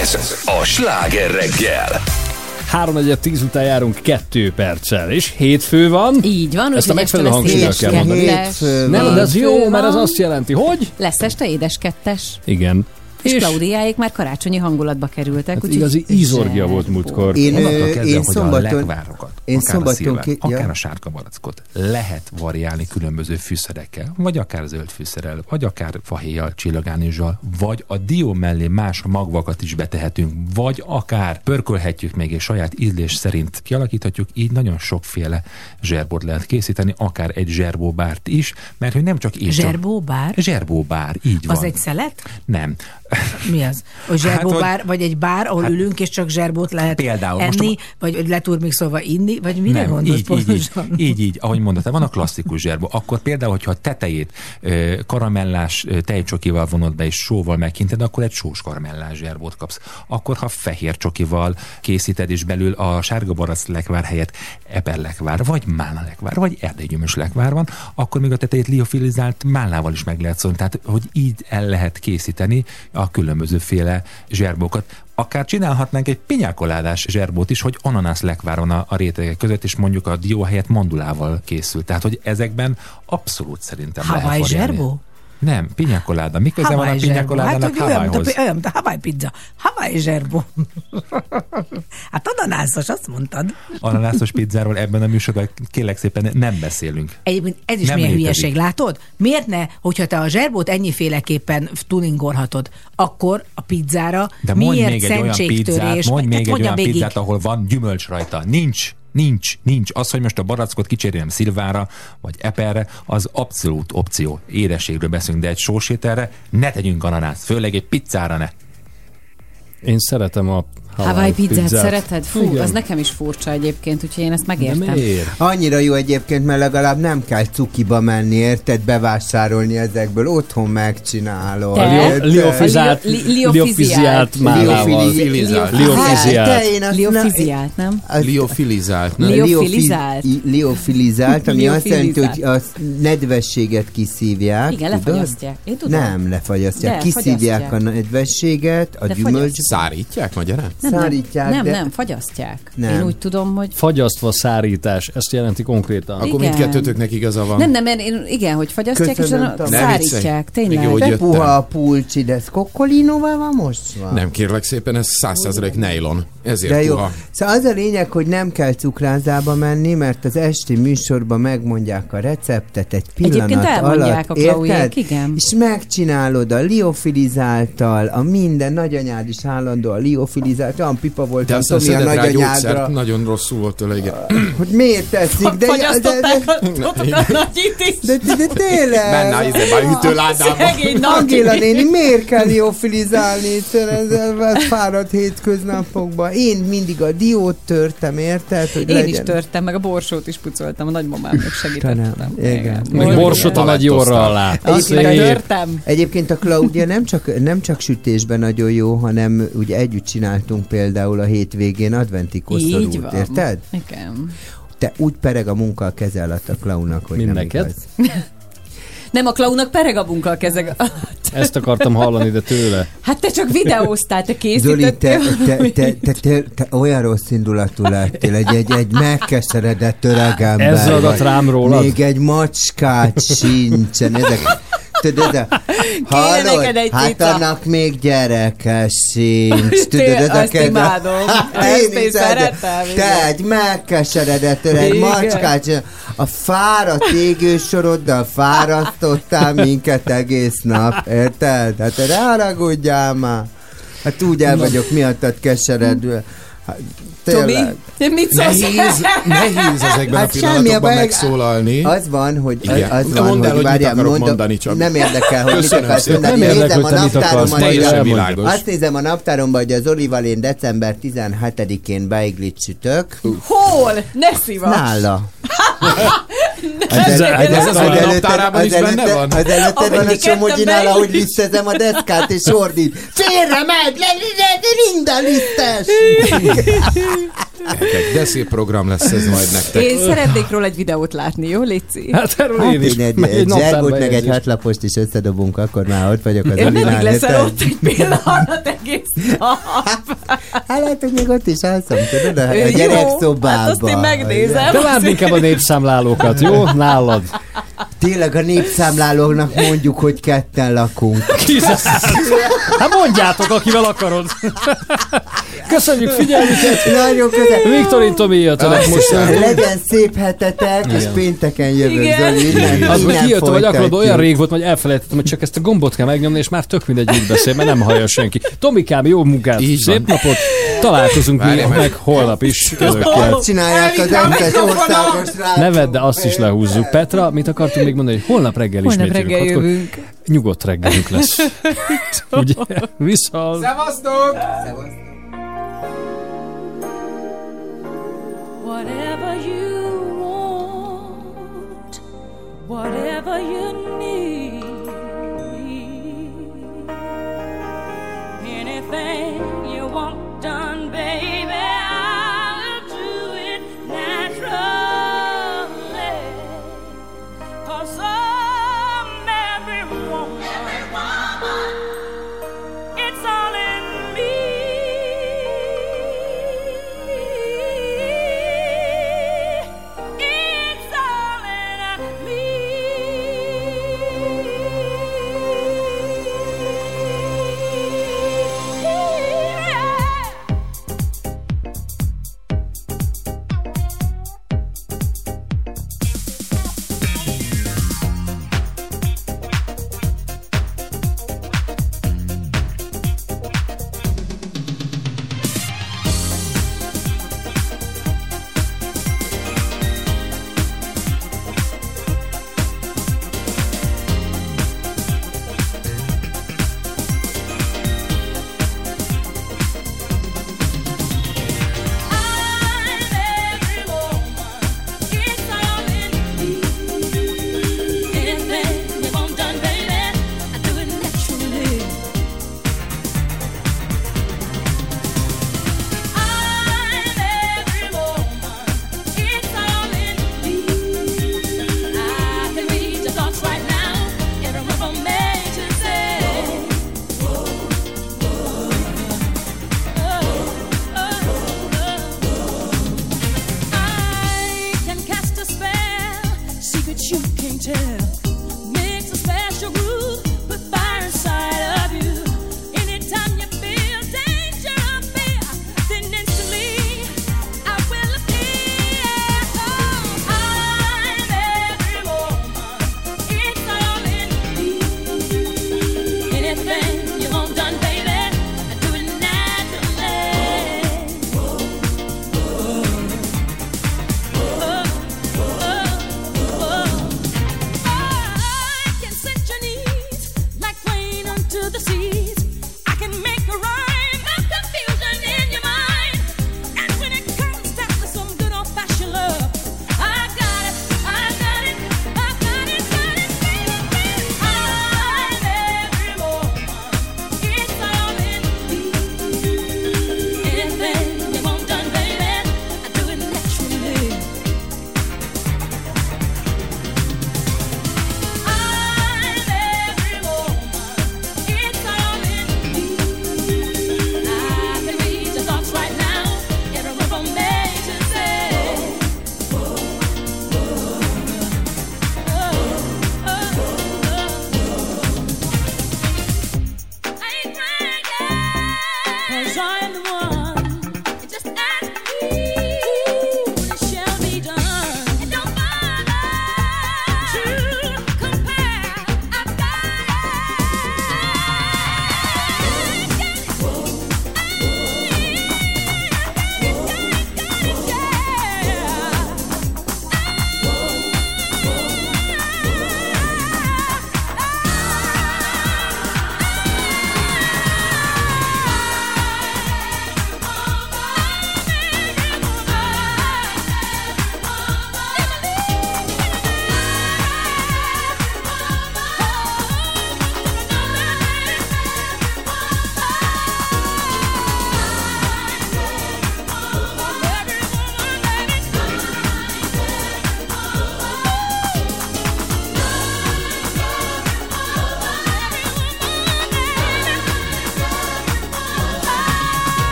Ez a sláger reggel. 3 10 után járunk 2 perccel, és hétfő van. Így van, Ezt a megfelelő hangsúlyjal kell mondani. Nem, de az jó, mert van. azt jelenti, hogy? Lesz este édeskettes. Igen. És, és Klaudiáék már karácsonyi hangulatba kerültek. Hát úgyhogy igazi ízorgia volt múltkor. Én, kezdve, én hogy szombaton- a lekvárokat, én akár szombaton a szilvát, ki- ja. akár a sárga barackot lehet variálni különböző fűszerekkel, vagy akár zöld fűszerrel, vagy akár fahéjjal, csillagánézsal, vagy a dió mellé más magvakat is betehetünk, vagy akár pörkölhetjük még és saját ízlés szerint kialakíthatjuk, így nagyon sokféle zserbót lehet készíteni, akár egy zserbóbárt is, mert hogy nem csak és csak- Zserbóbár? Zserbóbár, így van. Az egy szelet? Nem. Mi az? A zserbóbár, vagy egy bár, ahol Hát- ülünk, és csak zserbót lehet Például, most enni, vagy hogy leturmixolva inni, vagy mire nem, gondolsz így, így, így, pontosan? így, így, ahogy mondtad, van a klasszikus zserbó. Akkor például, hogyha a tetejét karamellás tejcsokival vonod be és sóval megkinted, akkor egy sós karamellás zserbót kapsz. Akkor, ha fehér csokival készíted, és belül a sárga barack lekvár helyett eper lekvár, vagy málna lekvár, vagy erdélygyümös lekvár van, akkor még a tetejét liofilizált málnával is meg lehet szólni. Tehát, hogy így el lehet készíteni a különbözőféle zserbókat. Akár csinálhatnánk egy pinyákoládás zserbót is, hogy ananász lekváron a, a rétegek között, és mondjuk a dió helyett mandulával készül. Tehát, hogy ezekben abszolút szerintem lehet Hawaii variálni. zserbó? Nem, pinyákoláda. Mi köze van a zserbó. Hát, hogy olyan, olyan, a Hawaii pizza. Hawaii zserbó. hát ananászos, azt mondtad. Ananászos pizzáról ebben a műsorban kérlek szépen nem beszélünk. Egyébként ez is Nem milyen létezik. hülyeség, látod? Miért ne, hogyha te a zserbót ennyiféleképpen tuningolhatod, akkor a pizzára De mondj miért még egy olyan pizzát, mondj még Hát egy mondjam olyan pizzát, ahol van gyümölcs rajta. Nincs. Nincs, nincs. Az, hogy most a barackot kicserélem szilvára, vagy eperre, az abszolút opció. Édességről beszélünk, de egy sósételre ne tegyünk ananászt, főleg egy pizzára ne. Én szeretem a Hawaii pizzát, szereted? Fú, Igen. az nekem is furcsa egyébként, úgyhogy én ezt megértem. Annyira jó egyébként, mert legalább nem kell cukiba menni, érted, bevásárolni ezekből, otthon megcsinálod. Te? érted? Liofizált- Li- li- liofiziált. liofiziált málával. Liofili- Liofilizált. Hát, nem? Liofilizált, nem? Liofilizált. Liofi- Liofilizált, ami azt jelenti, hogy a nedvességet kiszívják. Igen, lefagyasztják. Én tudom. Nem, lefagyasztják. De, Kiszívják fagyasztják. a nedvességet, a gyümölcs. Szárítják magyarán? Nem, nem, Szárítják, nem, de- nem, fagyasztják. Nem. Én úgy tudom, hogy... Fagyasztva szárítás, ezt jelenti konkrétan. Akkor Igen. mindkettőtöknek igaza van. Nem, nem, én, én, igen, hogy fagyasztják, Köszönöm, és szárítják. Tényleg. Jó, hogy puha a pulcsi, de ez kokkolinóval van mostva? Nem, kérlek szépen, ez százszerzelék nejlon. Ezért De jó. puha. Szóval az a lényeg, hogy nem kell cukrázába menni, mert az esti műsorban megmondják a receptet egy pillanat Egyébként elmondják alatt. a érted? igen. És megcsinálod a liofilizáltal, a minden nagyanyád is állandó a liofilizált, olyan pipa volt, De aztán Tomi a nagyanyádra, nagyon rosszul volt tőle, igen. hogy miért teszik, de, de, de, de, de, de tényleg. Benne a izébe, a hűtőládában. Szegény nagy. Angéla néni, miért kell liofilizálni ezzel fáradt hétköznapokban? Én mindig a diót törtem, érted? Hogy Én legyen. is törtem, meg a borsót is pucoltam, a nagymamámnak segítettem. Igen. Meg borsot a nagy orra alá. Egyébként a Claudia nem csak, nem csak sütésben nagyon jó, hanem ugye együtt csináltunk például a hétvégén adventi Így koszorút, van. érted? Igen. Te úgy pereg a munka a keze alatt a klaunak, hogy Mind nem neked? igaz. Nem, a klaunak pereg a munka a kezeg. Ezt akartam hallani, de tőle. Hát te csak videóztál, te Zoli, te, készítettél. te, te, te, te, te olyan rossz indulatú lettél, egy, egy, egy megkeseredett öreg ember Ez vagy. rám rólad? Még egy macskát sincsen. Ezek, tudod, a, hallod? egy Hát cica. annak még gyereke sincs. Tudod, ezek azt imádom. Ezt én szeretem. Te egy megkeseredett öreg Igen. macskát. A fáradt égősoroddal fárasztottál minket egész nap. Érted? Hát ne haragudjál már. Hát úgy el vagyok miattad keseredve. Tényleg. te mit szólsz? Nehéz, nehéz ezekben Hát a pillanatokban megszólalni. Az van, hogy Igen. az van, mondd el, hogy mit várjál, akarok mondom- mondani, csak. Nem érdekel, hogy mit akarsz mondani. Nem érdekel, hogy te mit akarsz, Teljesen világos. azt nézem a naptáromban, hogy az Olival én december 17-én beiglit sütök. Hol? Ne szívass! Nála. Ez az előtted- naptárában is benne van? Az előtted van a Ameddig Somogyinál, ketten ahogy lisztezem a deszkát, és ordít. Félre megy, minden! Gyerekek, De szép program lesz ez majd nektek. Én szeretnék róla egy videót látni, jó, Léci? Hát erről Hát én is. egy, Meg egy zserbót, meg egy hatlapost is összedobunk, akkor már ott vagyok az Én mindig leszel ott egy pillanat egész nap. Hát lehet, hogy még ott is alszom, tudod, a, gyerekszobában. hát azt én megnézem. De várd inkább a népszámlálókat, jó? Nálad. Tényleg a népszámlálóknak mondjuk, hogy ketten lakunk. Hát mondjátok, akivel akarod. Köszönjük figyelmüket. Nagyon köszönöm. Viktorin Tomi jöttenek most. Legyen szép hetetek, és pénteken jövök, Igen. Zoli. Innen, Az, hogy kijöttem, hogy akarod, olyan rég volt, hogy elfelejtettem, hogy csak ezt a gombot kell megnyomni, és már tök mindegy, mit beszél, mert nem hallja senki. Tomikám, jó munkát, Így szép van. napot, találkozunk mi, Várjál meg. meg holnap is. Ezt csinálják az országos rádió. Ne vedd, de azt is lehúzzuk. Petra, mit akartunk még mondani, hogy holnap reggel Holnap ismét reggel jövünk. Nyugodt reggelünk lesz. Ugye? Viszont. Szevasztok! Whatever you want, whatever you need, anything you want done, baby,